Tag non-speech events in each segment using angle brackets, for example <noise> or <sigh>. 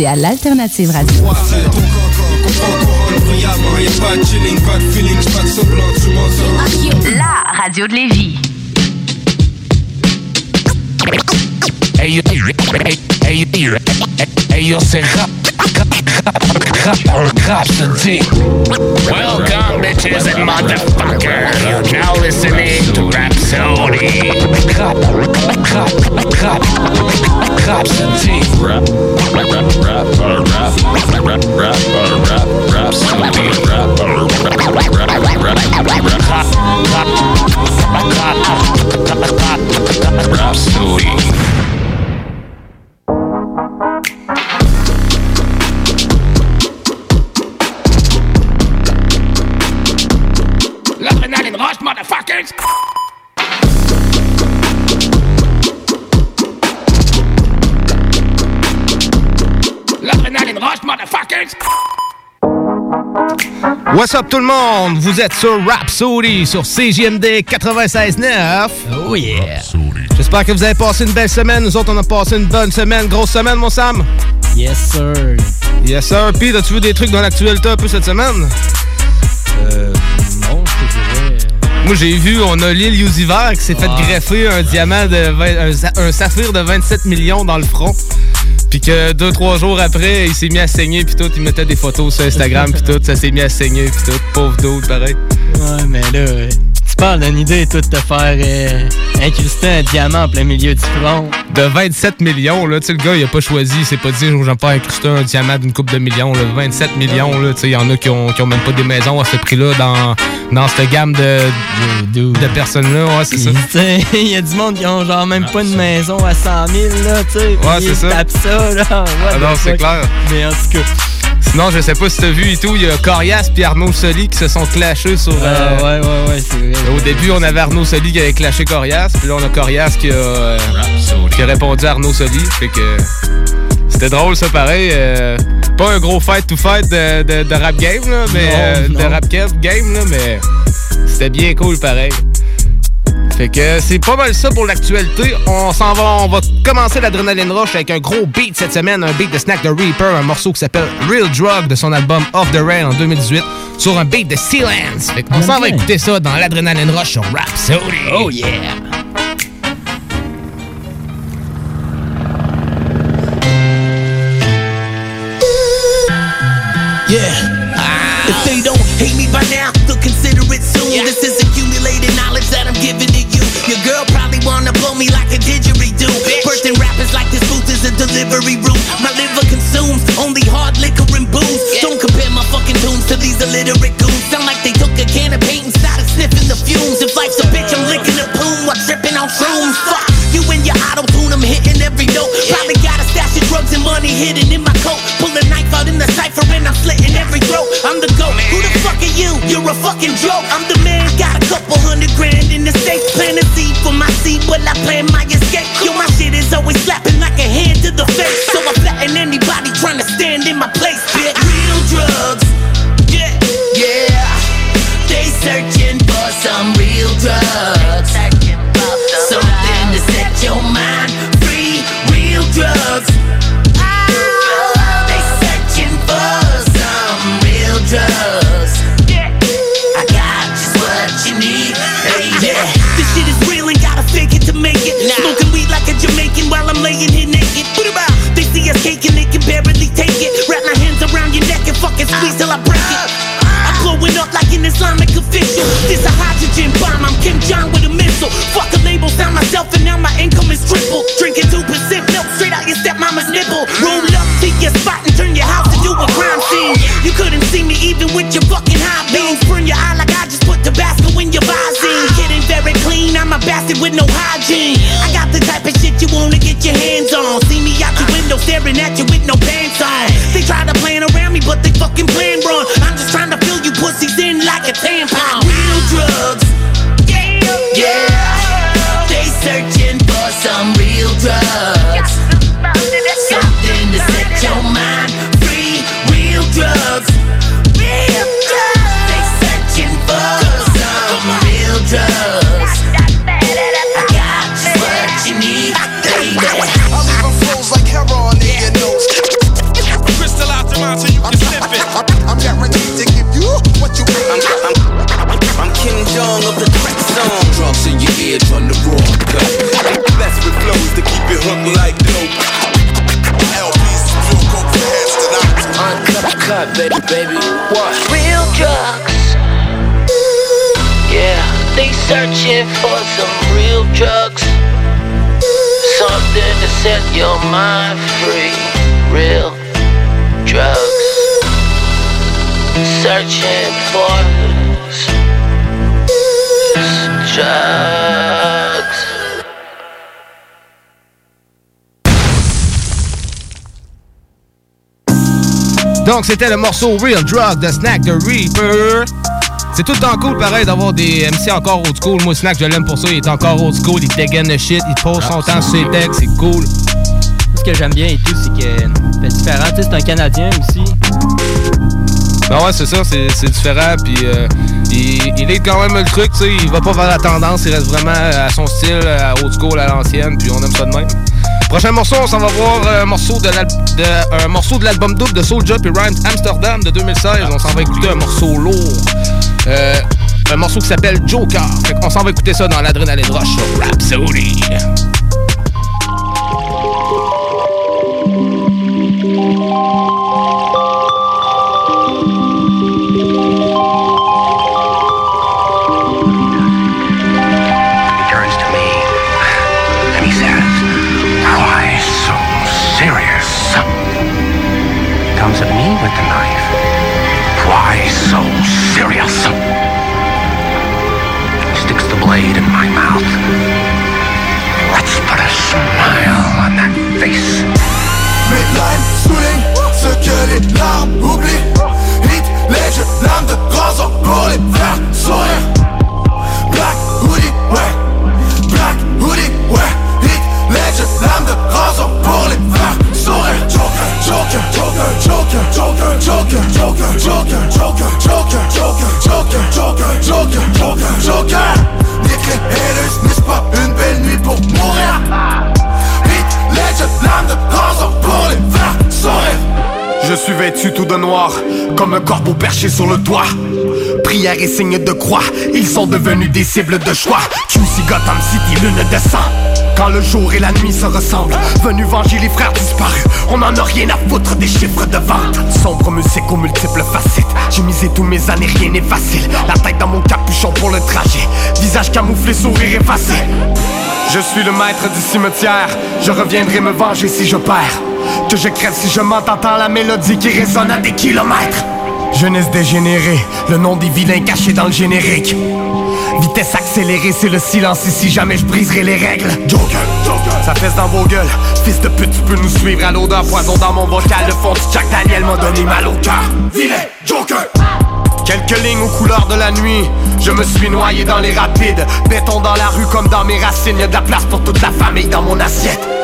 c'est à l'Alternative Radio. La radio de Lévis. Hey, hey, hey, hey, yo, c'est rap, Rhapsody. Welcome, bitches and motherfuckers. You're now listening to Rhapsody. Rhapsody. Rap, rap, rap, rap, rap, rap, rap, rap, rap, Rhapsody. Rap, rap, rap, rap, Rhapsody. L'adrénaline motherfuckers! What's up tout le monde? Vous êtes sur Rhapsody sur CGMD 96.9. Oh yeah! J'espère que vous avez passé une belle semaine. Nous autres, on a passé une bonne semaine. Grosse semaine, mon Sam? Yes, sir. Yes, sir. Pis, as-tu vu des trucs dans l'actualité un peu cette semaine? Euh, Moi, j'ai vu, on a l'île Uziver qui s'est fait greffer un diamant de un, saphir de 27 millions dans le front. Puis que deux, trois jours après, il s'est mis à saigner, puis tout, il mettait des photos sur Instagram, puis tout, ça s'est mis à saigner, puis tout, pauvre d'autre, pareil. Ouais, mais là, parles d'une idée, tout, de te faire euh, incruster un diamant en plein milieu du front. De 27 millions, là, tu sais, le gars, il a pas choisi, il s'est pas dit, j'aime pas incruster un diamant d'une coupe de millions, là. 27 millions, là, tu sais, il y en a qui ont, qui ont même pas des maisons à ce prix-là dans, dans cette gamme de, de, de personnes-là, ouais, c'est ça. Il <laughs> y a du monde qui ont genre même pas une maison à 100 000, là, tu sais. Ouais, c'est ça. ça, là. ah non, c'est clair. Mais en tout cas. Sinon, je sais pas si t'as vu et tout, il y a Corias et Arnaud Soli qui se sont clashés sur. Euh, ouais, ouais, ouais, c'est vrai. Au début, on avait Arnaud Soli qui avait clashé Corias, puis là, on a Corias qui a, euh, qui a répondu à Arnaud Soli. Fait que. C'était drôle, ça, pareil. Euh, pas un gros fight to fight de, de, de rap game, là, mais. de rap game, là, mais. C'était bien cool, pareil. Fait que c'est pas mal ça pour l'actualité. On s'en va, on va commencer l'adrénaline rush avec un gros beat cette semaine, un beat de Snack the Reaper, un morceau qui s'appelle Real Drug de son album Off the Rail en 2018 sur un beat de Sealance. Fait qu'on s'en va écouter ça dans l'adrénaline rush sur Rhapsody. Oh! Yeah. Delivery route. My liver consumes only hard liquor and booze. Don't compare my fucking tunes to these illiterate goons. Sound like they took a can of paint and started sniffing the fumes. If life's a bitch, I'm licking the poom while tripping on shrooms. Fuck you and your auto tune, I'm hitting every note. Probably got a stash of drugs and money hidden in my coat. Pull a knife out in the cipher and I'm slitting every throat. I'm the goat. Who the fuck are you? You're a fucking joke. I'm the man. Got a couple hundred grand in the safe. Plant a seed for my seed, but I plan my escape. Yo, my shit is always slapping like a hand to the face. So I'm flatting anybody trying to stand in my place, bitch. Real drugs. Yeah, yeah. They searching for some real drugs. Donc, c'était le morceau Real Drug de Snack the Reaper. C'est tout le temps cool, pareil, d'avoir des MC encore old school. Moi, Snack, je l'aime pour ça. Il est encore old school. Il dégaine le shit. Il pose son temps sur ses textes. C'est cool. Ce que j'aime bien et tout, c'est que c'est différent. Tu sais, c'est un Canadien aussi. Ben ouais, c'est ça, c'est c'est différent. Puis euh, il, il est quand même le truc, tu sais. Il va pas vers la tendance. Il reste vraiment à son style, à old school, à l'ancienne. Puis on aime ça de même. Prochain morceau, on s'en va voir un morceau de, l'al- de- un morceau de l'album double de Soulja puis Rhymes Amsterdam de 2016. On s'en va écouter un morceau lourd. Euh, un morceau qui s'appelle Joker. Qu'on s'en va écouter ça dans l'adrénaline rush sur Rhapsody. Blade in my mouth. Let's put a smile on that face. Midline souligne ce que les tout de noir, comme un corbeau perché sur le toit. Prière et signe de croix, ils sont devenus des cibles de choix. QC Gotham City, lune de sang. Quand le jour et la nuit se ressemblent, venu venger les frères disparus, on en a rien à foutre des chiffres de vente. Sombre musique aux multiples facettes, j'ai misé tous mes années, rien n'est facile. La tête dans mon capuchon pour le trajet, visage camouflé, sourire effacé. Je suis le maître du cimetière, je reviendrai me venger si je perds. Que je crève si je m'entends la mélodie qui résonne à des kilomètres. Jeunesse dégénérée, le nom des vilains caché dans le générique. Vitesse accélérée, c'est le silence ici, jamais je briserai les règles. Joker, Joker, ça fesse dans vos gueules. Fils de pute, tu peux nous suivre à l'odeur poison dans mon vocal. Le fond du Jack Daniel m'a donné mal au cœur. Vilain, Joker. Quelques lignes aux couleurs de la nuit, je me suis noyé dans les rapides. Béton dans la rue comme dans mes racines, y a de la place pour toute la famille dans mon assiette.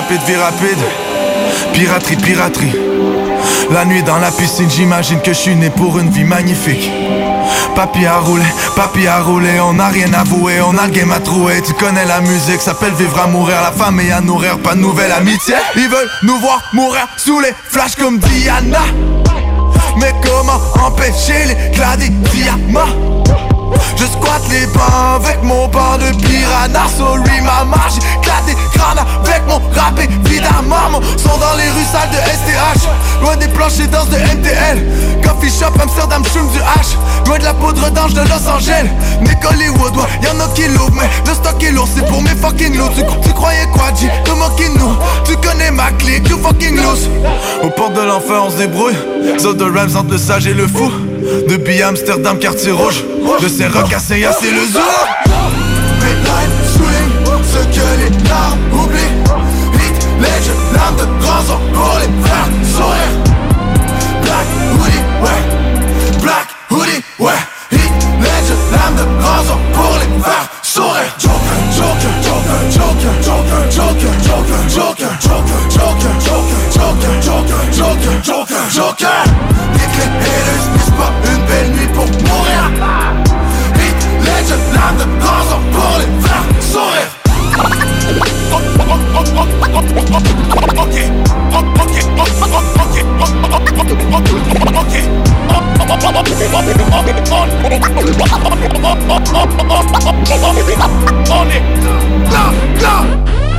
Rapide, vie rapide. Piraterie, piraterie. La nuit dans la piscine, j'imagine que je suis né pour une vie magnifique. Papi a roulé, papi a roulé, on n'a rien avoué, on a le game à trouver. Tu connais la musique, s'appelle vivre à mourir, la famille à nourrir, pas de nouvelle amitié. Ils veulent nous voir mourir sous les flashs comme Diana. Mais comment empêcher des diamants? Je squatte les bains avec mon bain de piranha. Sorry maman, j'éclate des crânes avec mon rap évidemment Mon son dans les rues sales de STH Loin des planches et danses de MTL Coffee shop, Amsterdam, choum du H Loin de la poudre d'ange de Los Angeles. Nick Hollywood, ouais, y'en a qui l'ouvrent Mais le stock est lourd, c'est pour mes fucking lots tu, tu croyais quoi, G? Te moquer nous. Tu connais ma clique, you fucking loose. Aux portes de l'enfer, on se débrouille. Zone de Rams entre le sage et le fou Depuis Amsterdam, quartier rouge De ces recasser, y'a c'est le zoo. Midline souligne ce que les larmes oublient. Hit, legend, lame de rançon pour les faire sourire de l'argent pour les faire sourire. On est là, là.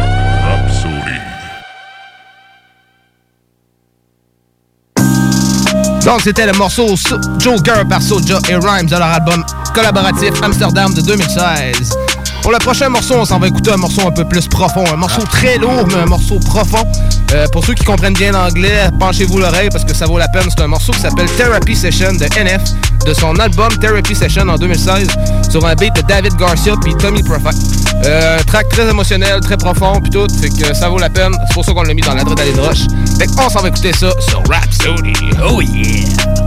Donc, c'était le morceau So- Joker par Soja et Rhymes de leur album collaboratif Amsterdam de 2016. Pour le prochain morceau, on s'en va écouter un morceau un peu plus profond. Un morceau très lourd, mais un morceau profond. Euh, pour ceux qui comprennent bien l'anglais, penchez-vous l'oreille parce que ça vaut la peine. C'est un morceau qui s'appelle Therapy Session de NF, de son album Therapy Session en 2016, sur un beat de David Garcia puis Tommy Prophet. Euh, track très émotionnel, très profond puis tout, fait que ça vaut la peine. C'est pour ça qu'on l'a mis dans l'adrénaline rush. Fait qu'on s'en va écouter ça sur Rhapsody. Oh yeah!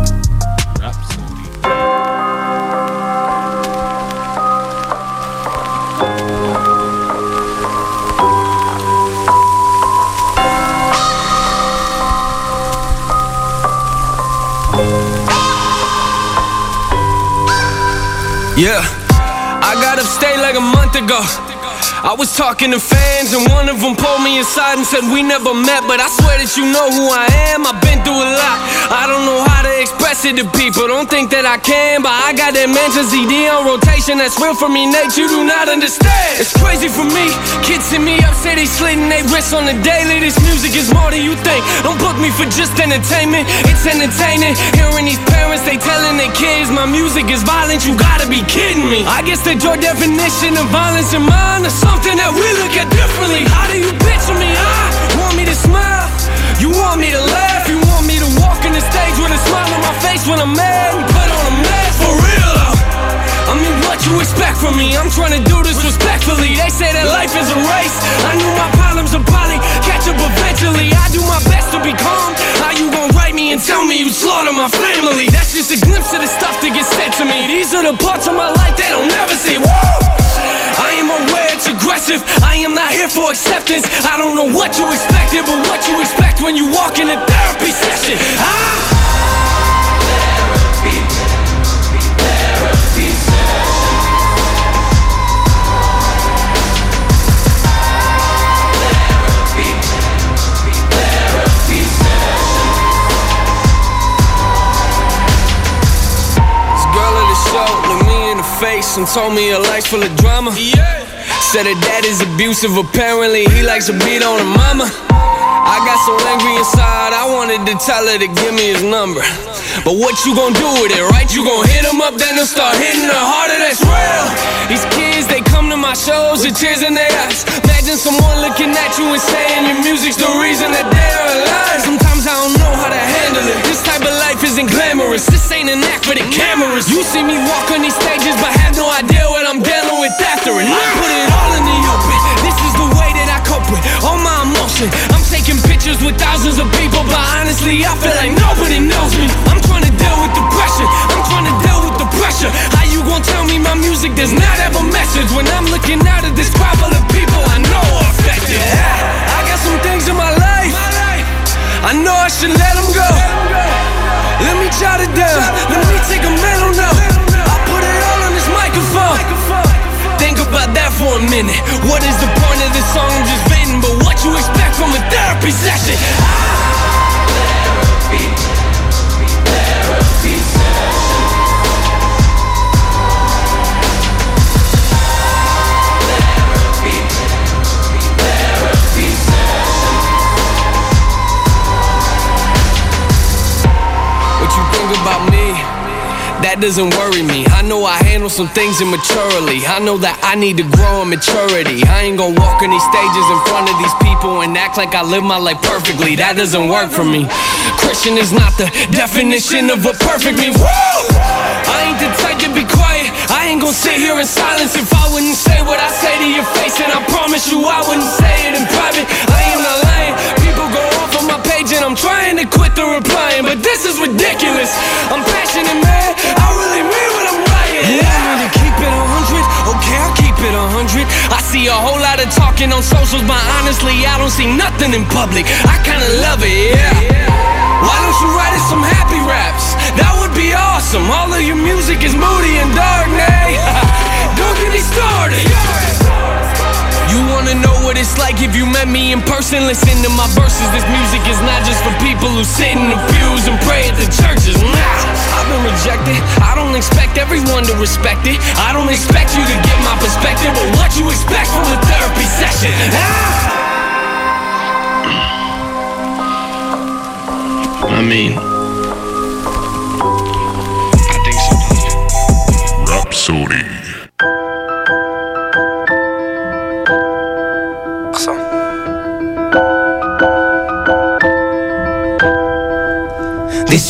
Yeah, I got upstate like a month ago. I was talking to fans, and one of them pulled me aside and said, We never met, but I swear that you know who I am. I've been through a lot. I don't know how to express it to people. Don't think that I can, but I got that mansion CD on rotation that's real for me, Nate. You do not understand. It's crazy for me. Kids hit me up, say they slitting their wrists on the daily. This music is more than you think. Don't book me for just entertainment. It's entertaining. Hearing these parents, they telling their kids my music is violent. You gotta be kidding me. I guess that your definition of violence in mine something that we look at differently. How do you picture me? I want me to smile. You want me to laugh. You want me to walk in the stage with a smile on my face when I'm mad put on a mask for real. though. I mean, what you expect from me? I'm trying to do this respectfully. They say that life is a race. I knew my problems would probably catch up eventually. I do my best to be calm. How you gon' write me and tell me you slaughter my family? That's just a glimpse of the stuff that gets said to me. These are the parts of my life they don't never see. Woo! I am aware it's aggressive. I am not here for acceptance. I don't know what you expected, but what you expect when you walk in a therapy session. Ah! This girl at the show looked me in the face and told me her life's full of drama. Said her dad is abusive, apparently he likes to beat on her mama. I got so angry inside, I wanted to tell her to give me his number. But what you gon' do with it, right? You gon' hit him up, then they'll start hitting her harder, that's real. These kids, they come to my shows with tears in their eyes. Imagine someone looking at you and saying your music's the reason that they're alive. Sometimes I don't know how to handle it. This type of life isn't glamorous. This ain't an act for the cameras. You see me walk on these stages, but have no idea what I'm dealing with after it. I put it all in the open. This is the with all my emotion. I'm taking pictures with thousands of people, but honestly, I feel like nobody knows me. I'm trying to deal with the pressure. I'm trying to deal with the pressure. How you gonna tell me my music does not have a message when I'm looking out at this crowd full of people I know are affected? I got some things in my life. I know I should let them go. Let me jot it down. Let me take a mental note. I put it all on this microphone. About that for a minute. What is the point of this song? I'm just venting, but what you expect from a therapy session? What you think about me? That doesn't worry me. I know I handle some things immaturely. I know that I need to grow in maturity. I ain't gonna walk on these stages in front of these people and act like I live my life perfectly. That doesn't work for me. Christian is not the definition of what perfect means. Woo! I ain't the type to be quiet. I ain't gonna sit here in silence if I wouldn't say what I say to your face. And I promise you I wouldn't say it in private. I my page and I'm trying to quit the replying, but this is ridiculous. I'm passionate, man. I really mean what I'm writing. Yeah, I need to keep it a hundred. Okay, I'll keep it a hundred. I see a whole lot of talking on socials, but honestly, I don't see nothing in public. I kinda love it, yeah. Why don't you write us some happy raps? That would be awesome. All of your music is moody and dark, nay. <laughs> don't get me started. You wanna know what what it's like if you met me in person. Listen to my verses. This music is not just for people who sit in the pews and pray at the churches. Nah, I've been rejected. I don't expect everyone to respect it. I don't expect you to get my perspective, but what you expect from a therapy session? Ah! I mean, I think so. Rhapsody.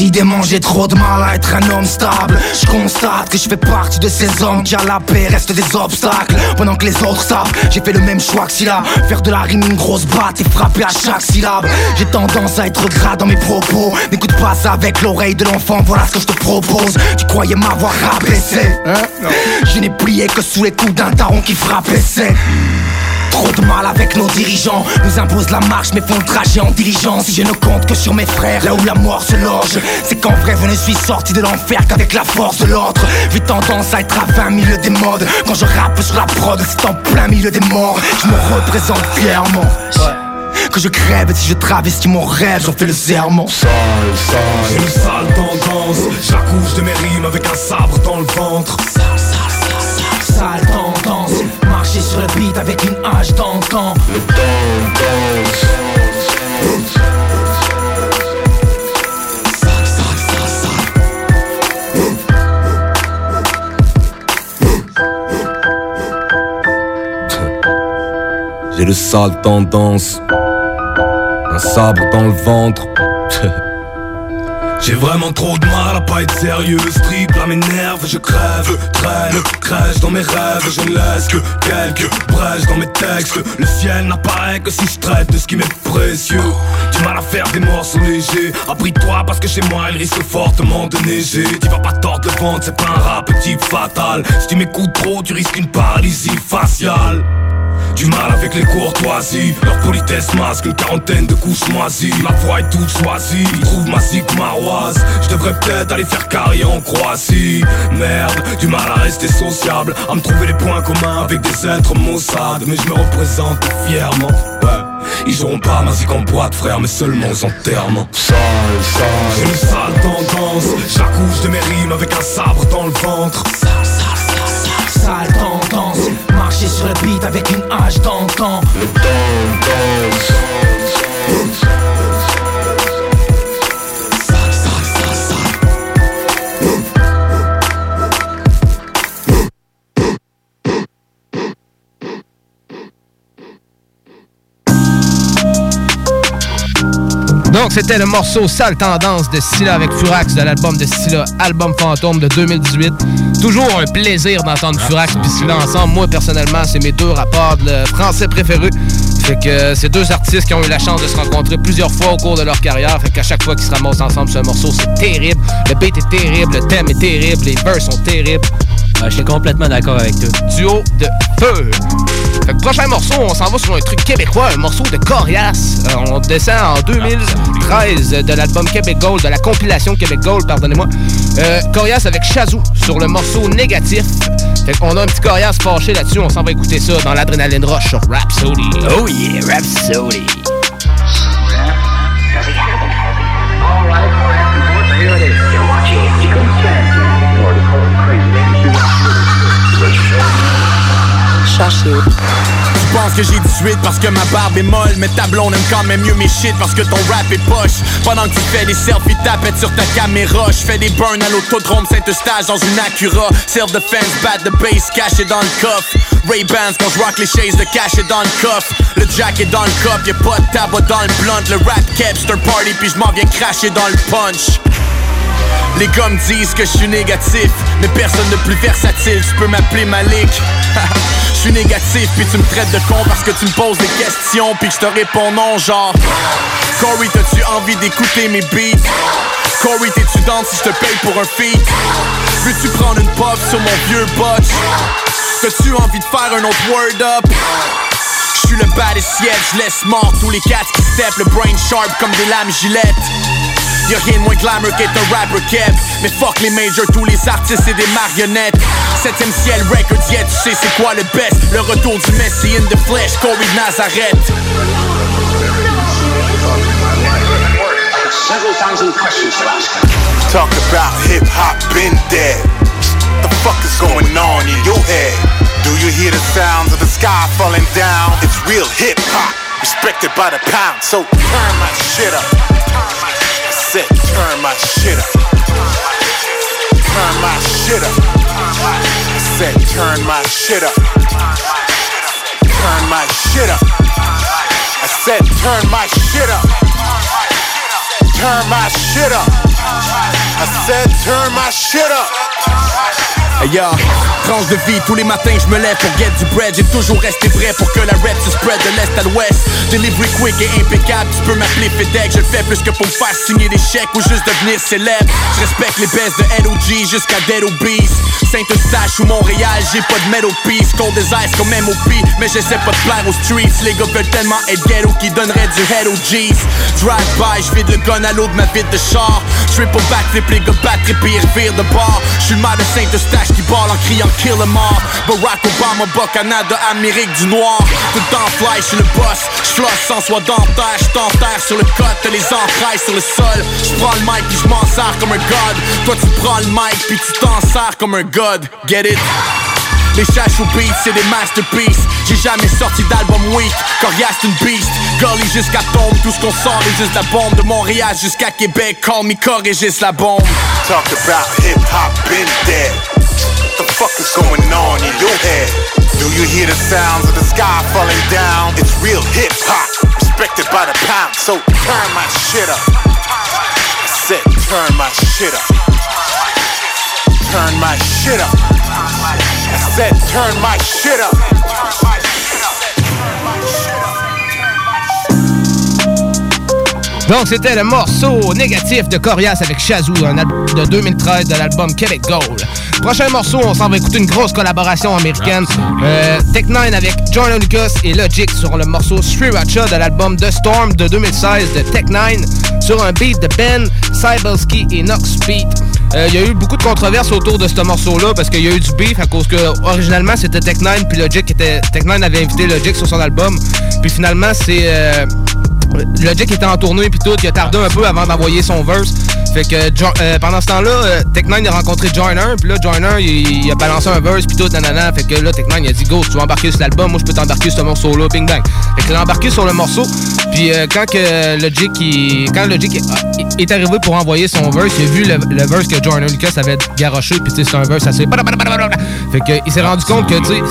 Décidément j'ai trop de mal à être un homme stable. Je constate que je fais partie de ces hommes qui à la paix restent des obstacles. Pendant que les autres savent J'ai fait le même choix que Silla. Faire de la rime une grosse batte et frapper à chaque syllabe. J'ai tendance à être gras dans mes propos. N'écoute pas ça avec l'oreille de l'enfant Voilà ce que je te propose. Tu croyais m'avoir rabaissé. Hein? Je n'ai plié que sous les coups d'un taron qui frappait sec Trop de mal avec nos dirigeants. Nous imposent la marche mais font le trajet en diligence Si je ne compte que sur mes frères Là où la mort se loge. C'est qu'en vrai je ne suis sorti de l'enfer qu'avec la force de l'autre. J'ai tendance à être à 20 milieu des modes. Quand je rappe sur la prod c'est en plein milieu des morts. Je me représente fièrement. Que je crève si je travestis mon rêve, j'en fais le serment. Sale, sale. J'ai une sale tendance. J'accouche de mes rimes avec un sabre dans le ventre. Sale tendance, marcher sur le beat avec une hache d'antan. Le tendance. J'ai le sale tendance. Un sabre dans le ventre. <laughs> J'ai vraiment trop de mal à pas être sérieux. Strip là m'énerve, je crève Traîne, crèche dans mes rêves. Je ne laisse que quelques brèches dans mes textes. Le ciel n'apparaît que si je traite de ce qui m'est précieux. Du mal à faire des morceaux légers. Abris-toi parce que chez moi il risque fortement de neiger. Tu vas pas tordre le ventre, c'est pas un rap type fatal. Si tu m'écoutes trop, tu risques une paralysie faciale du mal avec les courtoisies. Leur politesse masque une quarantaine de couches moisies Ma voix est toute choisie Ils trouvent ma cycle maroise. Je devrais peut-être aller faire carrière en Croatie. Merde, du mal à rester sociable. À me trouver les points communs avec des êtres maussades. Mais je me représente fièrement. Ouais ils auront pas ma zik en boîte frère mais seulement aux enterrements Sale, sale. J'ai une sale tendance. J'accouche de mes rimes avec un sabre dans le ventre. Sale tendance, le beat avec une hache d'antan. Le tendance. C'était le morceau Sale Tendance de Scylla avec Furax de l'album de Scylla, album fantôme de 2018. Toujours un plaisir d'entendre Furax et Scylla ensemble. Moi, personnellement, c'est mes deux rapports de français préférés. Fait que euh, c'est deux artistes qui ont eu la chance de se rencontrer plusieurs fois au cours de leur carrière. Fait qu'à chaque fois qu'ils se ramassent ensemble sur un morceau, c'est terrible. Le beat est terrible, le thème est terrible, les vers sont terribles. je suis complètement d'accord avec toi. Duo de feu. Fait que prochain morceau, on s'en va sur un truc québécois, un morceau de Corias. Euh, on descend en 2013 de l'album Québec Gold, de la compilation Québec Gold, pardonnez-moi. Euh, Corias avec Chazou sur le morceau négatif. Fait qu'on a un petit Corias fâché là-dessus, on s'en va écouter ça dans l'adrénaline rush sur Rhapsody. Oh yeah, Rhapsody. Tu penses que j'ai 18 parce que ma barbe est molle Mais ta blonde aime quand même mieux mes shit parce que ton rap est poche. Pendant que tu fais des selfies tapettes sur ta caméra. Je fais des burns à l'autodrome Saint-Eustache dans une Acura. Self-defense, bat de base caché dans le coffre. Ray-Bans quand je rock les chaises de caché dans le coffre. Le jack est dans le cop, y'a pas de tabac dans le blunt. Le rap caps, un party puis je viens cracher dans le punch les me disent que je suis négatif, mais personne de plus versatile, tu peux m'appeler Malik. <laughs> Je suis négatif, puis tu me traites de con parce que tu me poses des questions, puis je te réponds non, genre. Corey, t'as-tu envie d'écouter mes beats? Corey, t'es-tu dans si je te paye pour un feat? Veux-tu prendre une puff sur mon vieux botch? T'as-tu envie de faire un autre word up? Je suis le baddest yet, je laisse mort tous les cats qui step, le brain sharp comme des lames gilettes. Y'a rien de moins glamour qu'être un rapper kev Mais fuck les majors, tous les artistes c'est des marionnettes Septième ciel records, yeah, tu sais c'est quoi le best Le retour du Messi in the flesh, Corey Nazareth Several thousand questions to ask. Talk about hip hop, been dead. The fuck is going on in your head? Do you hear the sounds of the sky falling down? It's real hip hop, respected by the pound. So turn my shit up. Said turn my shit up. Turn my shit up. I said turn my shit up. Turn my shit up. I said turn my shit up. Turn my shit up. I said turn my shit up. Yo, tranche de vie, tous les matins je me lève pour get du bread. J'ai toujours resté prêt pour que la rap se spread de l'est à l'ouest. Delivery quick et impeccable, tu peux m'appeler FedEx Je le fais plus que pour me faire signer des chèques ou juste devenir célèbre. Je respecte les baisses de LOG jusqu'à Dead Obese. Saint-Eustache ou Montréal, j'ai pas de metal piece. Cold as ice comme MOP, mais j'essaie pas de plaire aux streets. Les gars veulent tellement être ghetto qu'ils donneraient du head aux G's. Drive by, j'vide le gun à l'eau de ma vide de char. Triple backflip, les gars battent et puis ils de bord. J'suis le de Saint-Eustache qui balle en criant kill em all Barack Obama, bas Canada, Amérique du Noir. Tout le fly, j'suis le boss. J'flosse sans soin dentaire, j't'enterre sur le T'as les entrailles sur le sol. J'prends le mic puis j'm'en sers comme un god. Toi tu prends le mic puis tu t'en sers comme un god. Get it? Les chaches au beat, c'est des masterpieces. J'ai jamais sorti d'album weak. Corias une beast. Gully jusqu'à tombe. Tout ce qu'on sort est juste la bombe. De Montréal jusqu'à Québec. Call me Corrigis la bombe. Talk about hip hop been dead. Fuck is going on in your head? Do you hear the sounds of the sky falling down? It's real hip hop, respected by the pound. So turn my shit up. I said turn my shit up. Turn my shit up. I said turn my shit up. Donc, c'était le morceau négatif de Corias avec Shazoo, un album de 2013 de l'album Québec Gold. Prochain morceau, on s'en va écouter une grosse collaboration américaine. Euh, Tech9 avec Jordan Lucas et Logic sur le morceau Sriracha de l'album The Storm de 2016 de Tech9 sur un beat de Ben Cybelski et Nox Beat. Euh, Il y a eu beaucoup de controverses autour de ce morceau-là parce qu'il y a eu du beef à cause que originalement c'était Tech9 puis Logic était Tech9 avait invité Logic sur son album. Puis finalement c'est euh, Logic était en tournée puis tout, il a tardé un peu avant d'envoyer son verse. Fait que euh, pendant ce temps-là, euh, Tech9 a rencontré Joyner, puis là Joyner il, a balancé un verse puis tout, nanana. Fait que là Tech9 il a dit go, tu veux embarquer sur l'album, moi je peux t'embarquer sur ce morceau-là, bing bang. Fait qu'il a embarqué sur le morceau, puis euh, quand que Logic quand est- arrivé pour envoyer son verse, il a vu le, verse que Joyner Lucas avait garoché, puis c'est un verse assez fait que il s'est rendu compte que tu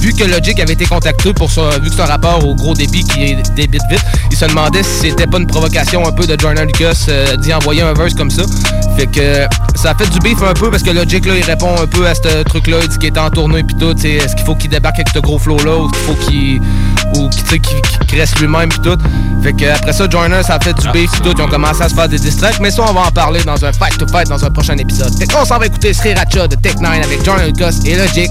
vu que Logic avait été contacté pour ça, vu que c'est un rapport au gros débit qui débite vite, il se demandait si c'était pas une provocation un peu de Jordan Lucas euh, d'y envoyer un verse comme ça. Fait que ça a fait du beef un peu parce que Logic là il répond un peu à ce truc là, il dit qu'il est en tournée puis tout, est-ce qu'il faut qu'il débarque avec ce gros flow là ou qu'il faut qu'il ou qu'il qu'il reste lui-même puis tout. Fait que après ça Joyner ça a fait du beef puis tout, ils ont commencé à se faire des distracts, mais ça on va en parler dans un fight to fight dans un prochain épisode. Fait qu'on s'en va écouter Sriracha de Tech 9 avec Jordan Lucas et Logic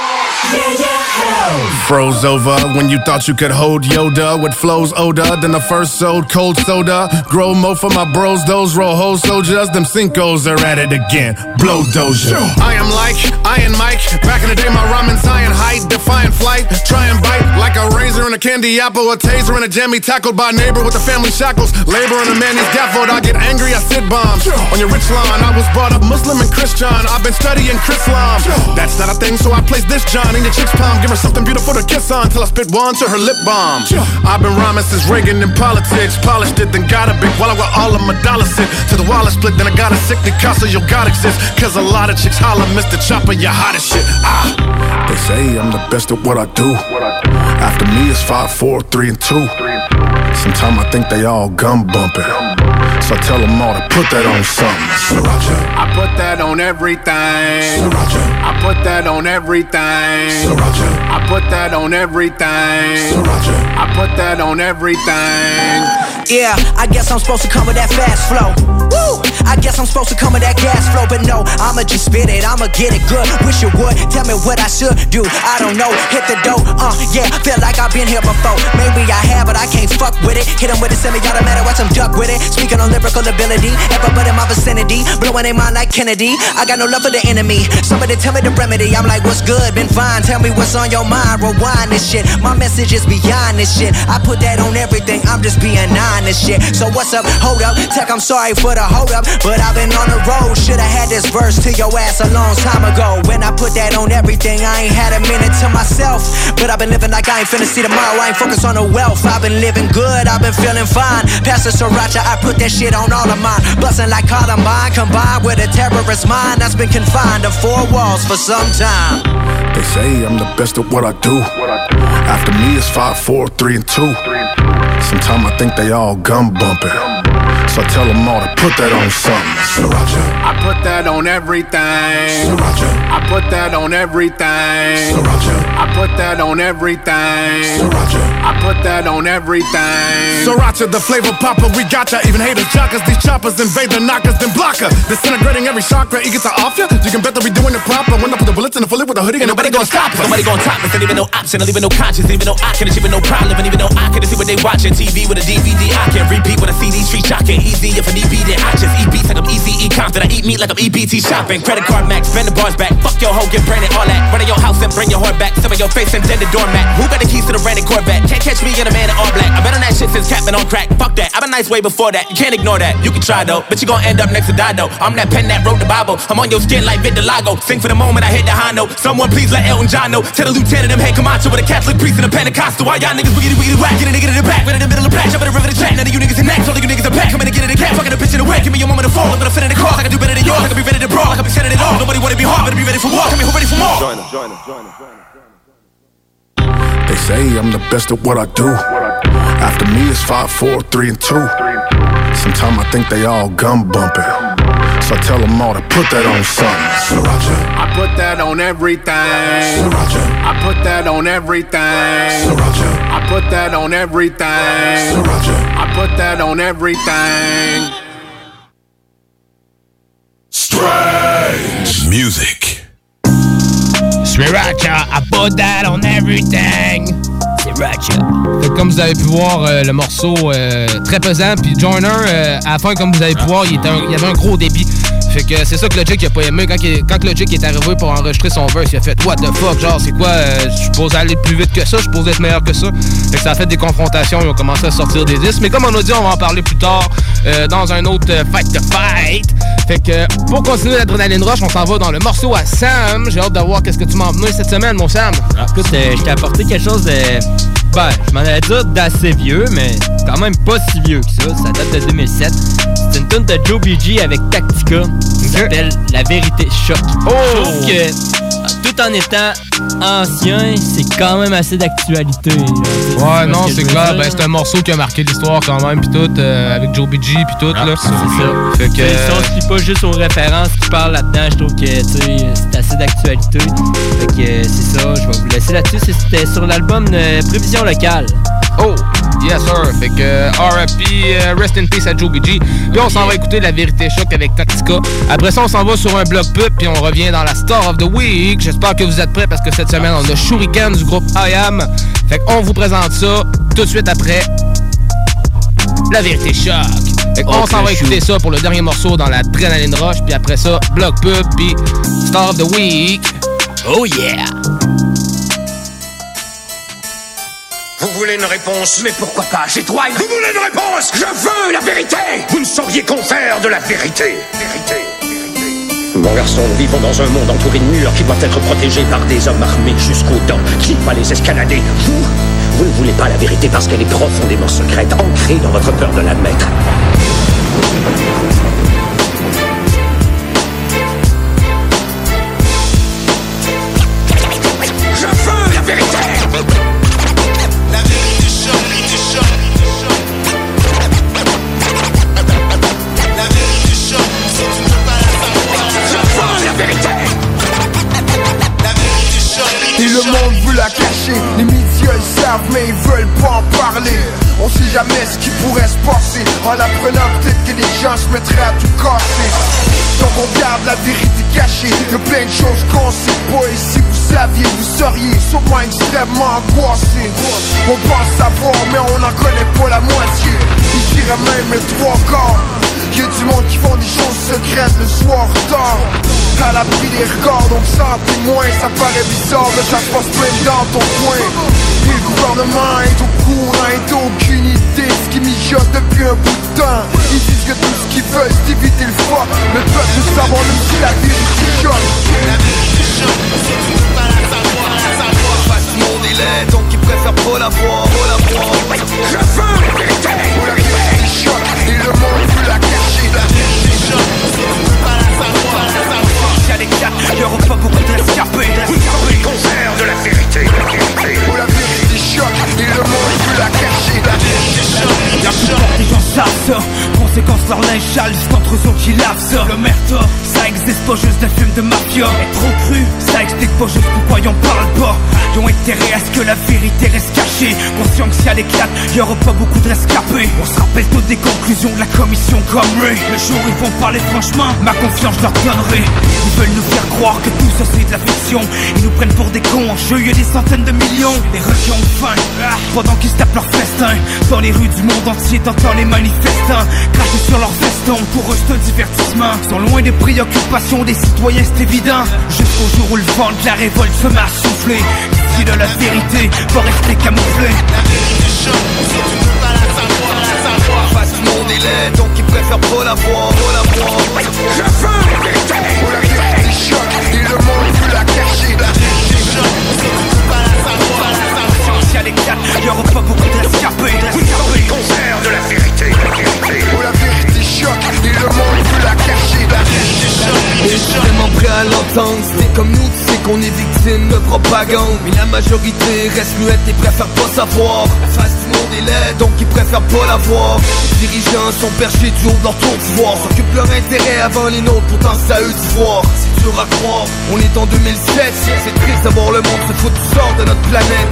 Froze over when you thought you could hold Yoda with flows older than the first sold cold soda. Grow mo for my bros, those rojo soldiers, them Cincos are at it again. Blow doja. I am like Iron Mike. Back in the day, my ramen's iron height, defying flight. Try and bite like a razor and a candy apple, a taser and a jammy tackled by a neighbor with the family shackles. Labor and a man he's gaffled. I get angry, I sit bombs on your rich lawn. I was brought up Muslim and Christian. I've been studying Chrislam. That's not a thing, so I place this John in your chick's palm. Give her something beautiful to kiss on till I spit one to her lip balm. I've been rhyming since Reagan in politics. Polished it, then got a big while I got all of my dollars sit to the wallet split. Then I got a sick Casa, your God exists. Cause a lot of chicks holler, Mr. Chopper, you hot as shit. Ah, they say I'm the best at what I do. After me is five, four, three, and two. Sometimes I think they all gum bumping. So I tell them all to put that on something. Sriracha. I put that on everything Sriracha. I put that on everything Sriracha. I put that on everything Sriracha. I put that on everything Yeah, I guess I'm supposed to come with that fast flow. Woo! I guess I'm supposed to come with that gas flow, but no, I'ma just spit it, I'ma get it good. Wish you would tell me what I should do. I don't know, hit the dough, uh, yeah, feel like I've been here before. Maybe I have, but I can't fuck with it. Hit 'em with a semi-automatic, watch 'em duck with it. Speaking on lyrical ability, everybody in my vicinity, blowing their mind like Kennedy. I got no love for the enemy. Somebody tell me the remedy. I'm like, what's good? Been fine. Tell me what's on your mind. Rewind this shit. My message is beyond this shit. I put that on everything. I'm just being honest shit. So what's up? Hold up. Tech, I'm sorry for the hold up, but I've been on the road. Shoulda had this verse to your ass a long time ago. When I put that on everything, I ain't had a minute to myself. But I've been living like I ain't finna see tomorrow. I ain't focused on the wealth. I've been living good. I've been feeling fine. Pastor Sriracha, I put that shit on all of mine. Bustin' like Columbine, combined with a terrorist mind that's been confined to four walls for some time. They say I'm the best at what I do. After me it's five, four, three, and two. Sometimes I think they all gum bumping. So I tell them all to put that on something. Sriracha. I put that on everything. Sriracha. I put that on everything. Sriracha. I put that on everything. Sriracha. I put that on everything. Sriracha, the flavor popper, we got ya. Even haters jockers, these choppers invade the knockers, then blocker. Disintegrating every chakra, it gets the off ya. You can bet that we doing it proper. When I put the bullets in the fully with a hoodie, and nobody gonna stop us. Nobody gonna top us, and even no option, and even no conscience, and even no I can achieve with no problem, and even though I can see what they watching TV with a DVD, I can repeat with a CD street shocking easy if I need beat it. I just eat beats like I'm easy, eat Compton. I eat meat like I'm EBT shopping. Credit card max, spend the bars back. Fuck your hoe, get branded, all that. Run in your house and bring your heart back. Some of your face and then the doormat. Who got the keys to the rented Corvette? Can't catch me in a man in all black. I've been on that shit since Captain on crack. Fuck that. I've been nice way before that. You can't ignore that. You can try though, but you gon' end up next to Dido. I'm that pen that wrote the Bible. I'm on your skin like Vitiligo. Sing for the moment I hit the high note. Someone please let Elton John know. Tell the lieutenant them hey Camacho with a Catholic priest and a Pentecostal. Why y'all niggas wiggity wiggity whack? Get a nigga in the back, right in the middle of the black. Jump in the river to track. None of you niggas in next. All of you niggas are back. Come in and get it again. Fucking a bitch in the way. Give me your moment to fall. I'm gonna fit in the car. I can do better than yours. I can be ready to brawl. I can be sending it all. Nobody wanna be hard. Better be ready for war. Come here, who ready for more? Join us, join us, join us, join us. They say I'm the best at what I do. After me it's five, four, three, and two. Sometimes I think they all gum bumping. So I tell them all to put that on something. Sriracha. I put that on everything. Sriracha. I put that on everything. Sriracha. I put that on everything. Sriracha. I put that on everything. Strange music. Sriracha, I put that on everything. Comme vous avez pu voir, euh, le morceau euh, très pesant. Puis Joyner, euh, à la fin, comme vous avez pu voir, il, était un- il y avait un gros débit. Fait que c'est ça que Logic a pas aimé. Quand, il- quand Logic est arrivé pour enregistrer son verse, il a fait What the fuck, genre c'est quoi euh, Je suppose aller plus vite que ça, je suppose être meilleur que ça. Fait que ça a fait des confrontations, ils ont commencé à sortir des disques. Mais comme on a dit, on va en parler plus tard euh, dans un autre euh, Fight to Fight. Fait que pour continuer l'adrénaline rush, on s'en va dans le morceau à Sam. J'ai hâte de voir qu'est-ce que tu m'as emmené cette semaine, mon Sam. Écoute, euh, je t'ai apporté quelque chose de. Ben, je m'en allais dire d'assez vieux, mais quand même pas si vieux que ça. Ça date de 2007. C'est une tune de Joe BG avec Tactica. Ça s'appelle La vérité choc. Oh! Je trouve que, tout en étant ancien, c'est quand même assez d'actualité. Ouais, non, c'est clair. Ben, c'est un morceau qui a marqué l'histoire quand même, puis tout, euh, avec Joe BG, puis tout, là. C'est ça. Fait que. Tu sais, Si on se fie pas juste aux références qui parlent là-dedans, je trouve que tu sais, c'est assez d'actualité. Fait que euh, c'est ça, je vais vous laisser là-dessus. C'était sur l'album euh, Prévision locale. Oh, yes sir. Fait que euh, RFP, euh, Rest in Peace à Joe BG. Puis on s'en va écouter La Vérité Choc avec Tactica. Après ça, on s'en va sur un bloc pub, puis on revient dans la Star of the Week. J'espère que vous êtes prêts parce que cette semaine, on a Shuriken du groupe I Am. Fait qu'on vous présente ça tout de suite après La Vérité Choc. Fait qu'on Oh, s'en va écouter ça pour le dernier morceau dans la Adrenaline Rush, puis après ça, bloc pub, puis Star of the Week. Oh yeah! Vous voulez une réponse Mais pourquoi pas J'ai droit à une... Vous voulez une réponse Je veux la vérité Vous ne sauriez qu'en faire de la vérité Vérité mon garçon, nous vivons dans un monde entouré de murs qui doivent être protégés par des hommes armés jusqu'aux dents. Qui va les escalader Vous Vous ne voulez pas la vérité parce qu'elle est profondément secrète, ancrée dans votre peur de l'admettre. Jamais ce qui pourrait se passer. En apprenant peut-être que les gens se mettraient à tout casser. Donc on garde la vérité cachée. Y'a plein de choses qu'on sait pas. Et si vous saviez vous seriez sûrement extrêmement angoissé. On pense savoir mais on n'en connaît pas la moitié. Il dirait même trois quarts. Y'a du monde qui font des choses secrètes le soir tard À l'abri des records, donc sans témoin Ça paraît bizarre, mais ça se passe plein dans ton coin. Et le gouvernement est au courant, et t'as aucune idée de Ce qui mijote depuis un bout de temps. Ils disent que tout ce qu'ils veulent c'est éviter le froid. Le peuple veut savoir même si la vérité choque La vérité choque, c'est tout pas la savoir, la savoir Face du monde il est, donc ils préfèrent pas la voir, pas la voir. Je veux la vérité, la vérité choque Et le monde veut la cacher, la vérité choque C'est tout pas la savoir, les quatre, y'aura pas beaucoup de rescapés Les concerts de la vérité, Où la vérité choque et le monde veut la cacher, la vérité choque La plupart Conséquence leur linge sale juste entre eux qui lavent ça. Le merda, ça existe pas juste des films de mafia. Être trop cru, ça explique pas juste pourquoi y'en parlent pas. Ils ont intérêt à ce que la vérité reste cachée. Conscient que si elle éclate, y'aura pas beaucoup de rescapés. On se rappelle toutes des conclusions de la commission comme Ray. Le jour ils vont parler franchement, ma confiance je leur donnerai. Ils veulent nous faire croire que tout ça c'est de la fiction. Ils nous prennent pour des cons, en jeu y'a des centaines de millions. Les requins ont faim, ah, pendant qu'ils se tapent leur festin Dans les rues du monde entier t'entends les manifestants Sur leurs vestons, pour eux c'est un divertissement. Ils sont loin des préoccupations des citoyens c'est évident. Jusqu'au jour où le vent de la révolte se met à souffler. Ici de la vérité va rester camouflée La vérité il est, donc ils préfèrent pas la voir, pas la voir. Je veux où la vérité choque Et le monde veut la cacher, la vérité choque elle éclate, y'aura pas beaucoup de rescapés Les concerts de la vérité, la vérité. Où la vérité choque. Et le monde veut la cacher, la vérité choque. Et je suis vraiment prêt à l'entendre. C'est comme nous, tu sais qu'on est victime de propagande. Mais la majorité reste muette et préfère pas savoir. La face du monde est laide, donc ils préfèrent pas la voir. Les dirigeants sont perchés du haut de leur tour d'ivoire. S'occupent leur intérêt avant les nôtres, pourtant c'est à eux d'y voir on est en 2007 C'est triste de voir le monde se foutre du sort de notre planète.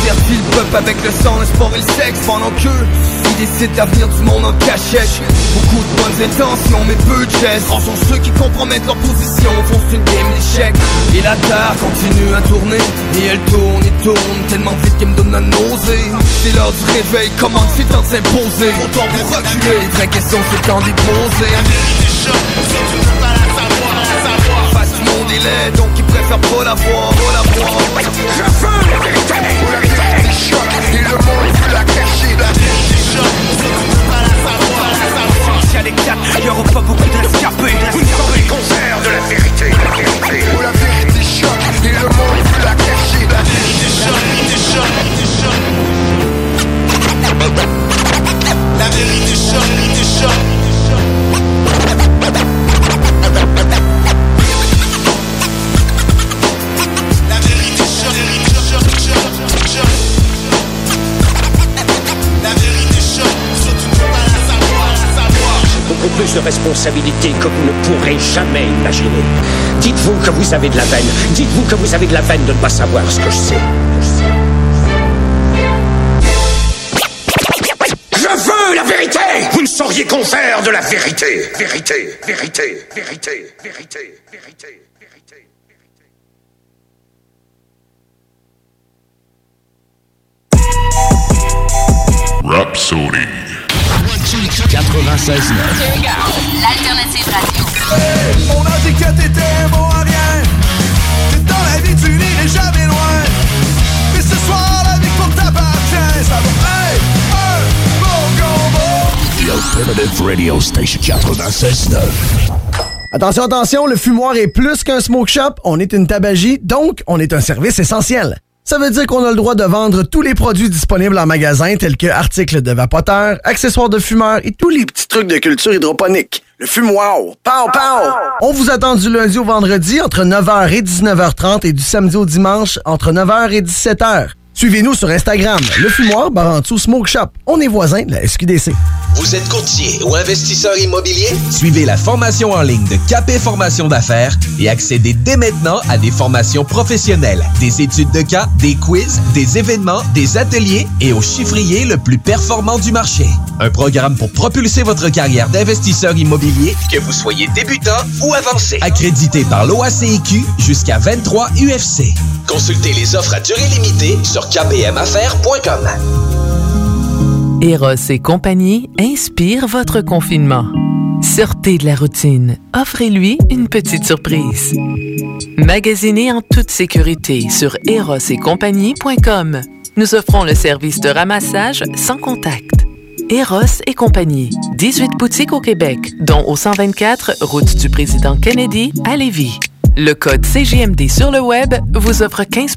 Divertit le peuple avec le sang, le sport et le sexe. Pendant qu'eux, ils décident l'avenir du monde en cachette. Beaucoup de bonnes intentions mais peu de gestes. Rares sont ceux qui compromettent leur position Font une game d'échec Et la terre continue à tourner Et elle tourne et tourne Tellement vite qu'elle me donne la nausée. C'est l'heure du réveil, comment c'est temps de s'imposer Autant pour reculer, les vraies questions c'est temps d'y poser monde il est, donc ils préfèrent pas la voir, la voir. Je veux la vérité, où la vérité choque Et le monde veut la cacher, la vérité pas la savoir, la savoir Si elle éclate, y'aura pas beaucoup de la vérité, la vérité. Où la vérité choque et le monde veut la cacher, la vérité choque, vérité choque, vérité choque La vérité choque, vérité choque plus de responsabilités que vous ne pourrez jamais imaginer. Dites-vous que vous avez de la veine. Dites-vous que vous avez de la veine de ne pas savoir ce que je sais. Je veux la vérité Vous ne sauriez qu'en faire de la vérité. Vérité, vérité, vérité, vérité, vérité. Rhapsody. 96.9. L'alternative radio. On a dit que t'étais bon à rien Que dans la vie tu n'irais jamais loin Mais ce soir la vie pour t'appartient Ça va hey, un bon combo The Alternative Radio Station 96.9. Attention, attention, le fumoir est plus qu'un smoke shop, on est une tabagie, donc on est un service essentiel. Ça veut dire qu'on a le droit de vendre tous les produits disponibles en magasin, tels que articles de vapoteurs, accessoires de fumeurs et tous les petits trucs de culture hydroponique. Le fumoir, pow pow! On vous attend du lundi au vendredi entre 9h et 19h30 et du samedi au dimanche entre 9h et 17h. Suivez-nous sur Instagram, le fumoir Barantou Smoke Shop. On est voisins de la SQDC. Vous êtes courtier ou investisseur immobilier? Suivez la formation en ligne de Capé Formation d'affaires et accédez dès maintenant à des formations professionnelles, des études de cas, des quiz, des événements, des ateliers et au chiffrier le plus performant du marché. Un programme pour propulser votre carrière d'investisseur immobilier, que vous soyez débutant ou avancé. Accrédité par l'OACIQ jusqu'à 23 UFC. Consultez les offres à durée limitée sur Eros et compagnie inspire votre confinement. Sortez de la routine. Offrez-lui une petite surprise. Magasinez en toute sécurité sur erosetcompagnie.com. Nous offrons le service de ramassage sans contact. Eros et compagnie. 18 boutiques au Québec, dont au 124 route du président Kennedy à Lévis. Le code CGMD sur le web vous offre 15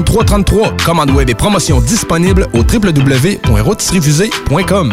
3333. Commande web et promotion disponible au www.rotisseriefusée.com.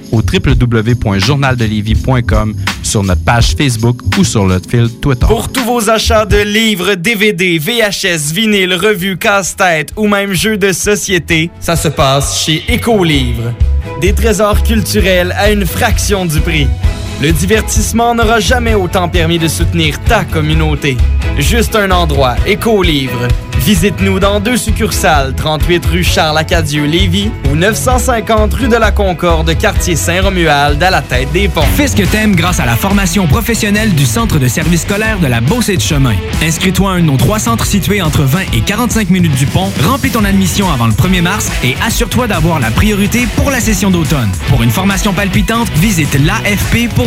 au www.journaldelévis.com, sur notre page Facebook ou sur notre Twitter. Pour tous vos achats de livres, DVD, VHS, vinyle, revues, casse-tête ou même jeux de société, ça se passe chez Écolivre. Des trésors culturels à une fraction du prix. Le divertissement n'aura jamais autant permis de soutenir ta communauté. Juste un endroit, Écolivre. Visite-nous dans deux succursales, 38 rue Charles-Acadieux-Lévis ou 950 rue de la Concorde, quartier Saint-Romuald, à la tête des ponts. Fais ce que t'aimes grâce à la formation professionnelle du Centre de service scolaire de la Beauce et de Chemin. Inscris-toi à un de nos trois centres situés entre 20 et 45 minutes du pont, remplis ton admission avant le 1er mars et assure-toi d'avoir la priorité pour la session d'automne. Pour une formation palpitante, visite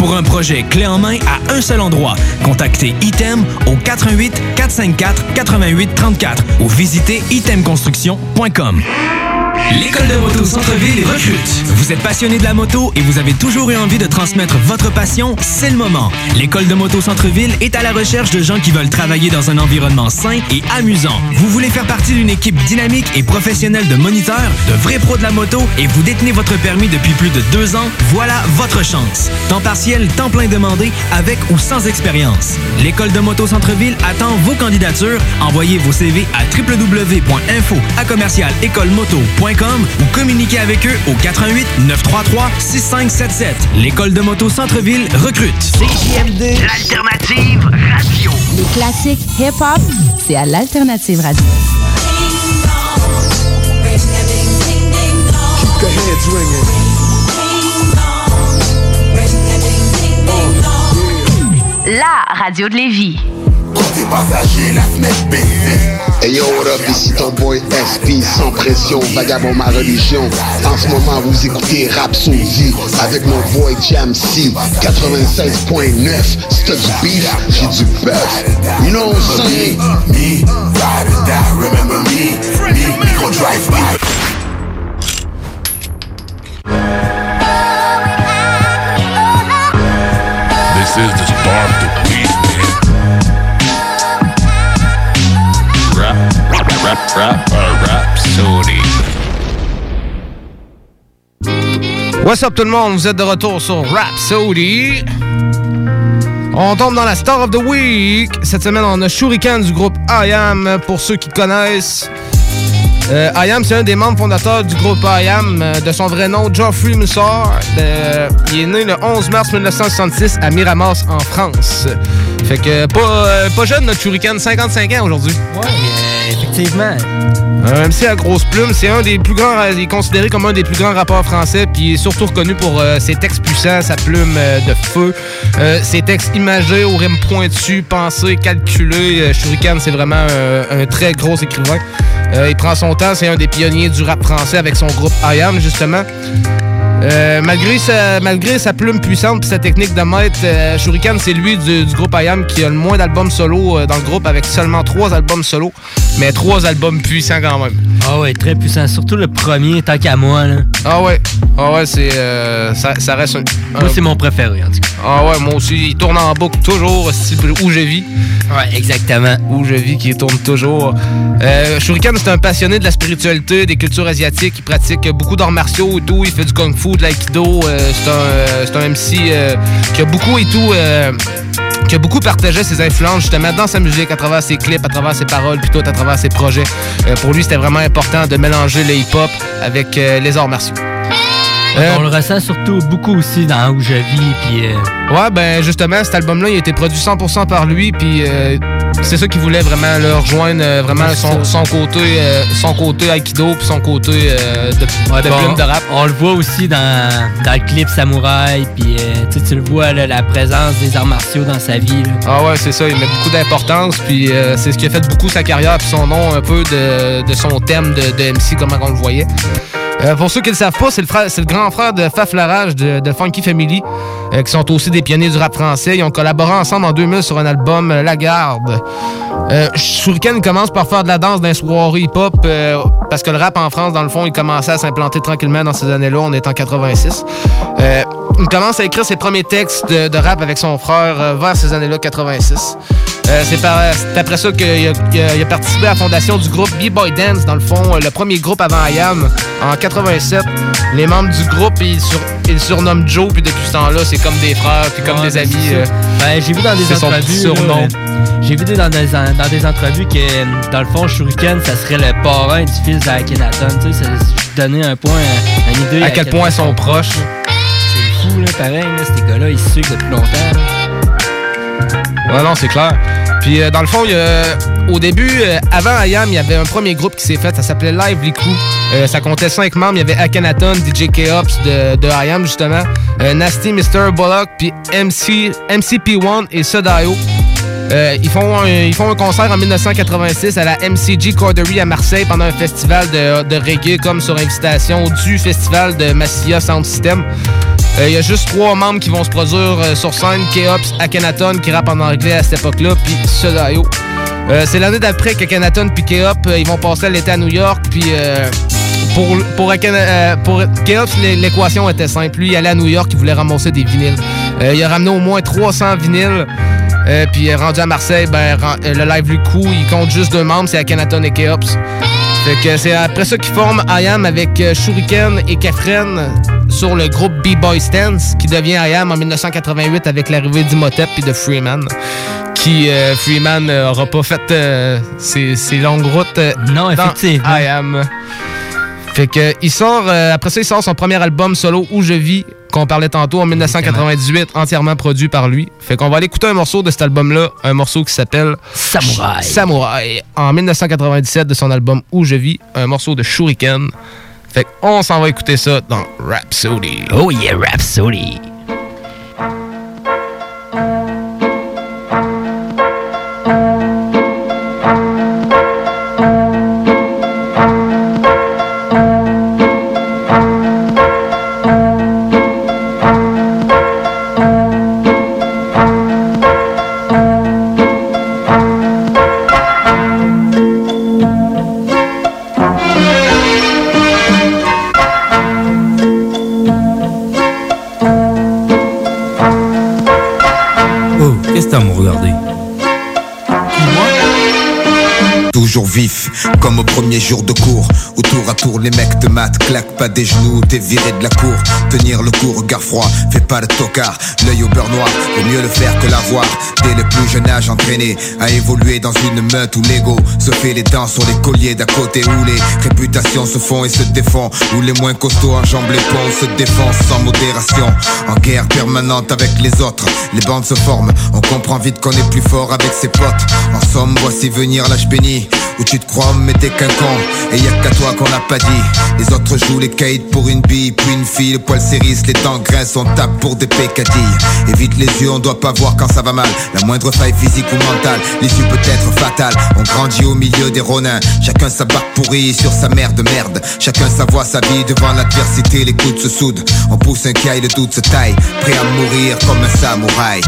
Pour un projet clé en main à un seul endroit, contactez Item au 88 454 88 34 ou visitez itemconstruction.com. L'école de moto Centre-ville recrute. Vous êtes passionné de la moto et vous avez toujours eu envie de transmettre votre passion, c'est le moment. L'école de moto Centre-ville est à la recherche de gens qui veulent travailler dans un environnement sain et amusant. Vous voulez faire partie d'une équipe dynamique et professionnelle de moniteurs, de vrais pros de la moto et vous détenez votre permis depuis plus de deux ans, voilà votre chance. Temps partiel, temps plein demandé, avec ou sans expérience. L'école de moto Centre-ville attend vos candidatures. Envoyez vos CV à www.info à ou communiquez avec eux au 88 933 6577. L'école de moto Centre-ville recrute. CJMD, l'alternative radio. Les classiques hip-hop, c'est à l'alternative radio. Keep the heads ringing. Radio de Lévis. Hey yo, what up, ici ton boy SP, sans pression, vagabond ma religion. En ce moment, vous écoutez Rap Soulzy avec mon boy Jam C, 96.9. C'est du beef, j'ai du bœuf. You know what I'm saying? Me, ride or die, remember me. The week, What's up tout le monde, vous êtes de retour sur Rhapsody. On tombe dans la Star of the Week. Cette semaine, on a Shuriken du groupe I Am, pour ceux qui connaissent. Euh, I Am, c'est un des membres fondateurs du groupe I Am, euh, de son vrai nom, Geoffrey Mussard. Euh, il est né le 11 mars 1966 à Miramas, en France. Fait que pas, euh, pas jeune, notre Shuriken, 55 ans aujourd'hui. Ouais, effectivement. Un MC à grosse plume, c'est un des plus grands, il est considéré comme un des plus grands rappeurs français, puis il est surtout reconnu pour euh, ses textes puissants, sa plume euh, de feu, euh, ses textes imagés, aux rimes pointues, pensés, calculés. Euh, Shuriken, c'est vraiment un, très gros écrivain. Euh, il prend son c'est un des pionniers du rap français avec son groupe I Am, justement. Euh, malgré, sa, plume puissante et sa technique de maître, euh, Shuriken, c'est lui du, groupe I Am qui a le moins d'albums solo euh, dans le groupe avec seulement trois albums solo, mais trois albums puissants quand même. Ah ouais, très puissant. Surtout le premier, tant qu'à moi. Là. Ah ouais, ah ouais, c'est euh, ça, ça reste un. Moi, c'est mon préféré, en tout cas. Ah ouais, moi aussi, il tourne en boucle toujours, style où je vis. Ouais, exactement. Où je vis, qui tourne toujours. Euh, Shuriken, c'est un passionné de la spiritualité, des cultures asiatiques. Il pratique beaucoup d'arts martiaux et tout. Il fait du kung fu, de l'aïkido. Euh, c'est un, euh, un MC qui a beaucoup et tout. Qui a beaucoup partagé ses influences justement dans sa musique, à travers ses clips, à travers ses paroles, tout à travers ses projets. Euh, pour lui, c'était vraiment important de mélanger le hip-hop avec euh, les arts martiaux. Euh, On le ressent surtout beaucoup aussi dans Où je vis. Puis, euh, Ouais, ben justement, cet album-là, il a été produit 100% par lui, puis euh, c'est ça qu'il voulait vraiment le rejoindre, vraiment son, côté, son côté aikido, puis son côté de, Ouais, de bon, plume de rap. On le voit aussi dans, dans le clip Samouraï, puis tu le vois, là, la présence des arts martiaux dans sa vie. là. Ah ouais, c'est ça, il met beaucoup d'importance, puis c'est ce qui a fait beaucoup sa carrière, puis son nom un peu de, de son thème de, de MC, comment on le voyait. Euh, pour ceux qui ne le savent pas, c'est le, grand frère de Faf Larage de, Funky Family, euh, qui sont aussi des pionniers du rap français. Ils ont collaboré ensemble en 2000 sur un album euh, La Garde. Shuriken commence par faire de la danse dans les soirées hip-hop, parce que le rap en France, dans le fond, il commençait à s'implanter tranquillement dans ces années-là. On est en 86. Euh, il commence à écrire ses premiers textes de, rap avec son frère vers ces années-là, 86. Euh, c'est après ça qu'il a, participé à la fondation du groupe B-Boy Dance, dans le fond, le premier groupe avant IAM, en 87. Les membres du groupe, ils, sur- ils le surnomment Joe, puis depuis ce temps-là, c'est comme des frères, puis comme Ouais, des ben, amis. euh. Ben, j'ai vu dans des entrevues. euh, j'ai vu dans des, dans des entrevues que, dans le fond, Shuriken, ça serait le parrain du fils d'Akhenaton. Tu sais, ça donnait un point, une idée. à quel point ils sont proches. C'est fou, là, pareil, là, ces gars-là, ils se suivent depuis longtemps. là. Ouais, non, c'est clair. Puis euh, dans le fond, au début, euh, avant IAM, il y avait un premier groupe qui s'est fait, ça s'appelait Lively Crew. Euh, ça comptait cinq membres. Il y avait Akhenaton, DJ K-Ops de, de IAM, justement, euh, Nasty Mr. Bullock, puis MC, MCP1 et Sodayo. Euh, ils, font un, ils font un concert en 1986 à la MCG Cordery à Marseille pendant un festival de, reggae comme sur invitation du festival de Massilia Sound System. Euh, Il y a juste trois membres qui vont se produire euh, sur scène, K-Ops, Akhenaton qui rappe en anglais à cette époque-là, puis Sodayo. Euh, c'est l'année d'après qu'Akhenaton puis euh, ils vont passer l'été à New York, puis pour, pour, l'é- l'équation était simple. Lui, il allait à New York, il voulait ramasser des vinyles. Il a ramené au moins 300 vinyles. Euh, puis euh, rendu à Marseille, ben, euh, le live du coup, il compte juste deux membres, c'est Akhenaton et Keops. Fait que c'est après ça qu'ils forment IAM avec Shuriken et Kefren sur le groupe B-Boy Stance, qui devient IAM en 1988 avec l'arrivée d'Imhotep et de Freeman. Qui, euh, Freeman, n'aura pas fait euh, ses, ses longues routes Non, effectivement. IAM. Fait que il sort, euh, après ça, il sort son premier album solo Où je vis, qu'on parlait tantôt en 1998, entièrement produit par lui. Fait qu'on va aller écouter un morceau de cet album-là, un morceau qui s'appelle Samouraï. Samouraï, en 1997 de son album Où je vis, un morceau de Shuriken. Fait qu'on s'en va écouter ça dans Rhapsody. Oh yeah, Rhapsody. Toujours vif, comme au premier jour de cours Où tour à tour les mecs te matent Claque pas des genoux, t'es viré de la cour. Tenir le coup, regard froid, fais pas le tocard. L'œil au beurre noir, vaut mieux le faire que l'avoir. Dès le plus jeune âge entraîné À évoluer dans une meute où l'ego Se fait les dents sur les colliers d'à côté Où les réputations se font et se défont Où les moins costauds enjambent les ponts Se défoncent sans modération. En guerre permanente avec les autres Les bandes se forment, on comprend vite qu'on est plus fort avec ses potes. En somme, voici venir l'âge béni où tu te crois mais t'es qu'un con. Et y a qu'à toi qu'on l'a pas dit. Les autres jouent les kites pour une bille Puis une fille, le poil s'érisse, les dents grincent On tape pour des pécadilles. Évite les yeux, on doit pas voir quand ça va mal. La moindre faille physique ou mentale L'issue peut être fatale On grandit au milieu des ronins. Chacun sa barque pourrie sur sa mère de merde. Chacun sa voix, sa vie devant l'adversité Les coudes se soudent. On pousse un caille, le doute se taille. Prêt à mourir comme un samouraï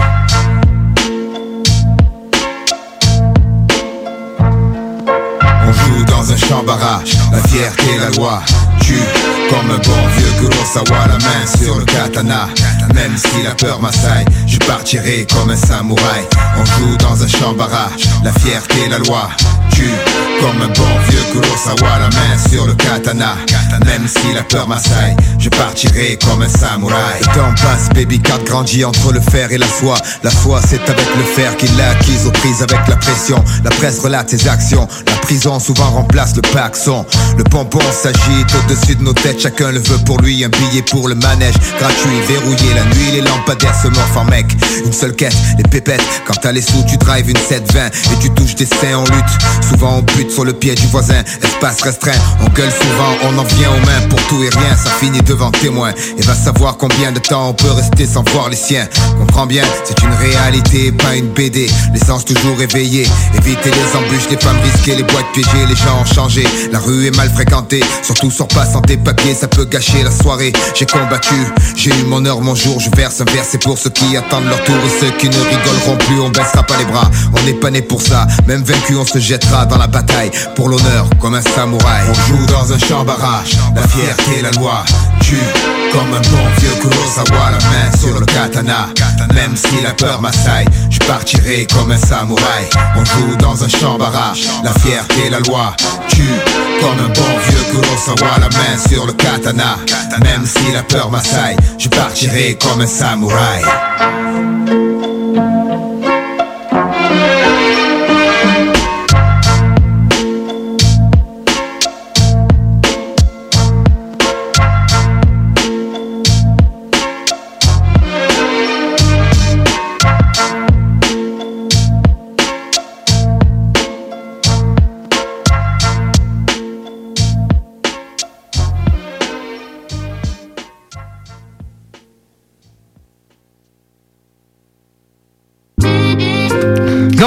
Dans un champ barrage, la fierté, la loi tue Comme un bon vieux Kurosawa, la main sur le katana. Même si la peur m'assaille, je partirai comme un samouraï. On joue dans un champ barrage, la fierté, la loi tue. Comme un bon vieux Kurosawa, la main sur le katana. Même si la peur m'assaille, je partirai comme un samouraï. Le temps passe, baby card grandit entre le fer et la soie La foi c'est avec le fer qu'il l'a acquise aux prises avec la pression. La presse relate ses actions, la prison souvent remplace le paxon. Le pompon s'agite au-dessus de nos têtes, chacun le veut pour lui Un billet pour le manège, gratuit, verrouillé La nuit les lampadaires se morfent en mec. Une seule quête, les pépettes. Quand t'as les sous tu drives une 720 Et tu touches des seins en lutte. Souvent on bute sur le pied du voisin. Espace restreint, on gueule souvent On en vient aux mains. Pour tout et rien Ça finit devant témoin Et va savoir combien de temps on peut rester sans voir les siens. Comprends bien, c'est une réalité, pas une BD L'essence toujours éveillée. Éviter les embûches, les femmes risquées, les boîtes piégées Les gens ont changé, la rue est mal fréquentée Surtout sors pas sans tes ça peut gâcher la soirée. J'ai combattu, j'ai eu mon heure, mon jour. Je verse un verre, c'est pour ceux qui attendent leur tour. Et ceux qui ne rigoleront plus, on baissera pas les bras. On n'est pas né pour ça, même vaincu on se jettera dans la bataille. Pour l'honneur, comme un samouraï. On joue dans un champ barrage, la fierté, la loi Tue comme un bon vieux Kurosawa. La main sur le katana. Même si la peur m'assaille Je partirai comme un samouraï. On joue dans un champ barrage. La fierté, la loi Tue comme un bon vieux Kurosawa. La main sur le katana. Même si la peur m'assaille Je partirai comme un samouraï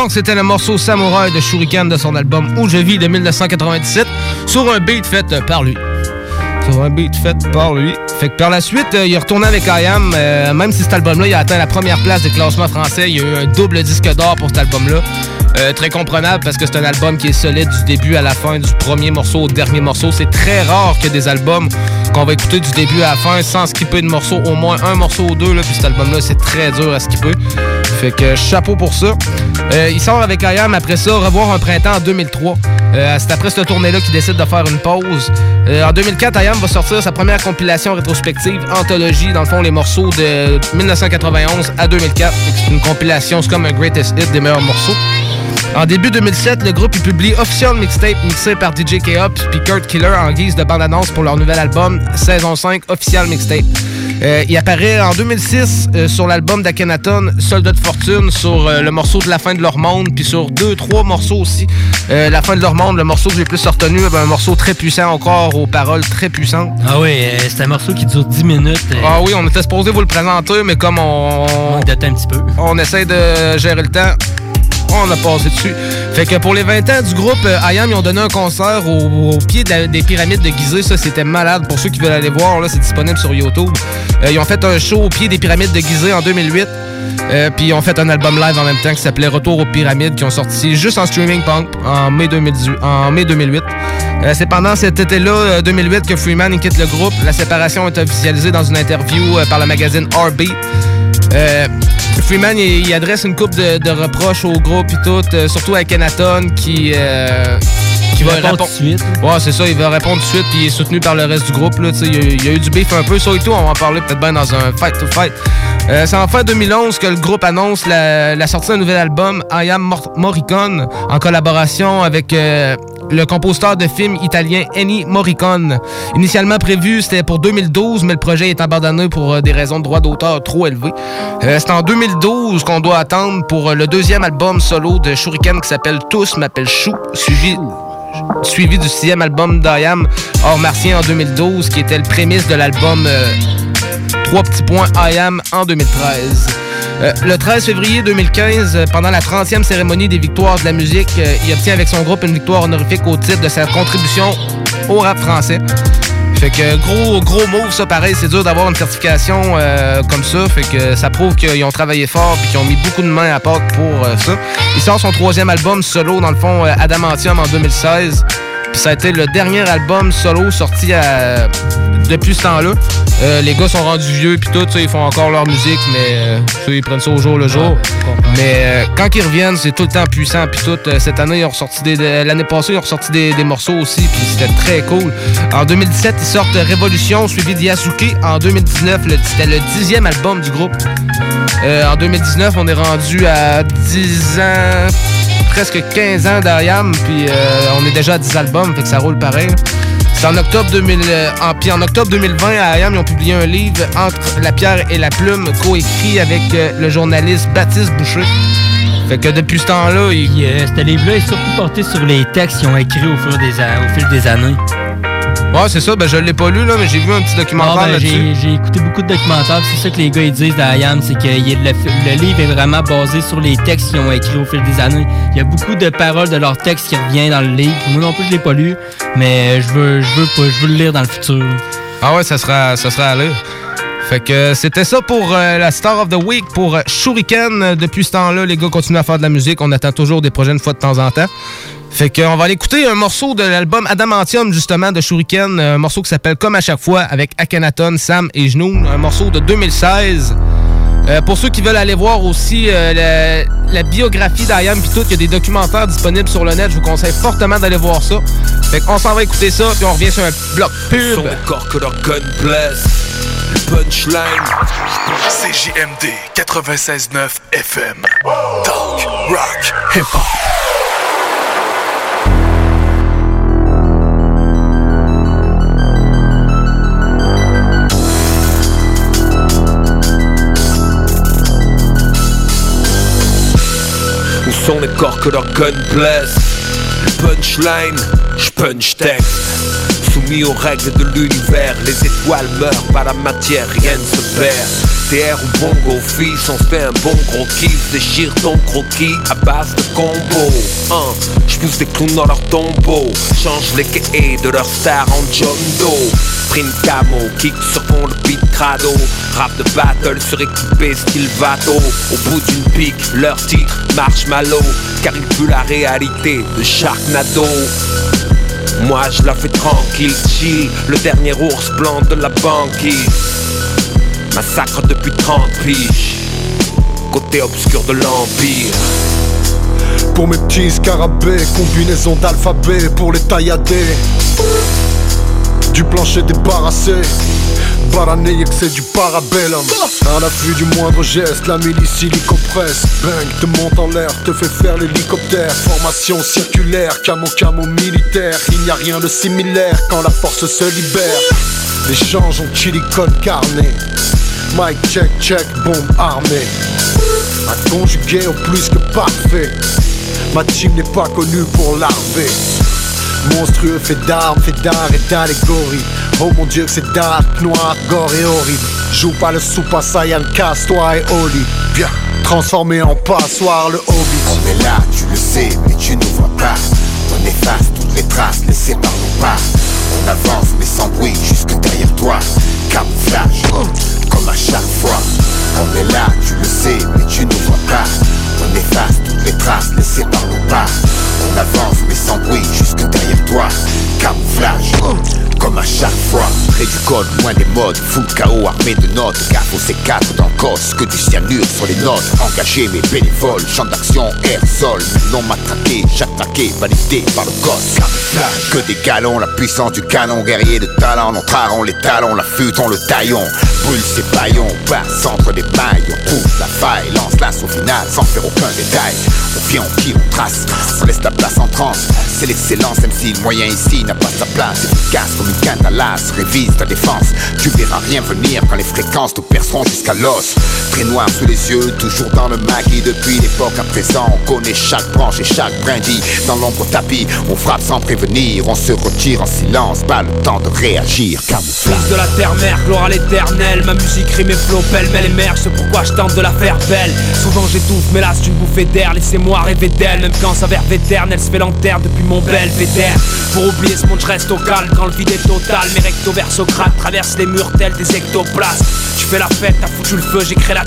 Donc, c'était le morceau Samouraï de Shuriken de son album Où je vis de 1997 sur un beat fait par lui. Sur un beat fait par lui. Fait que par la suite, euh, il est retourné avec IAM. euh, même si cet album-là, il a atteint la première place des classements français, il y a eu un double disque d'or pour cet album-là. Euh, très comprenable parce que c'est un album qui est solide du début à la fin, du premier morceau au dernier morceau. C'est très rare que des albums qu'on va écouter du début à la fin sans skipper de morceau, au moins un morceau ou deux. Puis cet album-là, c'est très dur à skipper. Fait que chapeau pour ça. Euh, il sort avec IAM après ça, Revoir un printemps en 2003. Euh, c'est après cette tournée-là qu'il décide de faire une pause. Euh, en 2004, IAM va sortir sa première compilation rétrospective, Anthologie, dans le fond, les morceaux de 1991 à 2004. Fait que C'est une compilation, c'est comme un greatest hit des meilleurs morceaux. En début 2007, le groupe publie Official Mixtape mixé par DJ K-Up puis Kurt Killer en guise de bande-annonce pour leur nouvel album Saison 5 Official Mixtape. Euh, il apparaît en 2006 euh, sur l'album d'Akhenaton Soldat de Fortune sur euh, le morceau de La fin de leur monde puis sur deux trois morceaux aussi. La fin de leur monde, le morceau que j'ai plus retenu, ben, un morceau très puissant encore aux paroles très puissantes. Ah oui, c'est un morceau qui dure 10 minutes. Ah oui, on était supposé vous le présenter, mais comme on. On un petit peu. On essaie de gérer le temps. On a passé dessus. Fait que pour les 20 ans du groupe, euh, IAM, ils ont donné un concert au, pied des pyramides de Gizeh. Ça, c'était malade. Pour ceux qui veulent aller voir, là, c'est disponible sur YouTube. Euh, ils ont fait un show au pied des pyramides de Gizeh en 2008. Euh, puis ils ont fait un album live en même temps qui s'appelait Retour aux pyramides, qui ont sorti juste en streaming punk en mai, 2018, en mai 2008. Euh, c'est pendant cet été-là, euh, 2008, que Freeman quitte le groupe. La séparation est officialisée dans une interview par le magazine RB. Euh, Freeman, il, adresse une coupe de, de reproches au groupe et tout, euh, surtout à Kenaton qui... euh, qui Il répond tout de suite. Ouais, c'est ça, il va répondre tout de suite, puis il est soutenu par le reste du groupe. Là, il, y a, il y a eu du beef un peu, ça et tout, on va en parler peut-être bien dans un Fight to Fight. Euh, c'est en fin 2011 que le groupe annonce la, la sortie d'un nouvel album, I Am Mor- Morricone, en collaboration avec euh, le compositeur de films italien Ennio Morricone. Initialement prévu, c'était pour 2012, mais le projet est abandonné pour euh, des raisons de droits d'auteur trop élevés. Euh, c'est en 2012 qu'on doit attendre pour le deuxième album solo de Shuriken qui s'appelle Tous m'appelle Chou, suivi suivi du sixième album d'IAM, Hors Martien en 2012, qui était le prémisse de l'album euh, Trois petits points IAM en 2013. Euh, le 13 février 2015, euh, pendant la 30e cérémonie des victoires de la musique, euh, il obtient avec son groupe une victoire honorifique au titre de sa contribution au rap français. Fait que gros gros move ça pareil, c'est dur d'avoir une certification euh, comme ça, fait que ça prouve qu'ils ont travaillé fort puis qu'ils ont mis beaucoup de mains à porte pour euh, ça. Il sort son troisième album solo dans le fond euh, Adamantium en 2016. Puis ça a été le dernier album solo sorti à- depuis ce temps-là. Euh, les gars sont rendus vieux puis tout, ils font encore leur musique, mais euh, ils prennent ça au jour le jour. mais euh, quand ils reviennent, c'est tout le temps puissant puis tout. Cette année, ils ont ressorti des, de- l'année passée, ils ont ressorti des, des morceaux aussi, puis c'était très cool. En 2017, ils sortent Révolution, suivi d'Yasuke. En 2019, le- c'était le dixième album du groupe. Euh, en 2019, on est rendu à 10 ans, presque 15 ans d'Ayam, puis euh, on est déjà à 10 albums, fait que ça roule pareil. C'est en octobre 2000, euh, en, octobre 2020, à Ayam, ils ont publié un livre entre la pierre et la plume, coécrit avec euh, le journaliste Baptiste Boucher. Fait que depuis ce temps-là, il... Euh, ce livre-là est surtout porté sur les textes qu'ils ont écrits au fil des années. Ouais, c'est ça, ben je l'ai pas lu, là, mais j'ai vu un petit documentaire Ah, ben, là-dessus. j'ai, j'ai écouté beaucoup de documentaires, c'est ça que les gars ils disent d'Ayam, c'est que le, le livre est vraiment basé sur les textes qu'ils ont écrits au fil des années. Il y a beaucoup de paroles de leurs textes qui reviennent dans le livre. Moi non plus je l'ai pas lu, mais je veux, je veux, pas, je veux le lire dans le futur. Ah ouais, ça sera, ça sera à lire. Fait que euh, c'était ça pour euh, la Star of the Week pour euh, Shuriken. Depuis ce temps-là, les gars continuent à faire de la musique. On attend toujours des projets une fois de temps en temps. Fait que on va aller écouter un morceau de l'album Adamantium, justement, de Shuriken. Un morceau qui s'appelle Comme à chaque fois avec Akhenaton, Sam et Genoun. Un morceau de 2016. Euh, pour ceux qui veulent aller voir aussi euh, la, biographie d'Ayam puis tout, il y a des documentaires disponibles sur le net. Je vous conseille fortement d'aller voir ça. Fait qu'on s'en va écouter ça, puis on revient sur un bloc pub. Que punchline. CJMD 96.9 FM. Talk, rock, hip-hop. Sont les corps que leur gun blesse. Le punchline, je punch texte Soumis aux règles de l'univers Les étoiles meurent, pas la matière, rien ne se perd. TR ou bongo fils, on fait un bon gros kiff Déchire ton croquis à base de combo. Hein, Je pousse des clowns dans leur tombeau Change les quais de leur star en John Doe. Print camo, kick sur fond le beat crado Rap de battle suréquipé style vato. Au bout d'une pique, leur titre marshmallow Car il pue la réalité de Sharknado Moi je la fais tranquille, chill Le dernier ours blanc de la banquise. Massacre depuis 30 piges Côté obscur de l'empire. Pour mes petits scarabées, combinaison d'alphabet pour les tailladés. Du plancher débarrassé Barané que c'est du parabellum. À l'affût du moindre geste, la milice illico-presse. Bang, te monte en l'air, te fait faire l'hélicoptère. Formation circulaire, camo camo militaire. Il n'y a rien de similaire quand la force se libère. L'échange en chili con carne. Mic check check, bombe armée À conjuguer au plus que parfait. Ma team n'est pas connue pour l'arver Monstrueux fait d'armes, fait d'art et d'allégorie Oh mon dieu que c'est dark, noir, gore et horrible Joue pas le Super Saiyan, casse-toi et Oli Viens, transformé en passoire le hobby On est là, tu le sais, mais tu ne vois pas. On efface toutes les traces laissées par nos pas. On avance, mais sans bruit, jusque derrière toi. Camouflage, comme à chaque fois. On est là, tu le sais, mais tu ne vois pas. On efface toutes les traces laissées par nos pas. On avance, mais sans bruit, jusque derrière toi. Camouflage, comme à chaque fois. Près du code, loin des modes, full KO armé de notes. Gaffe aux C4 dans le cos, que du cyanure sur les notes. Engagé mes bénévoles, champ d'action, air, sol. Non matraqué, j'attaqué, validé par le gosse. Que des galons, la puissance du canon, guerrier de talent. Nos les talons, la futon, le taillon. Brûle ses paillons, passe entre des mailles. On trouve la faille, lance l'as au final sans faire aucun détail. On vient, on qui on trace, on laisse la place en transe. C'est l'excellence, même si le moyen ici n'a pas sa place. Efficace comme une quinte à l'as, révise ta défense. Tu verras rien venir quand les fréquences te perceront jusqu'à l'os. Très noir sous les yeux, toujours dans le maquis depuis l'époque à présent. On connaît chaque branche et chaque brindille. Dans l'ombre tapis, on frappe sans prévenir. On se retire en silence, pas le temps de réagir. Fils de la terre-mère, gloire à l'éternel. Ma musique rime et flow, pêle-mêle émerge. C'est pourquoi je tente de la faire belle. Souvent j'étouffe, mais là c'est une bouffée d'air. Laissez-moi rêver d'elle, même quand sa verve éterne, elle se fait lanterne depuis mon belvédère. Pour oublier ce monde, je reste au calme quand le vide est total. Mes recto versocrates traversent les murs tels des ectoplasmes. Tu fais la fête, t'as foutu le feu, j'ai créé la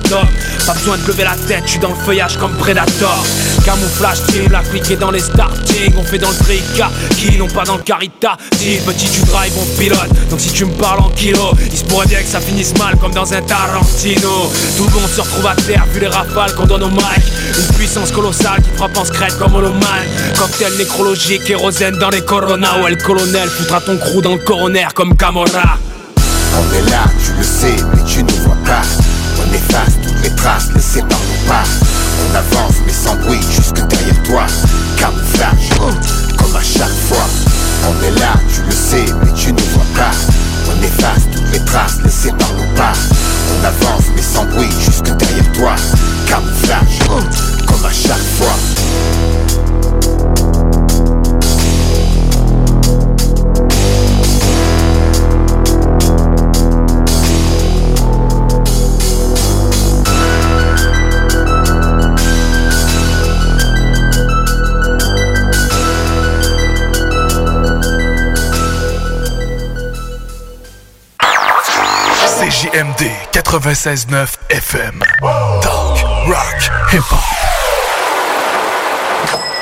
Pas besoin de lever la tête, je suis dans le feuillage comme Predator. Camouflage team, l'appliqué dans les starting. On fait dans le trika, qui non pas dans le carita. Si petit tu drive, on pilote. Donc si tu me parles en kilo, il se pourrait bien que ça finisse mal comme dans un Tarantino. Tout le monde se retrouve à terre vu les rafales qu'on donne au mic. Une puissance colossale qui frappe en secret comme Holoman. Cocktail nécrologique, kérosène dans les coronas. Ouais, le colonel foutra ton crew dans le coroner comme Camorra. On est là, tu le sais, mais tu ne vois pas. On efface toutes les traces laissées par nos pas. On avance mais sans bruit jusque derrière toi. Camouflage, comme à chaque fois. On est là, tu le sais, mais tu ne vois pas. On efface toutes les traces laissées par nos pas. On avance mais sans bruit jusque derrière toi. Camouflage, comme à chaque fois. CJMD 96.9 FM. Talk, rock, hip-hop.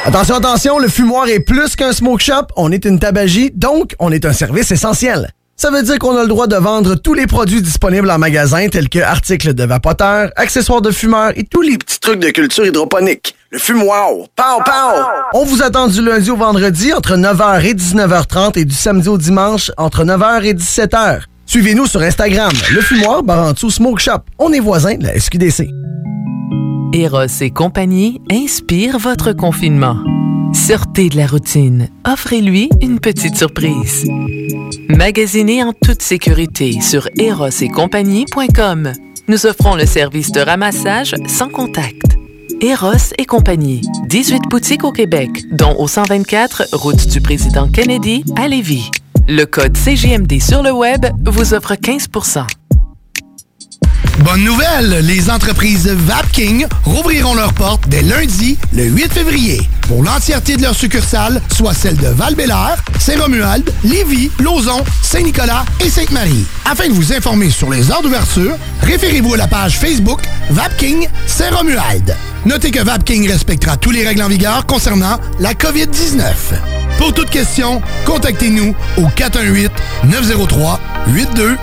Attention, attention, le fumoir est plus qu'un smoke shop, on est une tabagie, donc on est un service essentiel. Ça veut dire qu'on a le droit de vendre tous les produits disponibles en magasin, tels que articles de vapoteurs, accessoires de fumeurs et tous les petits trucs de culture hydroponique. Le fumoir, pow, pow! On vous attend du lundi au vendredi entre 9h et 19h30 et du samedi au dimanche entre 9h et 17h. Suivez-nous sur Instagram, le fumoir Barantou Smoke Shop. On est voisins de la SQDC. Eros et compagnie inspire votre confinement. Sortez de la routine. Offrez-lui une petite surprise. Magasinez en toute sécurité sur erosetcompagnie.com. Nous offrons le service de ramassage sans contact. Eros et compagnie. 18 boutiques au Québec, dont au 124 route du président Kennedy à Lévis. Le code CGMD sur le web vous offre 15% Bonne nouvelle, les entreprises Vapking rouvriront leurs portes dès lundi, le 8 février, pour l'entièreté de leurs succursales, soit celles de val Saint-Romuald, Lévis, Lauson, Saint-Nicolas et Sainte-Marie. Afin de vous informer sur les heures d'ouverture, référez-vous à la page Facebook Vapking Saint-Romuald. Notez que Vapking respectera tous les règles en vigueur concernant la COVID-19. Pour toute question, contactez-nous au 418-903-8282.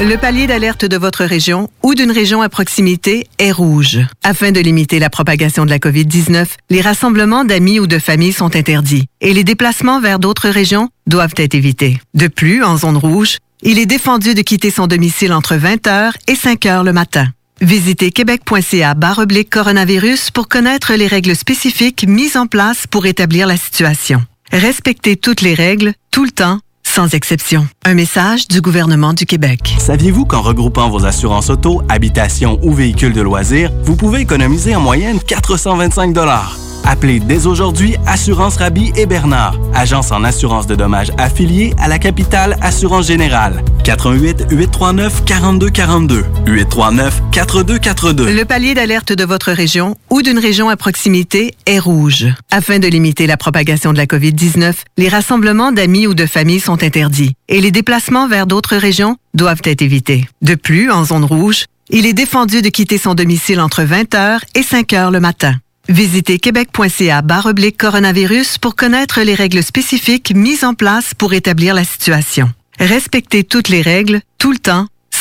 Le palier d'alerte de votre région ou d'une région à proximité est rouge. Afin de limiter la propagation de la COVID-19, les rassemblements d'amis ou de familles sont interdits et les déplacements vers d'autres régions doivent être évités. De plus, en zone rouge, il est défendu de quitter son domicile entre 20h et 5h le matin. Visitez québec.ca coronavirus pour connaître les règles spécifiques mises en place pour établir la situation. Respectez toutes les règles, tout le temps, sans exception. Un message du gouvernement du Québec. Saviez-vous qu'en regroupant vos assurances auto, habitation ou véhicules de loisirs, vous pouvez économiser en moyenne 425 Appelez dès aujourd'hui Assurance Rabi et Bernard, agence en assurance de dommages affiliée à la capitale Assurance Générale. 88 839 4242 839 4242. Le palier d'alerte de votre région ou d'une région à proximité est rouge. Afin de limiter la propagation de la COVID-19, les rassemblements d'amis ou de familles sont interdits et les déplacements vers d'autres régions doivent être évités. De plus, en zone rouge, il est défendu de quitter son domicile entre 20h et 5h le matin. Visitez québec.ca oblique coronavirus pour connaître les règles spécifiques mises en place pour établir la situation. Respectez toutes les règles, tout le temps,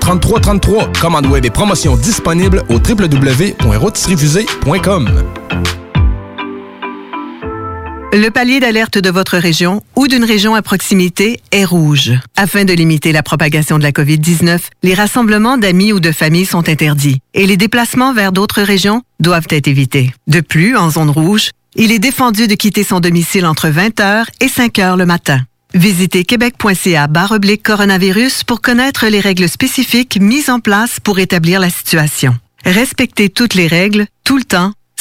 3333. Commande web et promotion disponible au www.rotisseriefusée.com. Le palier d'alerte de votre région ou d'une région à proximité est rouge. Afin de limiter la propagation de la COVID-19, les rassemblements d'amis ou de familles sont interdits et les déplacements vers d'autres régions doivent être évités. De plus, en zone rouge, il est défendu de quitter son domicile entre 20h et 5h le matin. Visitez québec.ca oblique coronavirus pour connaître les règles spécifiques mises en place pour établir la situation. Respectez toutes les règles, tout le temps,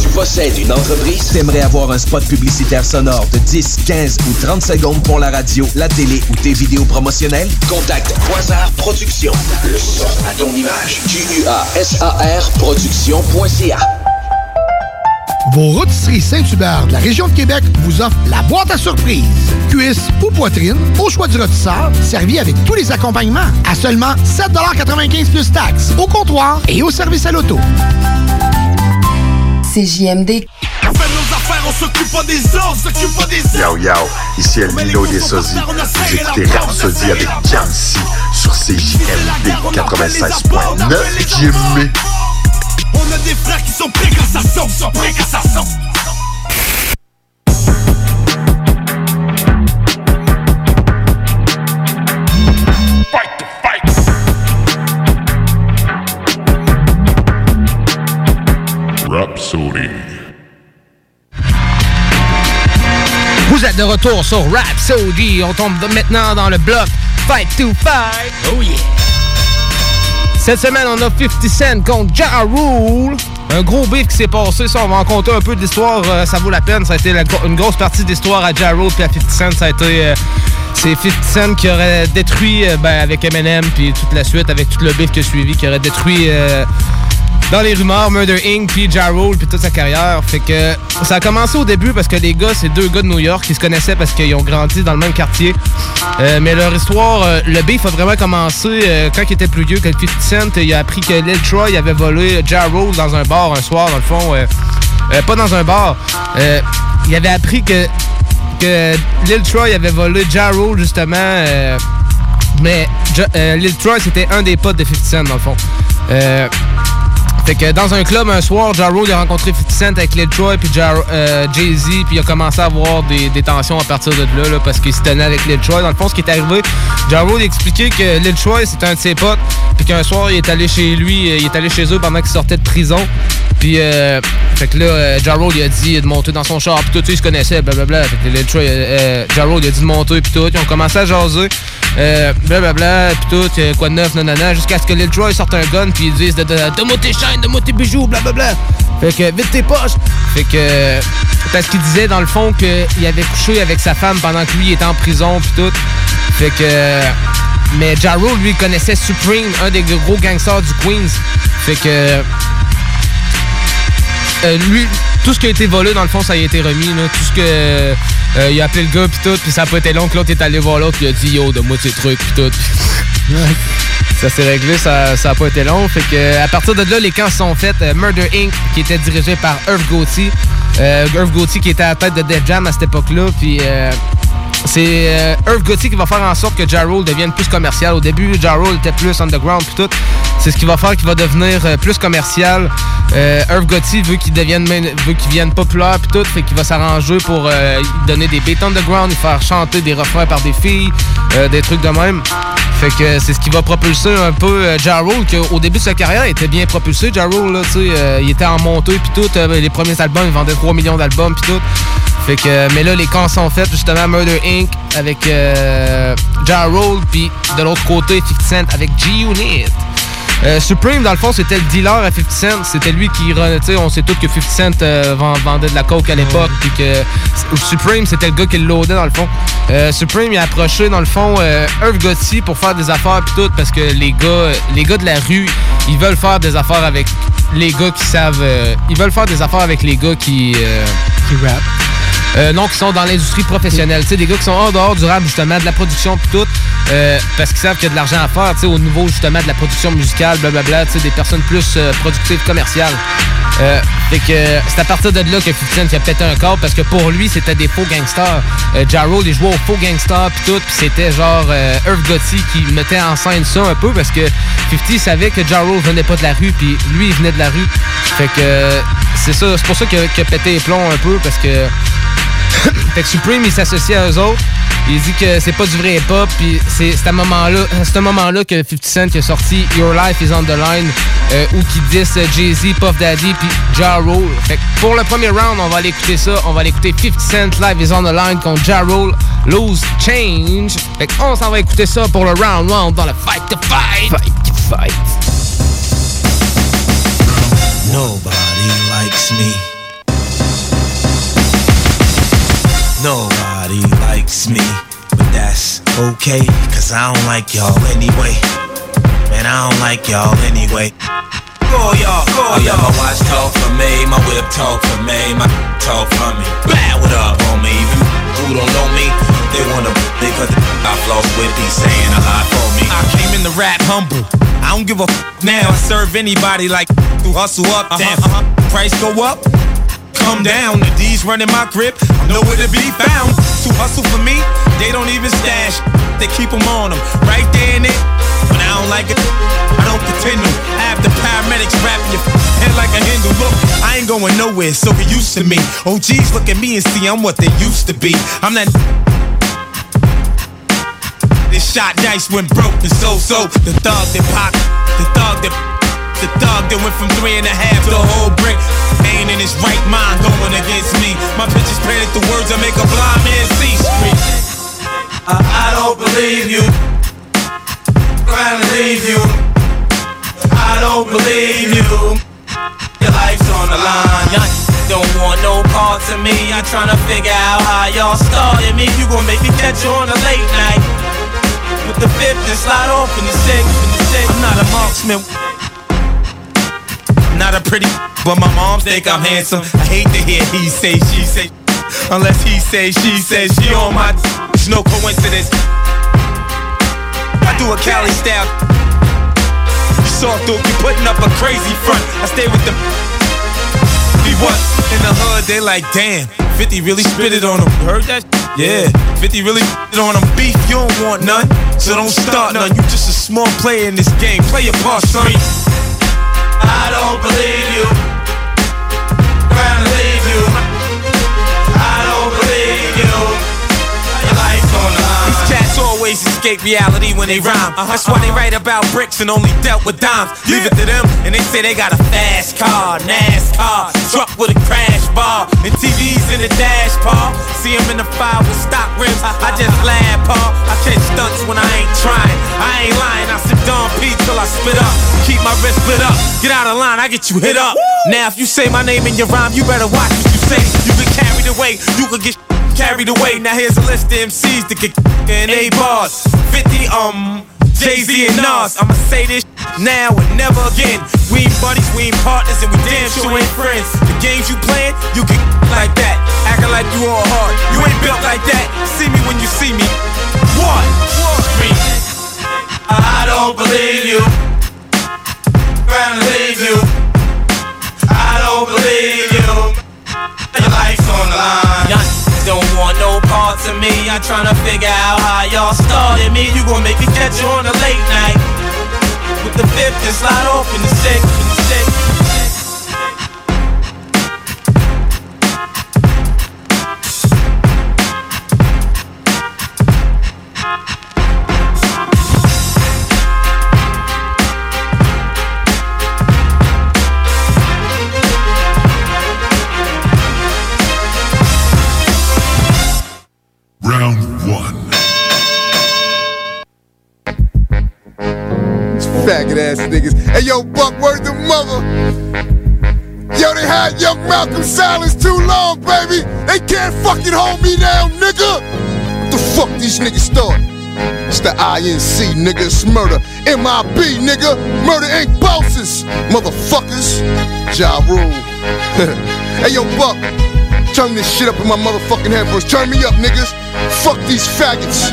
Tu possèdes une entreprise, t'aimerais avoir un spot publicitaire sonore de 10, 15 ou 30 secondes pour la radio, la télé ou tes vidéos promotionnelles? Contacte Quasar Productions. Le son à ton image. Q-U-A-S-A-R Productions.ca. Vos rôtisseries Saint-Hubert de la région de Québec vous offrent la boîte à surprise. Cuisse ou poitrine, au choix du rôtisseur, servi avec tous les accompagnements à seulement 7,95 plus taxes, au comptoir et au service à l'auto. CJMD. On fait nos affaires, on s'occupe pas des autres, on s'occupe pas des Yo yo, ici El Nino des Sosies. Vous écoutez Rhapsody avec Jamsi sur CJMD 96.9 Jimmy. On a des frères qui sont prêts quand ça sonne, sont prêts quand ça sonne. Rhapsody. Vous êtes de retour sur Rhapsody. On tombe maintenant dans le bloc Fight to Fight. Oh yeah. Cette semaine, on a 50 Cent contre Ja Rule. Un gros beef qui s'est passé, ça, on va en compter un peu de l'histoire, euh, ça vaut la peine. Ça a été la une grosse partie d'histoire à Ja Rule puis à 50 Cent. Ça a été. euh, c'est 50 Cent qui aurait détruit, euh, ben, avec Eminem, puis toute la suite, avec tout le beef qui a suivi, qui aurait détruit. Dans les rumeurs, Murder Inc., puis Ja Rule, puis toute sa carrière. Fait que ça a commencé au début parce que les gars, c'est deux gars de New York qui se connaissaient parce qu'ils ont grandi dans le même quartier. Euh, mais leur histoire, euh, le beef a vraiment commencé euh, quand il était plus vieux que le 50 Cent. Il a appris que Lil Troy avait volé Ja Rule dans un bar un soir, dans le fond. pas dans un bar. Il avait appris que, Lil Troy avait volé Ja Rule, justement. mais Lil Troy, c'était un des potes de 50 Cent, dans le fond. Euh, fait que dans un club un soir, Ja Rule a rencontré 50 Cent avec Lil Troy puis Ja- euh, Jay-Z puis il a commencé à avoir des, tensions à partir de là, là, parce qu'il se tenait avec Lil Troy. Dans le fond, ce qui est arrivé, Ja Rule a expliqué que Lil Troy c'était un de ses potes puis qu'un soir il est allé chez lui, euh, il est allé chez eux pendant qu'il sortait de prison. Puis euh, fait que là, euh, Ja Rule, il a dit de monter dans son char puis tout, ils se connaissaient, blablabla. Fait que Troy, euh, Ja Rule, il a dit de monter puis tout, ils ont commencé à jaser. Euh, blablabla, pis tout, euh, quoi de neuf, nanana, jusqu'à ce que Lil Troy sorte un gun, puis ils disent de, de, tes chaînes, donne-moi tes bijoux, blablabla. Fait que vite tes poches. Fait que. Parce qu'il disait dans le fond qu'il avait couché avec sa femme pendant que lui était en prison, puis tout. Fait que. Mais Ja Rule, lui, connaissait Supreme, un des gros gangsters du Queens. Fait que. Euh, lui, tout ce qui a été volé, dans le fond, ça a été remis. Là. Tout ce que. euh, il a appelé le gars, puis tout, puis ça a pas été long que l'autre est allé voir l'autre, puis il a dit Yo, donne-moi tes trucs, puis tout. ça s'est réglé, ça, ça a pas été long. Fait que, à partir de là, les camps se sont faits. Euh, Murder Inc., qui était dirigé par Irv Gauthier. Euh, Irv Gauthier qui était à la tête de Def Jam à cette époque-là, puis. C'est Irv Gauthier qui va faire en sorte que Ja Rule devienne plus commercial. Au début, Ja Rule était plus underground puis tout. C'est ce qui va faire qu'il va devenir euh, plus commercial. Irv Gauthier veut qu'il devienne veut qu'il populaire puis tout, fait qu'il va s'arranger pour euh, donner des beats underground, faire chanter des refrains par des filles, euh, des trucs de même. Fait que c'est ce qui va propulser un peu Ja Rule, qu'au début de sa carrière, était bien propulsé. Ja Rule, il était en montée puis tout. Les premiers albums, il vendait 3 millions d'albums puis tout. Fait que, mais là, les camps sont faits, justement, Murder Inc. avec euh, puis de l'autre côté, 50 Cent avec G-Unit. Euh, Supreme, dans le fond, c'était le dealer à 50 Cent. C'était lui qui, tu on sait tous que 50 Cent euh, vend- vendait de la coke à l'époque, puis que Supreme, c'était le gars qui le loadait, dans le fond. Euh, Supreme, il a approché, dans le fond, euh, Irv Gotti pour faire des affaires, puis tout, parce que les gars, les gars de la rue, ils veulent faire des affaires avec les gars qui savent. euh, ils veulent faire des affaires avec les gars qui. euh, qui rap. Euh, non, qui sont dans l'industrie professionnelle. Sais, des gars qui sont en dehors du rap, justement, de la production pis tout, euh, parce qu'ils savent qu'il y a de l'argent à faire, sais, au niveau, justement, de la production musicale, blablabla, sais, des personnes plus euh, productives, commerciales. Fait que c'est à partir de là que 50 Cent il a pété un corps parce que pour lui c'était des faux gangsters. Ja Rule, il jouait aux faux gangsters pis tout pis c'était genre Irv Gotti qui mettait en scène ça un peu parce que 50 savait que Ja Rule venait pas de la rue puis lui il venait de la rue. Fait que c'est ça, c'est pour ça qu'il a, pété les plombs un peu parce que <coughs> fait que Supreme, il s'associe à eux autres. Il dit que c'est pas du vrai hip-hop. Puis c'est à un moment-là <coughs> c'est un moment-là que 50 Cent qui a sorti Your Life is on the Line, euh, où qui dit Jay-Z, Puff Daddy, puis Ja Rule. Fait que pour le premier round, on va aller écouter ça. On va aller écouter 50 Cent Live is on the Line contre Ja Rule, Lose Change. Fait qu'on s'en va écouter ça pour le round one dans le Fight to Fight. Fight to Fight. Nobody likes me. Nobody likes me. But that's okay, cause I don't like y'all anyway. Man, I don't like y'all anyway. Go y'all, go y'all. My watch talk for me, my whip talk for me, my talk for me. Bad what up on me. Even who don't know me, they wanna me cause I floss with these saying a lot for me. I came in the rap humble. I don't give a f- now. I serve anybody like who hustle up. Uh-huh, Damn, uh-huh. price go up. Come down, the D's running my grip. I'm nowhere to be found. To hustle for me, they don't even stash. They keep them on them, right there in it. When I don't like it, I don't pretend to. Have the paramedics wrapping your head like a Hindu. Look, I ain't going nowhere, so get used to me. Oh, OGs look at me and see I'm what they used to be. I'm that. This shot dice went broke and so so. The thug that pop, the thug that. The thug that went from three and a half to a whole brick ain't in his right mind going against me. My pictures painted the words that make a blind man see. Street. I, I don't believe you. Trying to leave you. I don't believe you. Your life's on the line. Don't want no parts of me. I'm trying to figure out how y'all started me. You gon' make me catch you on a late night. The fifth and slide off in the six. In the six. I'm not a marksman. Not a pretty, but my moms think I'm handsome. I hate to hear he say, she say, unless he say, she say, she on my. It's no coincidence. I do a Cali style. You saw through, you putting up a crazy front. I stay with them. In the hood, they like, damn. 50 really spit it on them. You heard that? Yeah, 50 really spit it on them. Beef, you don't want none. So don't start none. You just a small player in this game. Play your part, son. I don't believe you. Always escape reality when they rhyme. That's why they write about bricks and only dealt with dimes. Leave it to them, and they say they got a fast car, NASCAR, truck with a crash bar, and TVs in the dash, Paul. See them in the fire with stock rims. I just laugh, Paul. I catch stunts when I ain't trying. I ain't lying. I sit Don P till I spit up. Keep my wrist split up. Get out of line, I get you hit up. Now, if you say my name in your rhyme, you better watch what you say. You get carried away. You could get carried away. Now here's a list of MCs that get in A bars. 50 um Jay Z and Nas. I'ma say this now and never again. We ain't buddies, we ain't partners, and we damn sure ain't friends. The games you playing, you get like that. Acting like you all hard. You ain't built like that. See me when you see me. What? Scream. I don't believe you. Gonna leave you. I don't believe you. Your life's on the line. Don't want no parts of me. I'm trying to figure out how y'all started me. You gon' make me catch you on a late night. With the fifth and slide off. In the sixth. Ass niggas. Hey yo, Buck, word the mother. Yo, they had young Malcolm silence too long, baby. They can't fucking hold me down, nigga. What the fuck these niggas thought? It's the INC, nigga. It's murder. MIB, nigga. Murder Inc. bosses. Motherfuckers. Ja Rule. <laughs> hey yo, Buck. Turn this shit up in my motherfucking head first. Turn me up, niggas. Fuck these faggots.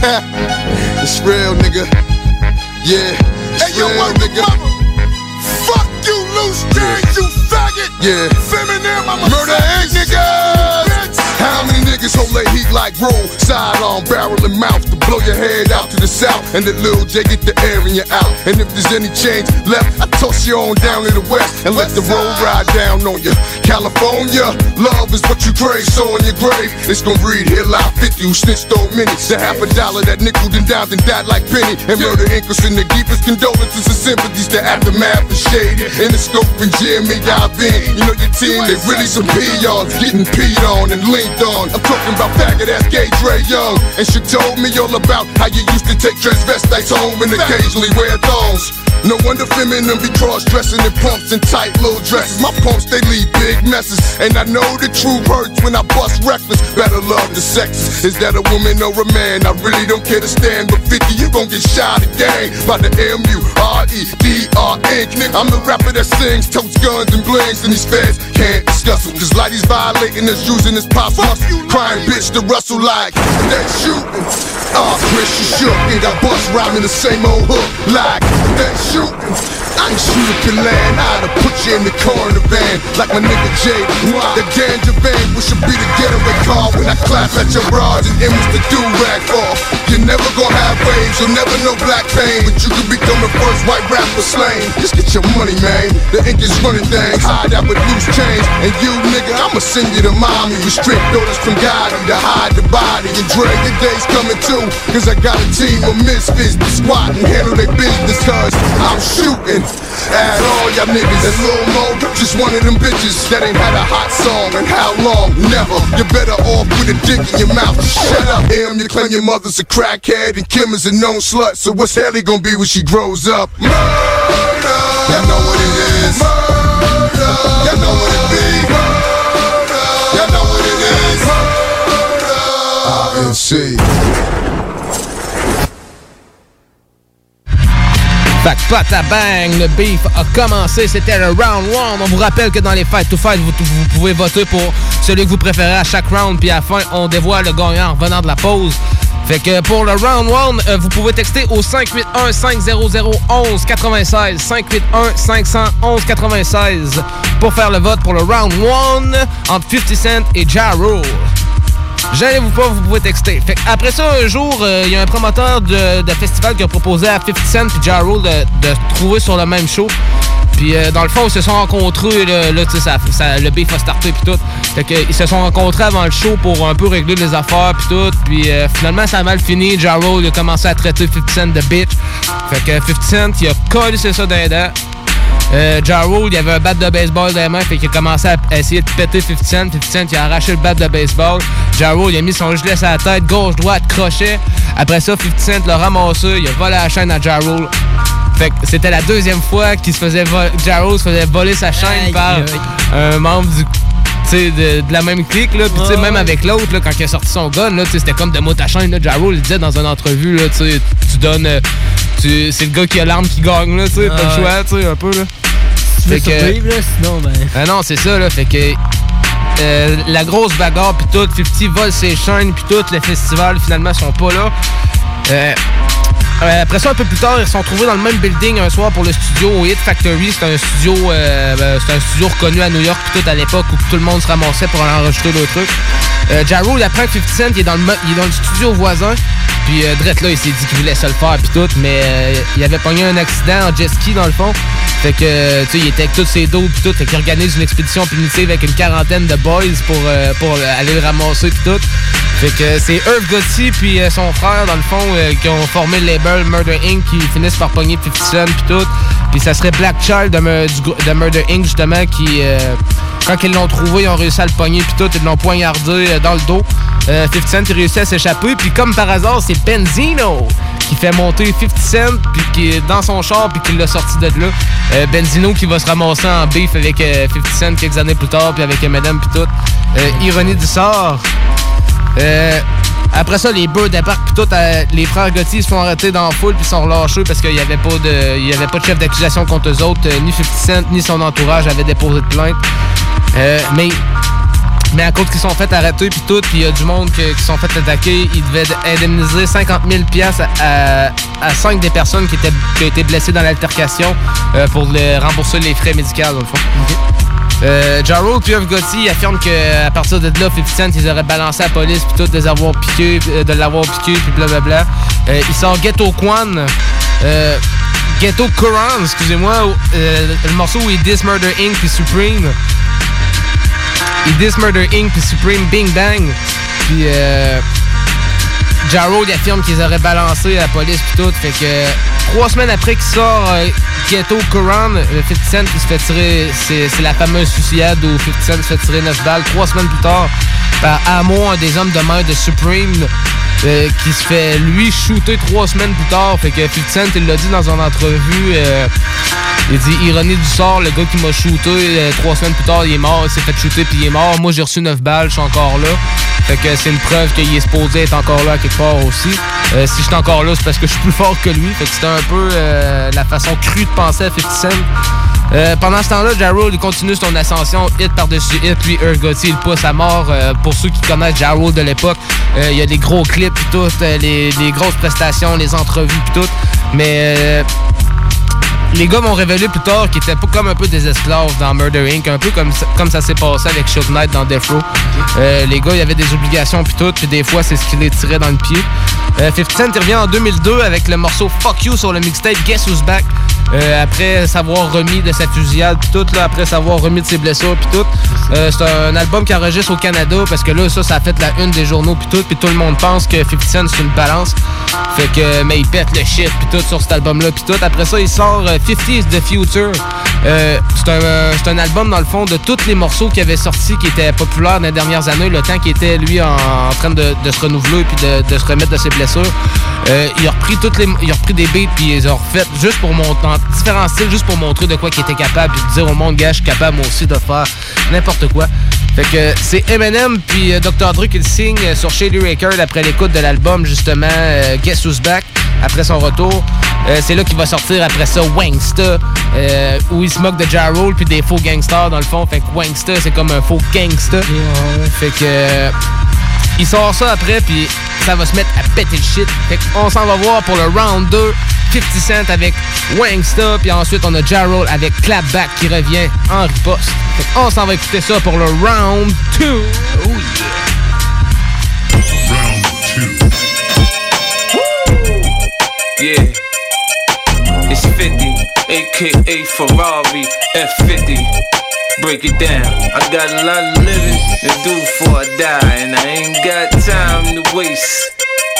<laughs> it's real, nigga. Yeah. Hey, yo, real, nigga. Fuck you, loose change, you faggot. Yeah. Feminine, I'm a Murder Inc. niggas. How many niggas hold their heat like roll? Sidearm, barrel, and mouth to blow your head out to the south. And the little J get the air in you out. And if there's any change left, I toss you on down to the west and let the road ride down on you. California, love is what you crave. So in your grave, it's gonna read here live 50 who snitched on many. The half a dollar that nickel and dimed and died like penny. And murder incus in the deepest condolences and sympathies. The aftermath is shady. In the scope and Jimmy in. You know your team, they really some peons getting peed on and linked on. I'm talking about faggot ass gay Dre Young. And she told me all about how you used to take transvestites home and occasionally wear thongs. No wonder feminine be cross-dressing in pumps and tight little dresses. My pumps, they leave big messes. And I know the truth hurts when I bust reckless. Better love the sexes. Is that a woman or a man? I really don't care to stand. But 50, you gon' get shot again by the M-U-R-E-D-R Inc. Nigga, I'm the rapper that sings, totes guns and blings. And these feds can't discuss them. Cause Lighty's violating us, using his pop muscle. Crying bitch to Russell like they shooting. Ah, Chris, you shook. And got bust rhyming the same old hook like they shooting. I ain't shoot if you land, I'd have put you in the car in the van Like my nigga Jay, the ganja van Which should be the getaway car when I clap at your bras And M's the do-rag off You're never gonna have waves, you'll never know black pain But you could become the first white rapper slain Just get your money, man, the ink is running things Hide out with loose change, and you nigga, I'ma send you to mommy With strict orders from Gotti to hide the body. And Dre, your day's coming too Cause I got a team of misfits to squat and handle their business Cause I'm shooting at all y'all niggas. And Lil Mo, just one of them bitches That ain't had a hot song And how long? Never. You're better off with a dick in your mouth. Shut up, M, you claim your mother's a crackhead And Kim is a known slut. So what's Haley gonna be when she grows up? Murder Y'all know bang, le beef a commencé, c'était le round one. On vous rappelle que dans les fight to fight, vous, vous pouvez voter pour celui que vous préférez à chaque round, puis à la fin, on dévoile le gagnant en revenant de la pause. Fait que pour le round one, euh, vous pouvez texter au 581 500 11 96 581 511 96 pour faire le vote pour le round one entre 50 Cent et Ja Rule. Gênez-vous pas, vous pouvez texter. Après ça, un jour, euh, il y a un promoteur de, de festival qui a proposé à 50 Cent et Ja de, de se trouver sur le même show. Puis euh, dans le fond, ils se sont rencontrés, là, tu sais, ça, ça- le beef a starté puis tout. Fait que, ils se sont rencontrés avant le show pour un peu régler les affaires puis tout. Puis euh, finalement, ça a mal fini. Ja a commencé à traiter 50 Cent de bitch. Fait que 50 Cent, il a collé ça dents. Euh, ja Rule, il avait un bat de baseball dans les mains, fait qu'il a commencé à essayer de péter 50 Cent. 50 Cent, il a arraché le bat de baseball. Ja Rule, il a mis son gilet sur la tête, gauche, droite, crochet. Après ça, 50 Cent l'a ramassé, il a volé la chaîne à Ja Rule. Fait que c'était la deuxième fois qu'il se faisait Ja Rule se faisait voler sa chaîne Aïe, par un membre du de, de la même clique, là. Puis, même avec l'autre, quand il a sorti son gun, là, c'était comme de mot à chaîne, là. Ja Rule, il disait dans une entrevue, là, tu donnes. euh, c'est le gars qui a l'arme qui gagne, là, tu sais, Ah pas le choix, tu sais, un peu, là. Tu veux que- survivre, là, sinon, ben. ah non, c'est ça, là. Fait que. euh, la grosse bagarre, puis tout. 50 vole ses chaînes, puis tout. Le festival, finalement, sont pas là. Euh, euh, après ça, un peu plus tard, ils se sont trouvés dans le même building un soir pour le studio Hit Factory. C'est un studio euh, ben, c'est un studio reconnu à New York puis tout à l'époque où tout le monde se ramassait pour aller enregistrer le truc. Euh, Ja Rule, après 50 Cent, il est dans le, studio voisin. Puis euh, là, il s'est dit qu'il voulait se le faire puis tout, mais euh, il avait pogné un accident en jet ski dans le fond. Fait que, tu sais, il était avec tous ses dos puis tout. Fait qu'il organise une expédition punitive avec une quarantaine de boys pour, euh, euh, aller le ramasser puis tout. Fait que c'est Irv Gotti puis son frère, dans le fond, qui ont formé le label Murder Inc. qui finissent par pogner 50 Cent puis tout. Puis ça serait Black Child de, de Murder Inc. justement qui, quand ils l'ont trouvé, ils ont réussi à le pogner puis tout. Ils l'ont poignardé euh, dans le dos. Euh, 50 Cent il réussit à s'échapper. Puis comme par hasard, c'est Benzino qui fait monter 50 Cent puis qui est dans son char puis qui l'a sorti de là. Euh, Benzino qui va se ramasser en beef avec euh, 50 Cent quelques années plus tard puis avec Eminem puis tout. Euh, ironie du sort. Après ça, les Birds débarquent puis tout. euh, les frères Gotti se font arrêter dans la foule puis sont relâchés parce qu'il n'y avait pas de, avait pas de chef d'accusation contre eux autres. Euh, ni 50 Cent ni son entourage avaient déposé de plainte. Euh, mais mais à cause qu'ils sont fait arrêter puis tout, puis il y a du monde qui sont fait attaquer, ils devaient indemniser 50 000 piastres à, à, 5 des personnes qui, étaient, qui ont été blessées dans l'altercation pour rembourser les frais médicaux, fond. Euh, Ja Rule puis Gotti affirment qu'à partir de là, 50 Cent, ils auraient balancé la police puis tout, de les piqués, euh, de l'avoir piqué puis blablabla. Euh, il sort Ghetto Quan, euh, Ghetto Quran, excusez-moi, euh, le morceau où il diss Murder Inc. puis Supreme. Il diss Murder Inc. puis Supreme Bing Bang. Puis euh, affirme qu'ils auraient balancé la police puis tout. Fait que trois semaines après qu'il sort Ghetto le 50 Cent qui se fait tirer, c'est c'est la fameuse fusillade où 50 Cent se fait tirer 9 balles. Trois semaines plus tard, par Amo, un des hommes de main de Supreme, euh, qui se fait lui shooter trois semaines plus tard. Fait que 50 Cent, il l'a dit dans une entrevue. euh, il dit ironie du sort, le gars qui m'a shooté euh, trois semaines plus tard, il est mort, il s'est fait shooter puis il est mort. Moi j'ai reçu 9 balles, je suis encore là. Fait que c'est une preuve qu'il est supposé être encore là quelque part aussi. Euh, si je suis encore là, c'est parce que je suis plus <laughs> fort que lui. Fait que c'était un peu euh, la façon crue de penser à 50 Cent. Euh, pendant ce temps-là, Ja Rule, il continue son ascension hit par-dessus hit, puis Irv Gotti il pousse à mort. Pour ceux qui connaissent Ja Rule de l'époque, il y a des gros clips puis tout, les, grosses prestations, les entrevues puis tout. Mais les gars m'ont révélé plus tard qu'ils étaient comme un peu des esclaves dans Murder Inc. Un peu comme ça, comme ça s'est passé avec Shook Knight dans Death Row. Euh, les gars, il y avait des obligations puis tout, puis des fois, c'est ce qui les tirait dans le pied. Euh, 50 Cent revient en 2002 avec le morceau Fuck You sur le mixtape Guess Who's Back. Euh, après s'avoir remis de sa fusillade puis tout, après s'avoir remis de ses blessures puis tout. Euh, c'est un album qui enregistre au Canada parce que là, ça, ça a fait la une des journaux puis tout, puis tout le monde pense que 50 Cent c'est une balance. Fait que, mais il pète le shit puis tout sur cet album-là puis tout. Après ça, il sort euh, 50 is the Future. Euh, c'est un, euh, un album dans le fond de tous les morceaux qui avaient sorti qui étaient populaires dans les dernières années, le temps qu'il était lui en, train de, se renouveler puis de, se remettre de ses blessures. Euh, il a repris toutes repris des beats puis il les a refaites juste pour montrer en différents styles, juste pour montrer de quoi qu'il était capable puis de dire au monde, gars, je suis capable aussi de faire n'importe quoi. Fait que c'est Eminem puis euh, Dr. Dre qui le signe euh, sur Shady Record après l'écoute de l'album justement euh, Guess Who's Back après son retour. Euh, c'est là qu'il va sortir après ça Wangsta euh, où il se moque de Ja Rule puis des faux gangsters dans le fond. Fait que Wangsta c'est comme un faux gangsta. Fait que euh, il sort ça après puis ça va se mettre à péter le shit. Fait qu'on s'en va voir pour le round 2. 50 Cent avec Wangsta, puis ensuite on a Ja Rule avec Clapback qui revient en riposte. Fait qu'on s'en va écouter ça pour le round 2. Oh Yeah. It's 50, aka Ferrari F50. Break it down. I got a lot of living to do before I die, and I ain't got time to waste.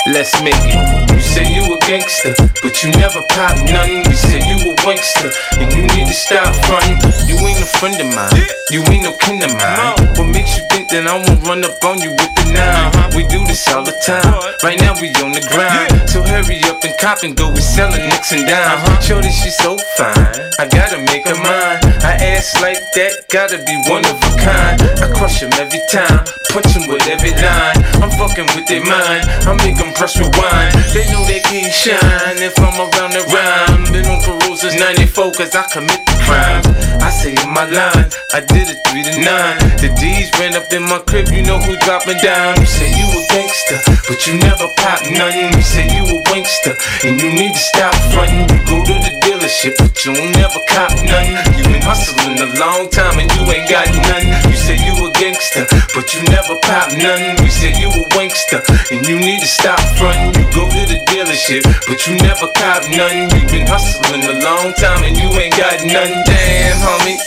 Let's make it. You say you a gangster, but you never pop nothing. You say you a wankster, and you need to stop fronting. You ain't a friend of mine, you ain't no kin of mine. What makes you that I won't run up on you with the nine? We do this all the time. Right now we on the grind, so hurry up and cop and go. We selling nicks and dimes. Show that she's so fine. I gotta make her mine. I ass like that, gotta be one of a kind. I crush him every time, punching with every line. I'm fucking with their mind, I make them press rewind. They know they can't shine if I'm around the rhyme. Been on parole since 94 cause I commit the crime. I say in my line, I did it 3 to 9. The D's ran up in my crib, you know who dropping down. You say you a gangster, but you never pop nothing. You say you a wankster, and you need to stop frontin'. You go to the dealership, but you don't never cop nothing. You been hustling a long time and you ain't got nothing. You say you a gangster, but you never pop nothing. You say you a wankster, and you need to stop frontin'. You go to the dealership, but you never cop nothing. You been hustling a long time and you ain't got nothing. Damn, homie.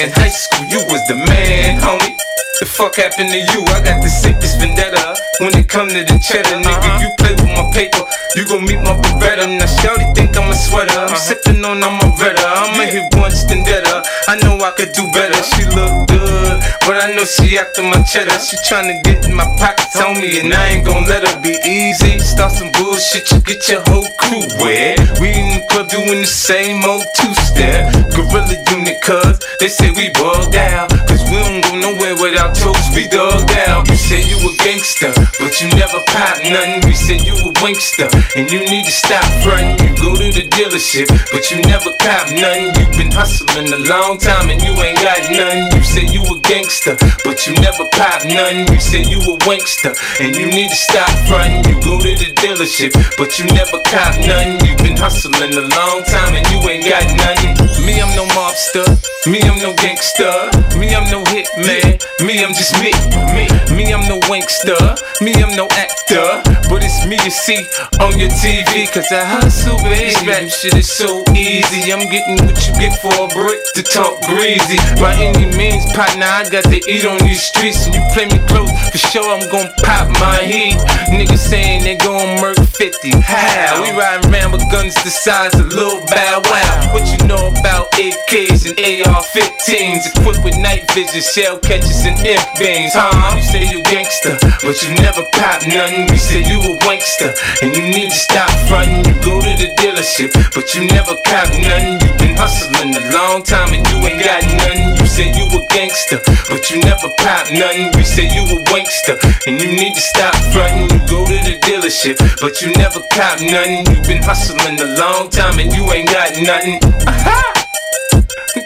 In high school, you was the man, homie. The fuck happened to you? I got the sickest vendetta. When it come to the cheddar, nigga, you play with my paper. You gon' meet my Beretta. Now, Shawty think I'm a sweater. I'm uh-huh. sippin' on, I'm a. I'ma hit once, then better. I know I could do better. She look good, but I know she after my cheddar. She tryna get in my pockets on me, and I ain't gon' let her be easy. Start some bullshit, you get your whole crew wet. We in the club doing the same old two-step. Gorilla unit, cuz they say we bugged out. We don't go nowhere without toast, we dug out. You say you a gangster, but you never pop nothing. We said you a wankster, and you need to stop frontin'. You go to the dealership, but you never cop nothing. You've been hustling a long time and you ain't got nothing. You said you a gangster, but you never pop nothing. You said you a wankster, and you need to stop frontin'. You go to the dealership, but you never cop nothing. You been hustling a long time and you ain't got nothing. Me, I'm no mobster. Me, I'm no gangster. Me, I'm no hitman. Me, I'm just me. Me, me, I'm no wankster. Me, I'm no actor. But it's me you see on your TV. Cause I hustle, baby. Rap shit is so easy. I'm getting what you get for a brick to talk greasy. By any means, partner, I got to eat on these streets. And you play me close, for sure I'm gon' pop my heat. Niggas saying they gon' murk 50. How? We riding around with guns the size of Lil Bow Wow. What you know about AKs and AR-15s? Equipped with night vision, shell catchers and imp. Huh? You say you gangster, but you never pop nothing. You say you a wankster, and you need to stop frontin'. You go to the dealership, but you never cop nothing. You been hustling a long time and you ain't got nothing. You say you a gangster, but you never pop nothing. We say you a wankster, and you need to stop frontin'. You go to the dealership, but you never cop nothing. You've been hustling a long time and you ain't got nothing. Aha!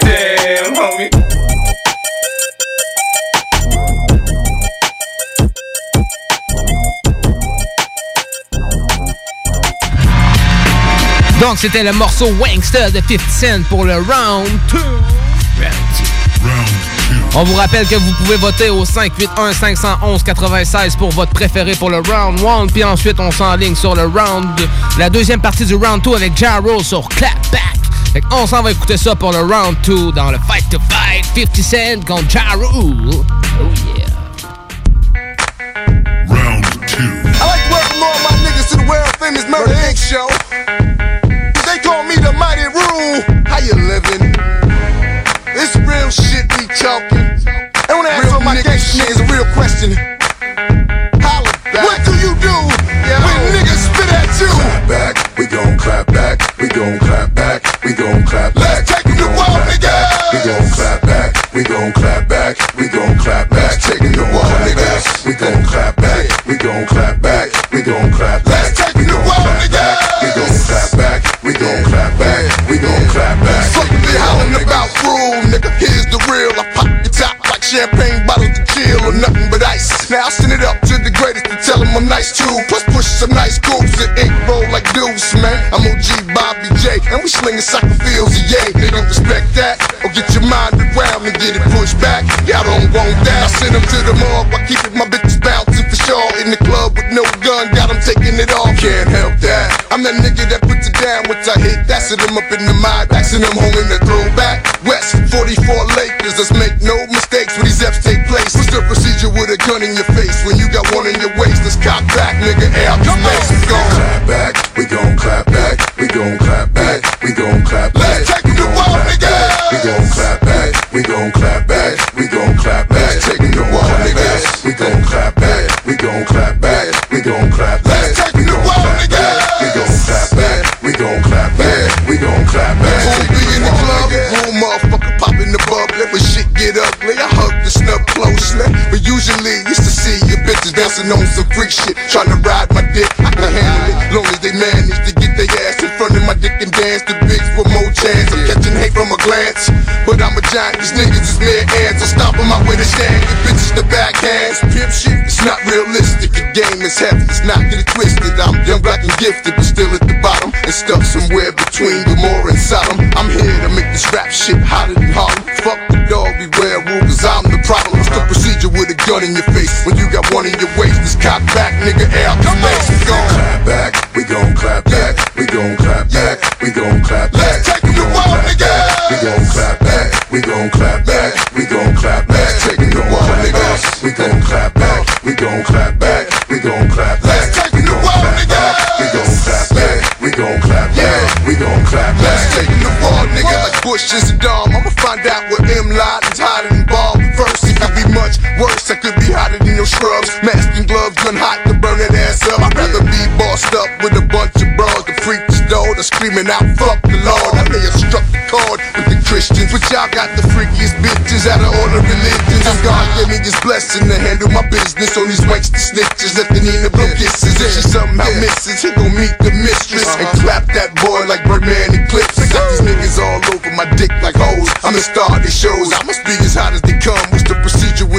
Damn, homie. Donc, c'était le morceau Wankster de 50 Cent pour le Round 2. On vous rappelle que vous pouvez voter au 581-511-96 pour votre préféré pour le Round 1. Puis ensuite, on s'enligne sur le Round... La deuxième partie du Round 2 avec Jarro sur Clapback. Fait on s'en va écouter ça pour le Round 2 dans le Fight to Fight 50 Cent contre Jarro. Oh yeah. I like to welcome all my niggas to the world famous Murder Inc. show. They call me the Mighty shit we talking. And when I ask all my gangsta niggas a real question. Holla back. What do you do when niggas spit at you? Clap back, we gon' clap back, we gon' clap back, we gon' clap back. Let's take it to war, niggas. We gon' clap back, we gon' clap back, we gon' clap back. Take it to war, niggas. We gon' clap back, we gon' clap back, we gon' clap back. Let's take it to war, niggas. We gon' clap back, we gon' clap back, we gon' clap back. Fuck me hollering about rule, nigga. Here's champagne bottles to chill or nothing but ice. Now I send it up to the greatest to tell him I'm nice too. Plus push some nice grooves and ink roll like deuce, man. I'm OG Bobby J, and we slinging soccer fields, yeah. They don't respect that, or get your mind around and get it pushed back. Y'all don't want that. I send them to the morgue I keep it, my bitches bouncing sure. In the club with no gun, got them taking it off. Can't help that. I'm that nigga that puts it down once I hit. That's it, I'm up in the mind, axing them home in the throwback. West 44 Lakers, let's make no mistakes when these F's take place. What's the procedure with a gun in your face when you got one in your waist? Let's cock back, nigga. Air out these legs, we gon' clap back, we gon' clap back, we gon' clap back, we gon' clap back. Bouncing on some freak shit, trying to ride my dick. I can handle it, long as they manage to get their ass in front of my dick and dance. The bigs for more chance. I'm catching hate from a glance, but I'm a giant. These niggas is mere ants. I'll stop them out with a stand. The bitches the backhands. Pimp shit, it's not realistic. The game is heavy, it's not get it twisted. I'm young, black, and gifted, but still at the bottom. And stuck somewhere between Gomorrah and Sodom. I'm here to make this rap shit hotter than Harlem. Fuck the dog, beware rule, cause I'm the problem. It's the procedure with a gun in your face. When you got one in your this cock back, nigga, out this place. We gon' clap back, we gon' clap back, we gon' clap back, we gon' clap back. Let's take it to war, nigga. We gon' clap back, we gon' clap back, we gon' clap back. Let's Take it to war, nigga. We gon' clap back, we gon' clap back, we gon' clap back. Let's take it to war, nigga. We gon' clap back, we gon' clap back, we gon' clap back. Let's take it to war, nigga. Like Bush is a dom. I'ma find out where M lied is hiding in ball. First, it could be much worse. I could be hotter than your scrubs. Mask and gloves, hot to burn that ass up. I'd rather be bossed up with a bunch of bros. The freaks, though, the screaming out, fuck the Lord. I may have struck the chord with the Christians, but y'all got the freakiest bitches out of all the religions. And God gave me this blessing to handle my business on these wanks the snitches. Let the Nina blow kisses. If she somehow misses, he gon' meet the mistress and uh-huh. clap that boy like Birdman Eclipse. I got these niggas all over my dick like hoes. I'm the star of these shows. I must be as hot as they come. What's the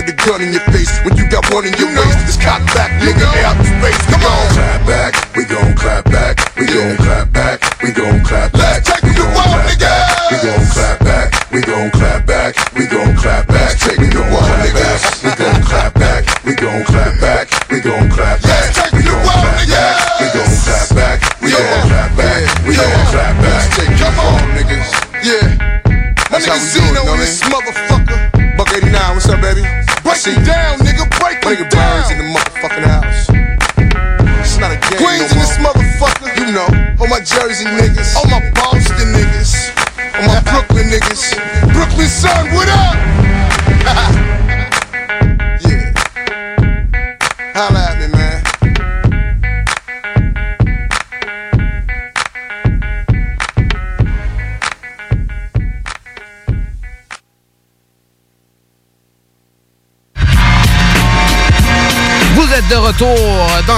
with a gun in your face when you got one in your waist? This cock back, nigga, out the face. Come on, clap back. We gon' clap back. We gon' clap back. We gon' clap back.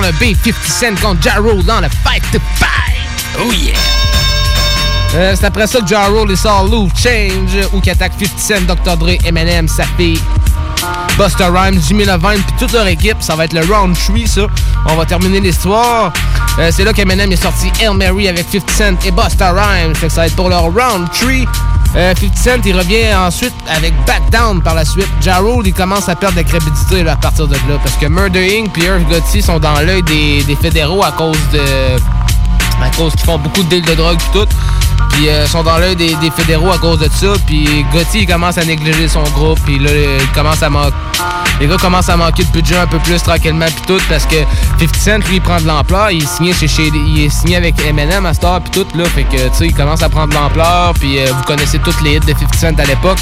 Le B50 Cent contre Jarro dans le Fight to Fight. Oh yeah! Euh, c'est après ça que Jarro les sort Loose Change ou qui attaque 50 Cent, Dr. Dre, Eminem, sa fille, Buster Rhymes, Jimmy Levine puis toute leur équipe. Ça va être le round 3 ça. On va terminer l'histoire. Euh, c'est là qu'Eminem est sorti Hail Mary avec 50 Cent et Buster Rhymes. Fait que ça va être pour leur round 3. Euh, 50 Cent, il revient ensuite avec Back Down par la suite. Ja il commence à perdre de la crédibilité à partir de là. Parce que Murder Inc. et Earth Gotti sont dans l'œil des fédéraux à cause de. À cause qu'ils font beaucoup de deals de drogue et tout. Puis euh, sont dans l'œil des, des fédéraux à cause de ça. Puis Gotti, il commence à négliger son groupe. Puis là, il commence à manquer. Les gars commencent à manquer de budget un peu plus tranquillement puis tout parce que 50 Cent lui il prend de l'ampleur, il est signé chez, il est signé avec Eminem à Star puis tout là, fait que tu sais il commence à prendre de l'ampleur puis euh, vous connaissez toutes les hits de 50 Cent à l'époque.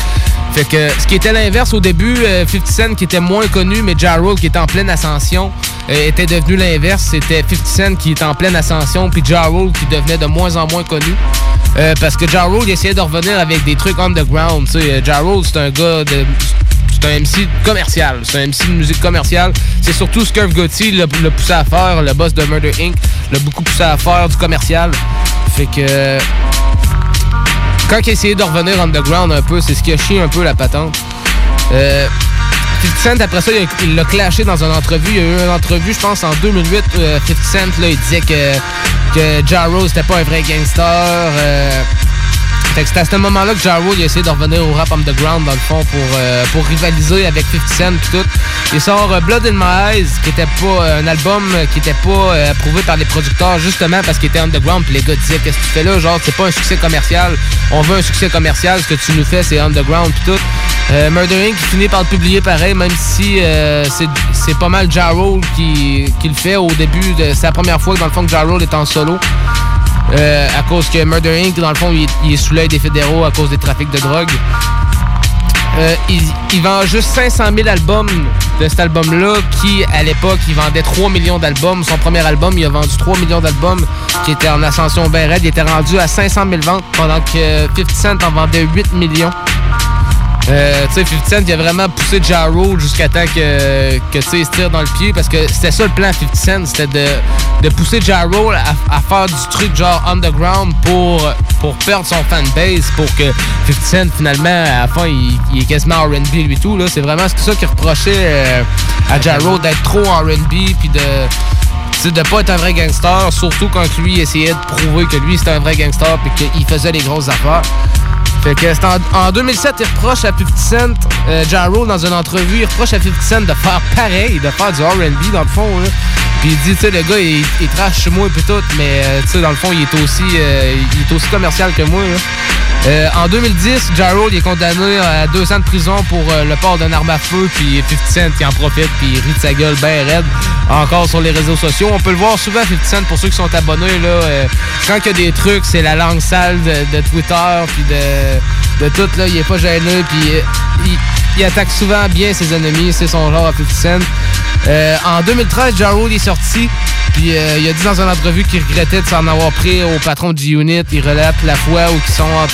Fait que ce qui était l'inverse au début, euh, 50 Cent qui était moins connu mais Ja qui était en pleine ascension euh, était devenu l'inverse, c'était 50 Cent qui était en pleine ascension puis Ja Qui devenait de moins en moins connu. Euh, parce que Ja Rule essayait de revenir avec des trucs underground, tu sais Ja Rule c'est un gars de c'est un MC commercial. C'est un MC de musique commerciale. C'est surtout que Gotti l'a l'a poussé à faire, le boss de Murder Inc. l'a beaucoup poussé à faire du commercial. Fait que. Quand il a essayé de revenir underground un peu, c'est ce qui a chié un peu la patente. Euh, 50 Cent, après ça, il l'a clashé dans une entrevue. Il y a eu une entrevue, je pense, en 2008. euh, 50 Cent, là, il disait que, que Ja Rule, c'était pas un vrai gangster. euh, c'est à ce moment-là que Ja Rule il a essayé de revenir au rap underground dans le fond pour, euh, pour rivaliser avec 50 Cent pis tout. Il sort euh, Blood in My Eyes qui était pas un album qui était pas approuvé par les producteurs justement parce qu'il était underground puis les gars disaient qu'est-ce que tu fais là? Genre c'est pas un succès commercial. On veut un succès commercial, ce que tu nous fais c'est underground pis tout. Euh, Murder Inc. finit par le publier pareil même si euh, c'est- pas mal Ja Rule qui, qui le fait au début. C'est la première fois que dans le fond que est en solo. Euh, à cause que Murder Inc., dans le fond, il il est sous l'œil des fédéraux à cause des trafics de drogue. Il, il vend juste 500 000 albums de cet album-là, qui, à l'époque, il vendait 3 millions d'albums. Son premier album, il a vendu 3 millions d'albums, qui était en ascension bien raide. Il était rendu à 500 000 ventes, pendant que 50 Cent en vendait 8 millions. Euh, tu sais, 50 Cent, il a vraiment poussé Ja Rule jusqu'à temps que, que tu sais, il se tire dans le pied parce que c'était ça le plan 50 Cent, c'était de, de pousser Ja Rule à, à faire du truc genre underground pour, pour perdre son fanbase, pour que 50 Cent, finalement, à la fin, il, il est quasiment R&B lui tout. là. C'est vraiment ça qu'il reprochait euh, à Ja Rule d'être trop R&B puis de de pas être un vrai gangster, surtout quand lui essayait de prouver que lui c'était un vrai gangster puis qu'il faisait les grosses affaires. Fait que en, en 2007, il reproche à 50 Cent, euh, dans une entrevue, il reproche à 50 Cent de faire pareil, de faire du R&B dans le fond. Là. Puis il dit, tu sais, le gars, il, il trash chez moi et tout, mais euh, tu sais, dans le fond, il est aussi, euh, il est aussi commercial que moi. là. Euh, en 2010, Ja Rule, il est condamné à deux ans de prison pour euh, le port d'une arme à feu, puis 50 Cent qui en profite, puis il rit de sa gueule bien raide, encore sur les réseaux sociaux. On peut le voir souvent, 50 Cent, pour ceux qui sont abonnés, là, quand il y a des trucs, c'est la langue sale de, de Twitter, puis de, de tout, là, il est pas gêné, puis euh, il, attaque souvent bien ses ennemis, c'est son genre à 50 Cent. Euh, en 2013, Ja Rule est sorti, puis euh, il a dit dans une entrevue qu'il regrettait de s'en avoir pris au patron de G-Unit. Il relate la fois où ils sont en-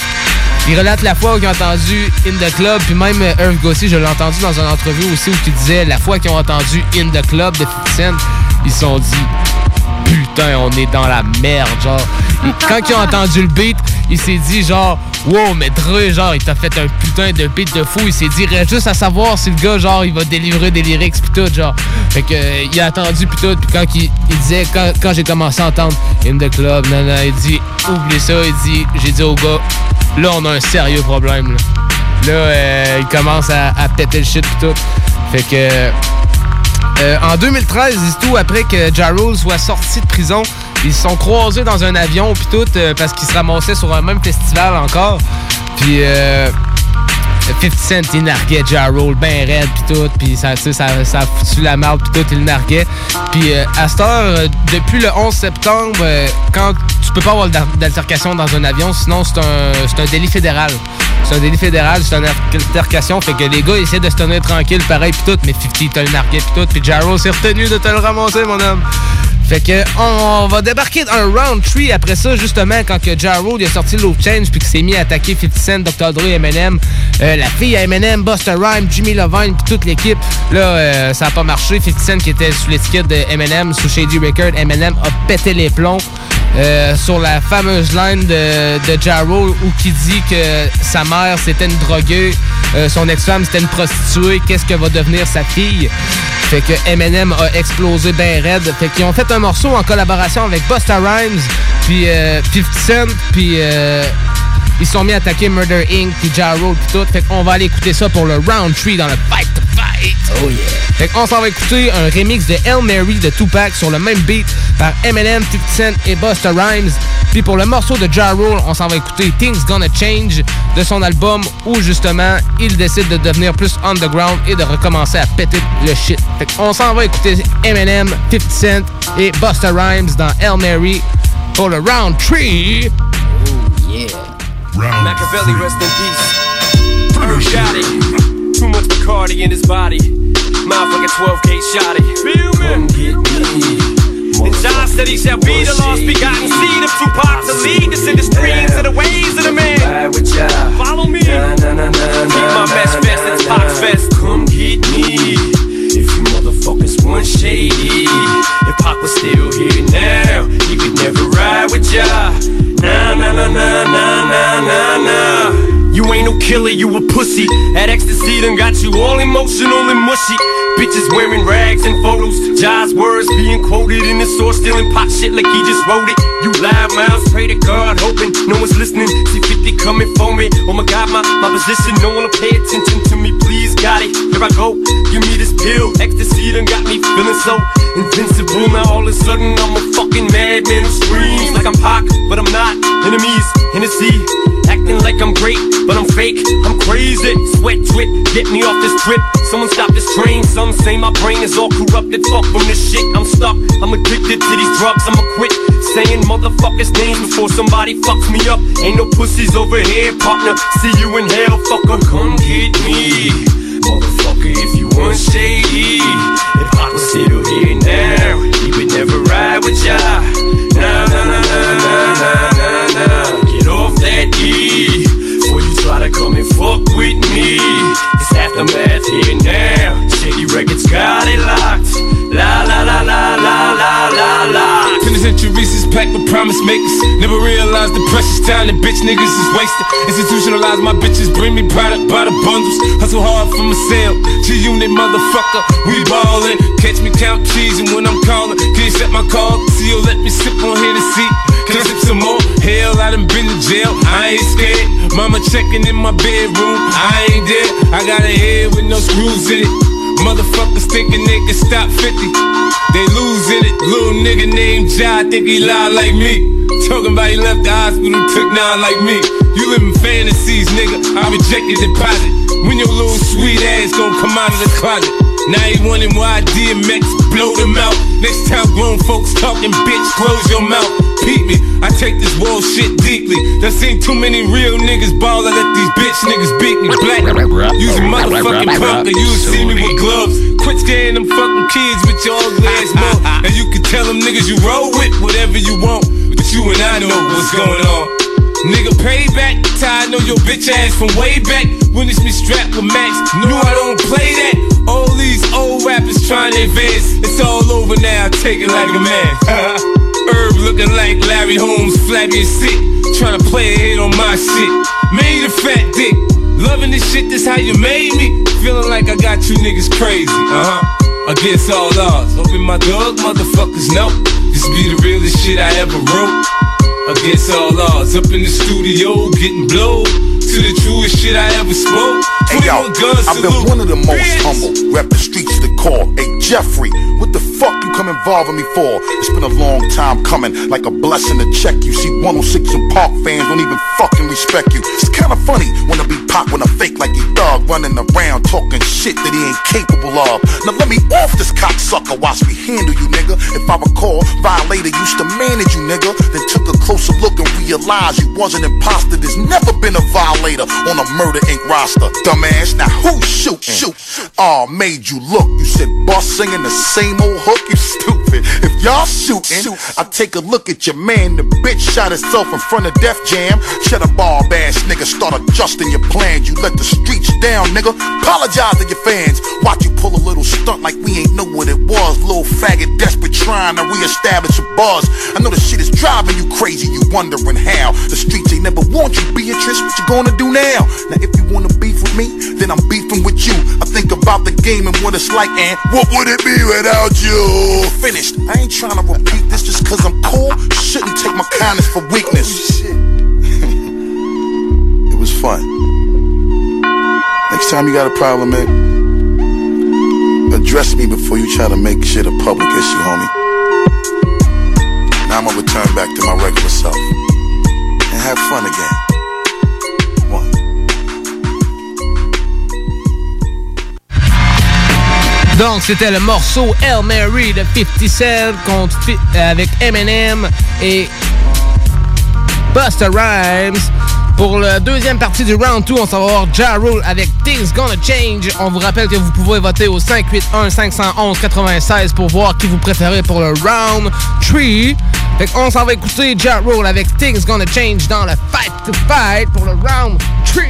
il relate la fois où ils ont entendu In the Club, puis même euh, Irv Gossey, je l'ai entendu dans une entrevue aussi où il disait la fois qu'ils ont entendu In the Club de 50 Cent, ils se sont dit putain, on est dans la merde, genre. Quand ils ont entendu le beat, il s'est dit genre, wow, mais Dre, genre, il t'a fait un putain de beat de fou. Il s'est dit, reste juste à savoir si le gars, genre, il va délivrer des lyrics pis tout, genre. Fait que, euh, il a attendu pis tout, pis quand il, il disait, quand, quand j'ai commencé à entendre In the Club, non, il dit, oublie ça, il dit, j'ai dit au gars, là, on a un sérieux problème, là. Là, euh, il commence à, à péter le shit pis tout. Fait que. Euh, en 2013, c'est tout, après que Ja soit sorti de prison, ils se sont croisés dans un avion puis tout euh, parce qu'ils se ramassaient sur un même festival encore. Puis euh, 50 Cent, il narguait Ja ben raide puis tout, puis ça, ça, ça a foutu la merde puis tout, il narguait. Puis euh, à cette heure, euh, depuis le 11 septembre, euh, quand tu peux pas avoir d'al- d'altercation dans un avion, sinon c'est un, un délit fédéral. C'est un délit fédéral, c'est une altercation, fait que les gars essaient de se tenir tranquille pareil puis tout, mais 50 te le narguait puis tout, puis Ja Rule s'est retenu de te le ramasser, mon homme. Fait que on va débarquer dans un round 3 après ça, justement, quand que Ja Rule il a sorti Low Change puis qu'il s'est mis à attaquer 50 Cent, Dr. Dre, Eminem, euh, la fille à Eminem, Busta Rhymes, Jimmy Lovine puis toute l'équipe. Là, euh, ça a pas marché. 50 Cent qui était sous l'étiquette de Eminem, sous Shady Record, Eminem a pété les plombs. euh, sur la fameuse line de, de Ja Rule où qui dit que sa mère c'était une droguée, son ex-femme c'était une prostituée, qu'est-ce que va devenir sa fille? Fait que Eminem a explosé ben raide. Fait qu'ils ont fait un morceau en collaboration avec Busta Rhymes, puis euh, 50 Cent, puis euh, ils se sont mis à attaquer Murder Inc., puis Ja Rule, puis tout. Fait qu'on va aller écouter ça pour le round 3 dans le Fight to Fight. Oh yeah. Fait qu'on s'en va écouter un remix de El Mary de Tupac sur le même beat par Eminem, 50 Cent et Busta Rhymes. Puis pour le morceau de Ja Rule, on s'en va écouter Things Gonna Change de son album où justement il décide de devenir plus underground et de recommencer à péter le shit. Fait qu'on s'en va écouter Eminem, 50 Cent et Busta Rhymes dans El Mary pour le round 3. Yeah. Machiavelli, rest in peace. Herb got it. Too much Bacardi in his body. Motherfucker 12K shot it. Come get me. And John said he shall be the lost begotten seed of Tupac to lead us in the streams of the ways of the man. Follow me. Keep my best fest, it's Pac's fest. Come get me. Want shady, if Pac was still here now, he could never ride with ya. Nah, nah, nah, nah, nah, nah, nah, nah. You ain't no killer, you a pussy. That ecstasy done got you all emotional and mushy. Bitches wearing rags and photos. Jai's words being quoted in the source, stealing pop shit like he just wrote it. You loud mouths, pray to God, hoping no one's listening. See 50 coming for me. Oh my God, my, my position, no one will pay attention to me, please, got it. Here I go, give me this pill. Ecstasy done got me feeling so invincible. Now all of a sudden I'm a fucking madman who screams like I'm Pac, but I'm not. Enemies, Hennessy, acting like I'm great, but I'm fake. I'm crazy. Sweat drip, get me off this trip. Someone stop this train. Some say my brain is all corrupted. Fuck from this shit. I'm stuck. I'm addicted to these drugs. I'ma quit saying motherfuckers' names before somebody fucks me up. Ain't no pussies over here, partner. See you in hell, fucker. Come get me, motherfucker, if you want shady. If I was still here now, he would never ride with ya. Nah, nah, nah, nah, nah, nah, nah, nah. Get off that E. Before you try to come and fuck with me. It's aftermath here now. Shady records got it locked. La la la la la la la la. Penitentiaries is packed with promise makers. Never realized the precious time that bitch niggas is wasting. Institutionalized my bitches, bring me product by the bundles. Hustle hard for my sale. G unit motherfucker, we ballin'. Catch me count cheese and when I'm callin', can you set my call? See you let me sip on here to see? Can I sip some more? Hell, I done been to jail. I ain't scared. Mama checking in my bedroom. I ain't dead. I got a head with no screws in it. Motherfuckers thinking they can stop 50. They losing it. Little nigga named Jai think he lie like me. Talking about he left the hospital, took nine like me. You live in fantasies, nigga. I reject your deposit. When your little sweet ass gon' come out of the closet. Now he wondering why DMX blow them out. Next time grown folks talking, bitch, close your mouth. Peep me, I take this world shit deeply. There seen too many real niggas ball. I let these bitch niggas beat me black. Use a motherfucking you'll see me with gloves. Quit scaring them fucking kids with your ugly ass mouth. And you can tell them niggas you roll with whatever you want. But you and I know what's going on. Nigga, payback. Ty, I know your bitch ass from way back when it's me strapped with Max. Knew I don't play that. All these old rappers trying to advance. It's all over now. Take it like a man. <laughs> Herb looking like Larry Holmes, flabby and sick. Trying to play a hit on my shit. Made a fat dick. Loving this shit, this how you made me. Feeling like I got you niggas crazy. Uh huh. Against all odds. Hoping my dog motherfuckers know. This be the realest shit I ever wrote. Against all odds, up in the studio, getting blow to the truest shit I ever spoke. Hey yo, 21 guns I've been one of the most humble. Rep the streets to call. Hey Jeffrey, what the fuck you come involving me for? It's been a long time coming, like a blessing to check you. See 106 and Park fans don't even fucking respect you. It's kinda funny when I be pop when I fake like he thug running around talking shit that he ain't capable of. Now let me off this cocksucker, watch me handle you, nigga. If I recall, Violator used to manage you, nigga. Then took a closer look and realized you was an imposter. There's never been a violator on a Murder Inc. roster. Dumbass, now who shoot? Shoot. Oh, made you look. You said boss singing the same old hook, you stupid. If y'all shooting, I take a look at your man. The bitch shot himself in front of Def Jam. Shut a barb ass nigga, start adjusting your plans. You let the streets down, nigga. Apologize to your fans. Watch you pull a little stunt like we ain't know what it was. Little faggot desperate trying to reestablish a buzz. I know the shit is driving you crazy. You wondering how the streets ain't never want you, Beatrice. What you gonna do now? Now if you wanna beef with me, then I'm beefing with you. I think about the game and what it's like, and what would it be without you? Finished. I ain't trying to repeat this just cause I'm cool. Shouldn't take my kindness for weakness. <laughs> it was fun. Next time you got a problem, man, address me before you try to make shit a public issue, homie. Now I'm gonna return back to my regular self and have fun again. Donc, c'était le morceau El Mary de 50 Cent contre euh, avec Eminem et Busta Rhymes. Pour la deuxième partie du round 2, on s'en va voir Ja Rule avec Things Gonna Change. On vous rappelle que vous pouvez voter au 581-511-96 pour voir qui vous préférez pour le round 3. Fait s'en va écouter Ja Rule avec Things Gonna Change dans le Fight to Fight pour le round 3.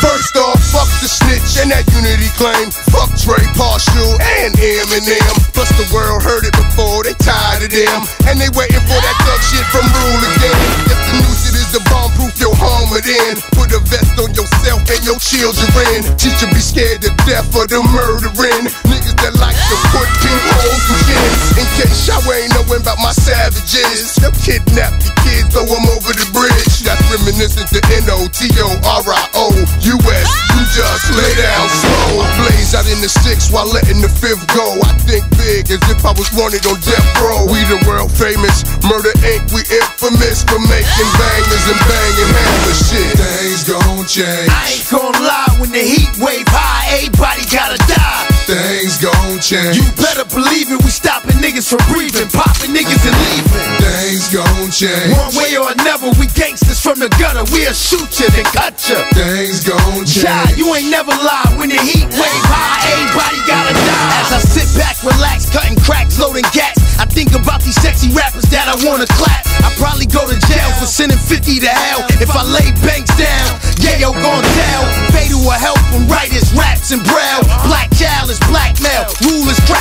First off, fuck the snitch and that unity claim. Fuck Trey Partial and Eminem. Plus the world heard it before, they tired of them. And they waiting for that thug shit from Rule again. If the new shit is the bomb proof, your home it in. Put a vest on yourself and your children. Teacher be scared to death of the murdering. Niggas that like to put pinholes. In case y'all ain't knowing about my savages. They'll kidnap the kids, throw them over the bridge. That's reminiscent to N-O-T-O-R-I-O. U.S. You just lay down slow. Blaze out in the six while letting the fifth go. I think big as if I was wanted on death row. We the world famous. Murder Inc. We infamous for making bangers and banging hammer shit. Things gon' change. I ain't gonna lie, when the heat wave high, everybody gotta die. Change. You better believe it, we stopping niggas from breathing, popping niggas and leaving. Things gon' change. One way or another, we gangsters from the gutter, we'll shoot you then cut you. Things gon' change. Child, you ain't never lie, when the heat wave high, everybody gotta die. As I sit back, relax, cutting cracks, loading gas, I think about these sexy rappers that I wanna clap. I probably go to jail for sending 50 to hell if I lay banks down. Yeah, yo, gon' tell. To a help from writers, raps, and braille. Black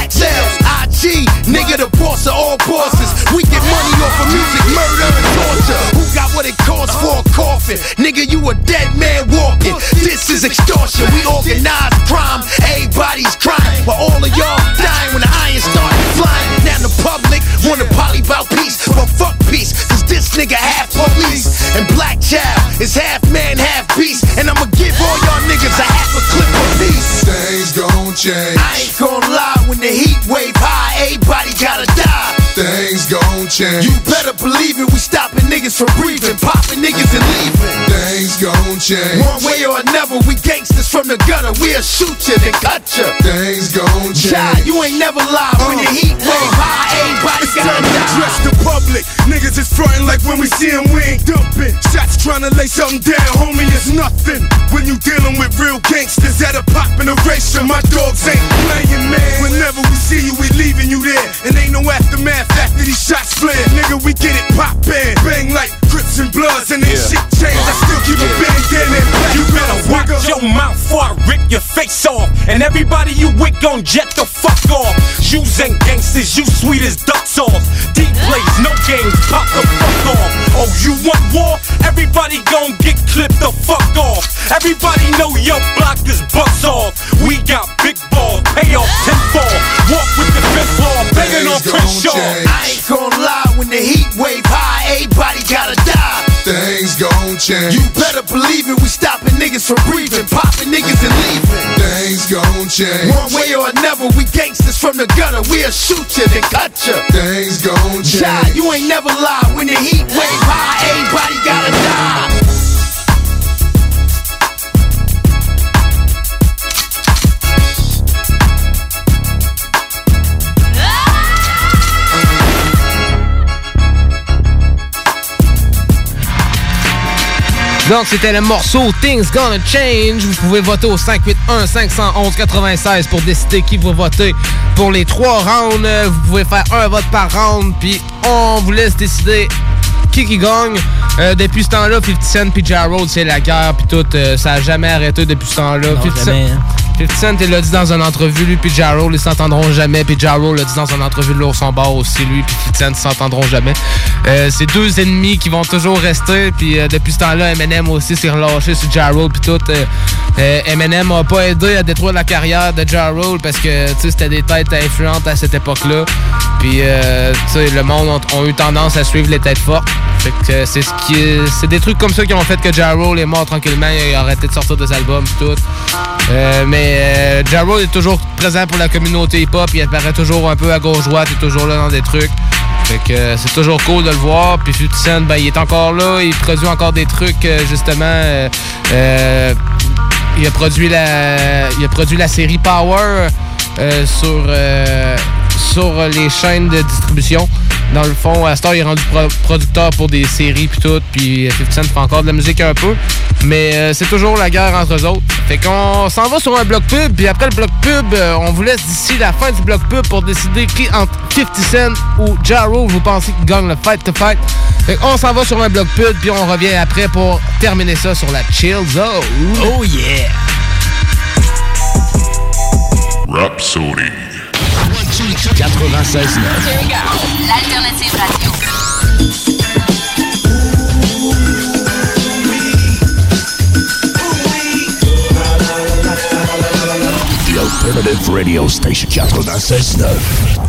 cartels. IG, nigga, the boss of all bosses. We get money off of music, murder, and torture. Who got what it costs for a coffin? Nigga, you a dead man walking. This is extortion. We organize crime, everybody's crying. But all of y'all dying when the iron started flying. Now the public wanna poly about peace. But fuck peace, cause this nigga half police. And black child is half man, half beast. And I'ma give all y'all niggas a half a clip of peace. Things gon' change. I ain't gon' lie when the heat wave high, everybody gotta die. Things gon' change. You better believe it, we stopping niggas from breathing, popping niggas and leaving. Things gon' change. One way or another, we gangsters from the gutter, we'll shoot you then cut you. Things gon' change. Child, you ain't never lied when the uh, heat wave uh, high, everybody gotta die. Public. Niggas is frontin' like when we see 'em, we ain't dumping. Shots tryna lay something down, homie, it's nothing. When you dealing with real gangsters that are popping erasure, my dogs ain't playing, man. Whenever we see you, we leaving you there. And ain't no aftermath after these shots flare. Nigga, we get it poppin'. Bang like Crips and Bloods, and then shit change. I still keep a bandana in. You watch your mouth before I rip your face off. And everybody you with gon' jet the fuck off. Yous ain't gangsters, you sweet as duck sauce. Deep plays, no games, pop the fuck off. Oh, you want war? Everybody gon' get clipped the fuck off. Everybody know your block is bust off. We got big balls, pay off tenfold. Walk with the fifth floor, banging on Chris change. You better believe it, we stopping niggas from breathing, popping niggas and leaving. Things gon' change. One way or another, we gangsters from the gutter, we'll shoot you then cut you. Things gon' change. Child, you ain't never lie when the heat wave high, everybody gotta die. Donc, c'était le morceau Things Gonna Change. Vous pouvez voter au 581-511-96 pour décider qui vous votez pour les trois rounds. Euh, Vous pouvez faire un vote par round, puis on vous laisse décider qui qui gagne. Euh, depuis ce temps-là, 50 Cent puis Rule, c'est la guerre, puis tout. euh, ça a jamais arrêté depuis ce temps-là. Non, 50 Cent- jamais, hein. 50 Cent, il l'a dit dans une entrevue, lui puis Ja Rule, ils s'entendront jamais. Puis Ja Rule l'a dit dans une entrevue de l'ours son bord aussi, lui puis 50 Cent s'entendront jamais. Euh, c'est deux ennemis qui vont toujours rester. Puis euh, depuis ce temps-là, Eminem aussi s'est relâché sur Ja Rule puis tout. Euh, euh, Eminem a pas aidé à détruire la carrière de Ja Rule parce que c'était des têtes influentes à cette époque-là. Puis le monde ont eu tendance à suivre les têtes fortes. Fait que c'est ce qui est- c'est des trucs comme ça qui ont fait que Ja Rule est mort tranquillement, il a arrêté de sortir des albums tout. Euh, mais euh, Ja Rule est toujours présent pour la communauté hip-hop, il apparaît toujours un peu à gauche-droite, il est toujours là dans des trucs. Euh, c'est toujours cool de le voir. Puis 50 Cent, ben, il est encore là, il produit encore des trucs euh, justement. euh, il a produit la, série Power sur, sur les chaînes de distribution. Dans le fond, il est rendu pro- producteur pour des séries puis tout, puis 50 Cent fait encore de la musique un peu. Mais euh, c'est toujours la guerre entre eux autres. Fait qu'on s'en va sur un bloc pub, puis après le bloc pub, euh, on vous laisse d'ici la fin du bloc pub pour décider qui entre 50 Cent ou Ja Rule vous pensez qui gagne le fight to fight. Fait qu'on s'en va sur un bloc pub, puis on revient après pour terminer ça sur la chill zone. Oh yeah! Rhapsody. 96.9. L'alternative radio. The Alternative Radio Station 96.9.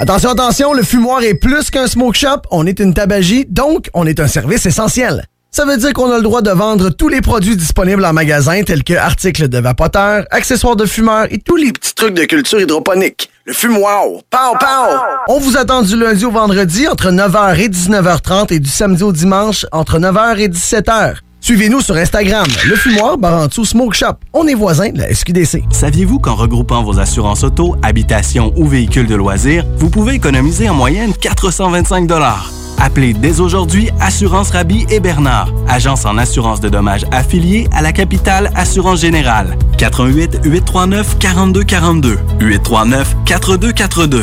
Attention, attention, le fumoir est plus qu'un smoke shop, on est une tabagie, donc on est un service essentiel. Ça veut dire qu'on a le droit de vendre tous les produits disponibles en magasin, tels que articles de vapoteurs, accessoires de fumeurs et tous les petits trucs de culture hydroponique. Le fumoir, pow pow! On vous attend du lundi au vendredi entre 9h et 19h30 et du samedi au dimanche entre 9h et 17h. Suivez-nous sur Instagram, Le Fumoir, Barantou Smoke Shop. On est voisins de la SQDC. Saviez-vous qu'en regroupant vos assurances auto, habitation ou véhicules de loisirs, vous pouvez économiser en moyenne 425 Appelez dès aujourd'hui Assurance Rabi et Bernard, agence en assurance de dommages affiliée à la capitale Assurance Générale. 88 839 4242 839 4242.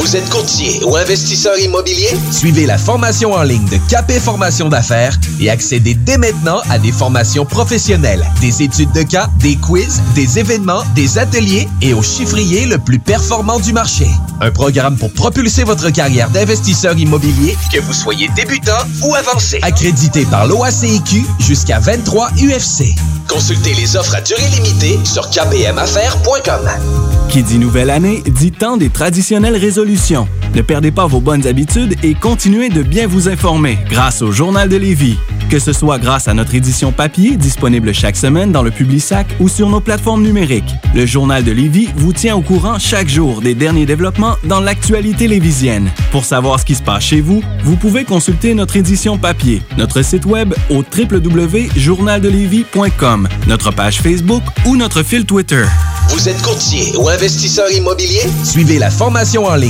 Vous êtes courtier ou investisseur immobilier? Suivez la formation en ligne de Capé Formation d'affaires et accédez dès maintenant à des formations professionnelles, des études de cas, des quiz, des événements, des ateliers et au chiffrier le plus performant du marché. Un programme pour propulser votre carrière d'investisseur immobilier, que vous soyez débutant ou avancé. Accrédité par l'OACIQ jusqu'à 23 UFC. Consultez les offres à durée limitée sur kpmaffaires.com. Qui dit nouvelle année, dit temps des traditionnelles résolutions. Ne perdez pas vos bonnes habitudes et continuez de bien vous informer grâce au Journal de Lévis. Que ce soit grâce à notre édition papier, disponible chaque semaine dans le Publisac ou sur nos plateformes numériques. Le Journal de Lévis vous tient au courant chaque jour des derniers développements dans l'actualité lévisienne. Pour savoir ce qui se passe chez vous, vous pouvez consulter notre édition papier, notre site web au www.journaldelévis.com, notre page Facebook ou notre fil Twitter. Vous êtes courtier ou investisseur immobilier? Suivez la formation en ligne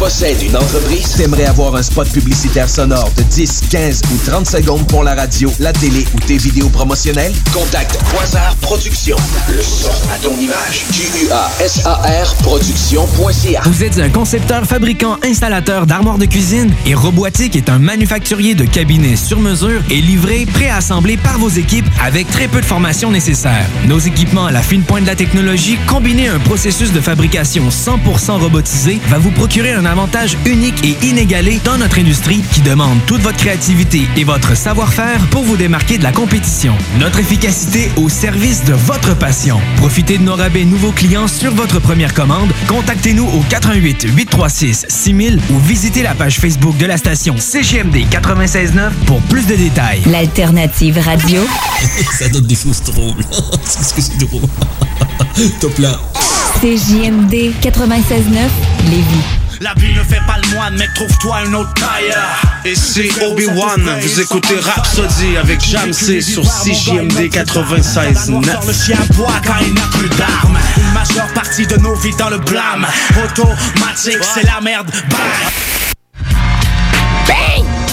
Possèdes une entreprise? T'aimerais avoir un spot publicitaire sonore de 10, 15 ou 30 secondes pour la radio, la télé ou tes vidéos promotionnelles? Contacte Quasar Productions. Le son à ton image. Q-U-A-S-A-R Productions.ca Vous êtes un concepteur, fabricant, installateur d'armoires de cuisine et Robotique est un manufacturier de cabinets sur mesure et livré, préassemblé par vos équipes avec très peu de formation nécessaire. Nos équipements à la fine pointe de la technologie, combinés à un processus de fabrication 100% robotisé, va vous procurer un avantage unique et inégalé dans notre industrie qui demande toute votre créativité et votre savoir-faire pour vous démarquer de la compétition. Notre efficacité au service de votre passion. Profitez de nos rabais nouveaux clients sur votre première commande. Contactez-nous au 88 836 6000 ou visitez la page Facebook de la station CGMD 969 pour plus de détails. L'alternative radio. <laughs> Ça donne des choses drôles. <laughs> C'est que c'est drôle. <laughs> Top là. CJMD 96.9 Lévis. La vie ne fait pas le moine, mec, trouve-toi un autre tailleur. Et c'est Obi-Wan, vous écoutez Rhapsody avec Jamsey sur CJMD 96 Dans le chien boit quand il n'a plus d'armes. Une majeure partie de nos vies dans le blâme. Automatique, c'est la merde. Bang! Bang!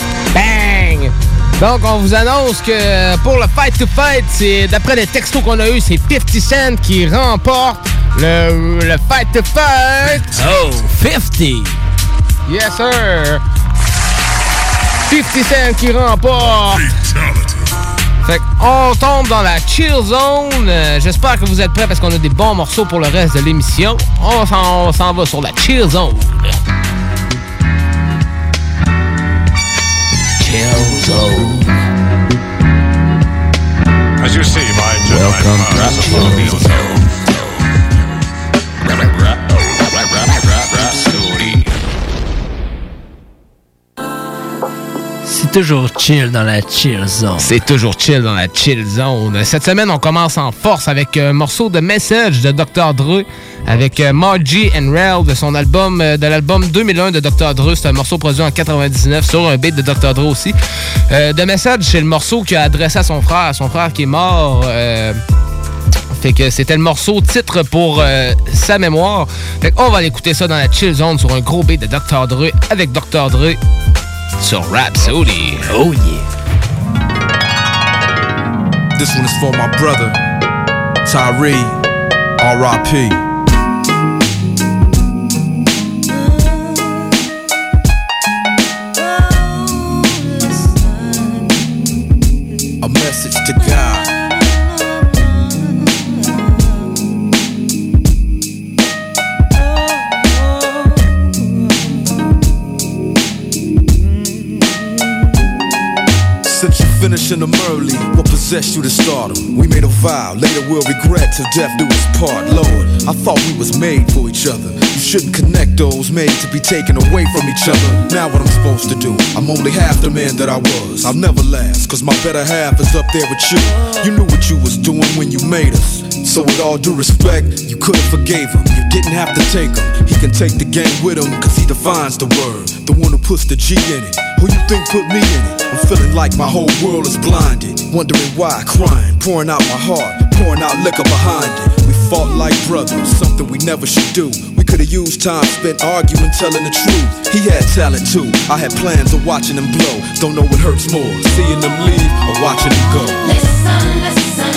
Donc, on vous annonce que pour le Fight to Fight, c'est d'après les textos qu'on a eu, c'est 50 Cent qui remporte le, le Fight to Fight. Oh, 50! Yes, sir! 50 Cent qui remporte. Fait on tombe dans la chill zone. Euh, J'espère que vous êtes prêts parce qu'on a des bons morceaux pour le reste de l'émission. On s'en on s'en va sur la chill zone. Chill zone. As you see, my gentlemen, Welcome uh, toujours chill dans la chill zone. C'est toujours chill dans la chill zone. Cette semaine, on commence en force avec un morceau de Message de Dr. Dre avec euh, Margie and Rel de son album euh, de l'album 2001 de Dr. Dre. C'est un morceau produit en 99 sur un beat de Dr. Dre aussi. Euh, de Message, c'est le morceau qu'il a adressé à son frère, son frère qui est mort. euh, fait que c'était le morceau titre pour euh, sa mémoire. Fait qu'on va aller écouter ça dans la chill zone sur un gros beat de Dr. Dre avec Dr. Dre sur Rhapsody. Oh yeah. This one is for my brother, Tyree, R.I.P. A message to God. Since you possessed you to stardom? We made a vow, later we'll regret till death do us part. Lord, I thought we was made for each other. You shouldn't connect those made to be taken away from each other. Now what I'm supposed to do? I'm only half the man that I was. I'll never last, cause my better half is up there with you. You knew what you was doing when you made us. So with all due respect, you could've forgave him. You didn't have to take him. He can take the game with him, cause he defines the word. The one who puts the G in it. Who you think put me in it? I'm feeling like my whole world is blinded. Wondering why, crying, pouring out my heart, pouring out liquor behind it. We fought like brothers, something we never should do. We could've used time spent arguing, telling the truth. He had talent too. I had plans of watching him blow. Don't know what hurts more, seeing them leave or watching him go. Listen, listen.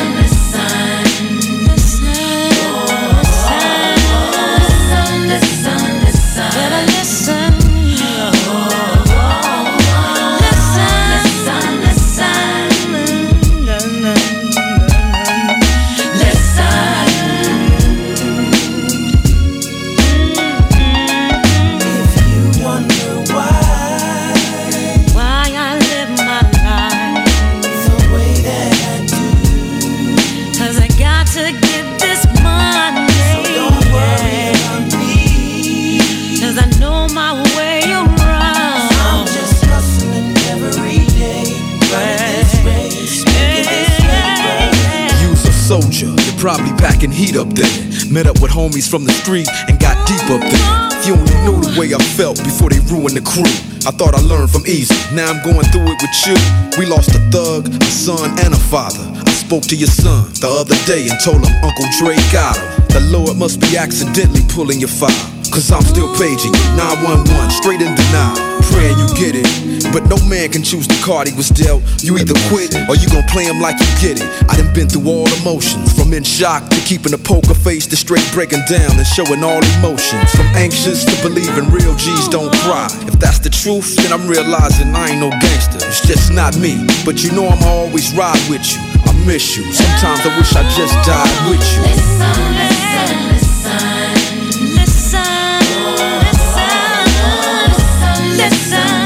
Up there. Met up with homies from the street and got deep up there. If you only knew the way I felt before they ruined the crew. I thought I learned from easy. Now I'm going through it with you. We lost a thug, a son, and a father. I spoke to your son the other day and told him Uncle Dre got him. The Lord must be accidentally pulling your file. Cause I'm still paging you. 911, straight in denial. Praying you get it. But no man can choose the card he was dealt. You either quit or you gon' play him like you get it. I done been through all emotions. From in shock to keeping a poker face to straight breaking down and showing all emotions. From anxious to believing real G's don't cry. If that's the truth, then I'm realizing I ain't no gangster. It's just not me. But you know I'ma always ride with you. I miss you. Sometimes I wish I just died with you. the sun.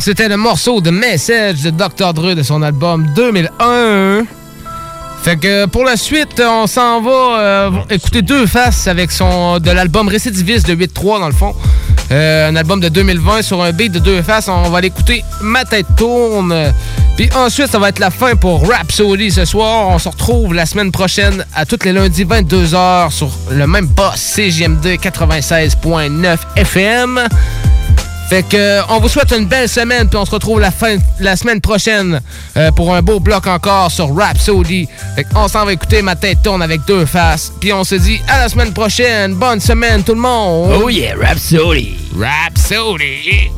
C'était le morceau de Message de Dr. Dre de son album 2001. Fait que pour la suite, on s'en va euh, écouter deux faces avec son de l'album Récidiviste de 8-3 dans le fond. Euh, un album de 2020 sur un beat de deux faces. On va l'écouter Ma tête tourne. Puis ensuite, ça va être la fin pour Rhapsody ce soir. On se retrouve la semaine prochaine à tous les lundis 22h sur le même boss CGMD 96.9 FM. Fait que euh, on vous souhaite une belle semaine puis on se retrouve la fin la semaine prochaine euh, pour un beau bloc encore sur Rhapsody. Fait qu'on s'en va écouter ma tête tourne avec deux faces puis on se dit à la semaine prochaine. Bonne semaine tout le monde. Oh yeah, Rhapsody. Rhapsody.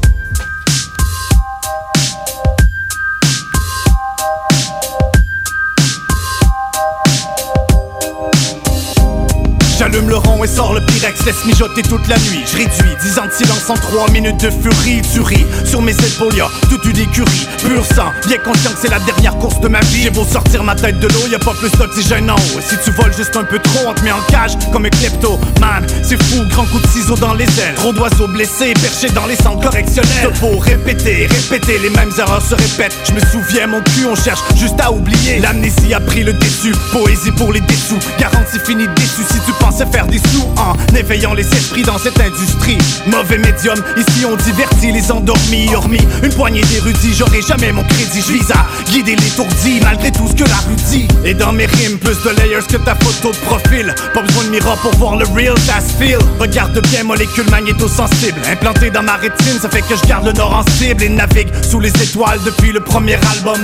Le rond et sors le pyrex, laisse mijoter toute la nuit. Je réduis 10 ans de silence en 3 minutes de furie. Tu ris sur mes épaules, y'a toute une écurie. Pur sang, bien conscient que c'est la dernière course de ma vie. J'ai beau sortir ma tête de l'eau, y'a pas plus d'oxygène en haut. Si tu voles juste un peu trop, on te met en cage comme un klepto. Man, c'est fou, grand coup de ciseaux dans les ailes. Trop d'oiseaux blessés, perchés dans les centres correctionnels. Faut répéter, répéter, les mêmes erreurs se répètent. Je me souviens, mon cul, on cherche juste à oublier. L'amnésie a pris le déçu, poésie pour les dessous. Garantie finie déçu si tu penses faire des sous en éveillant les esprits dans cette industrie. Mauvais médium, ici on divertit les endormis. Hormis une poignée d'érudits, j'aurai jamais mon crédit. Je vise à guider l'étourdi malgré tout ce que la rue dit. Et dans mes rimes, plus de layers que ta photo de profil. Pas besoin de miroir pour voir le real das feel. Regarde bien, molécules magnéto-sensibles. Implantées dans ma rétine, ça fait que je garde le nord en cible et navigue sous les étoiles depuis le premier album.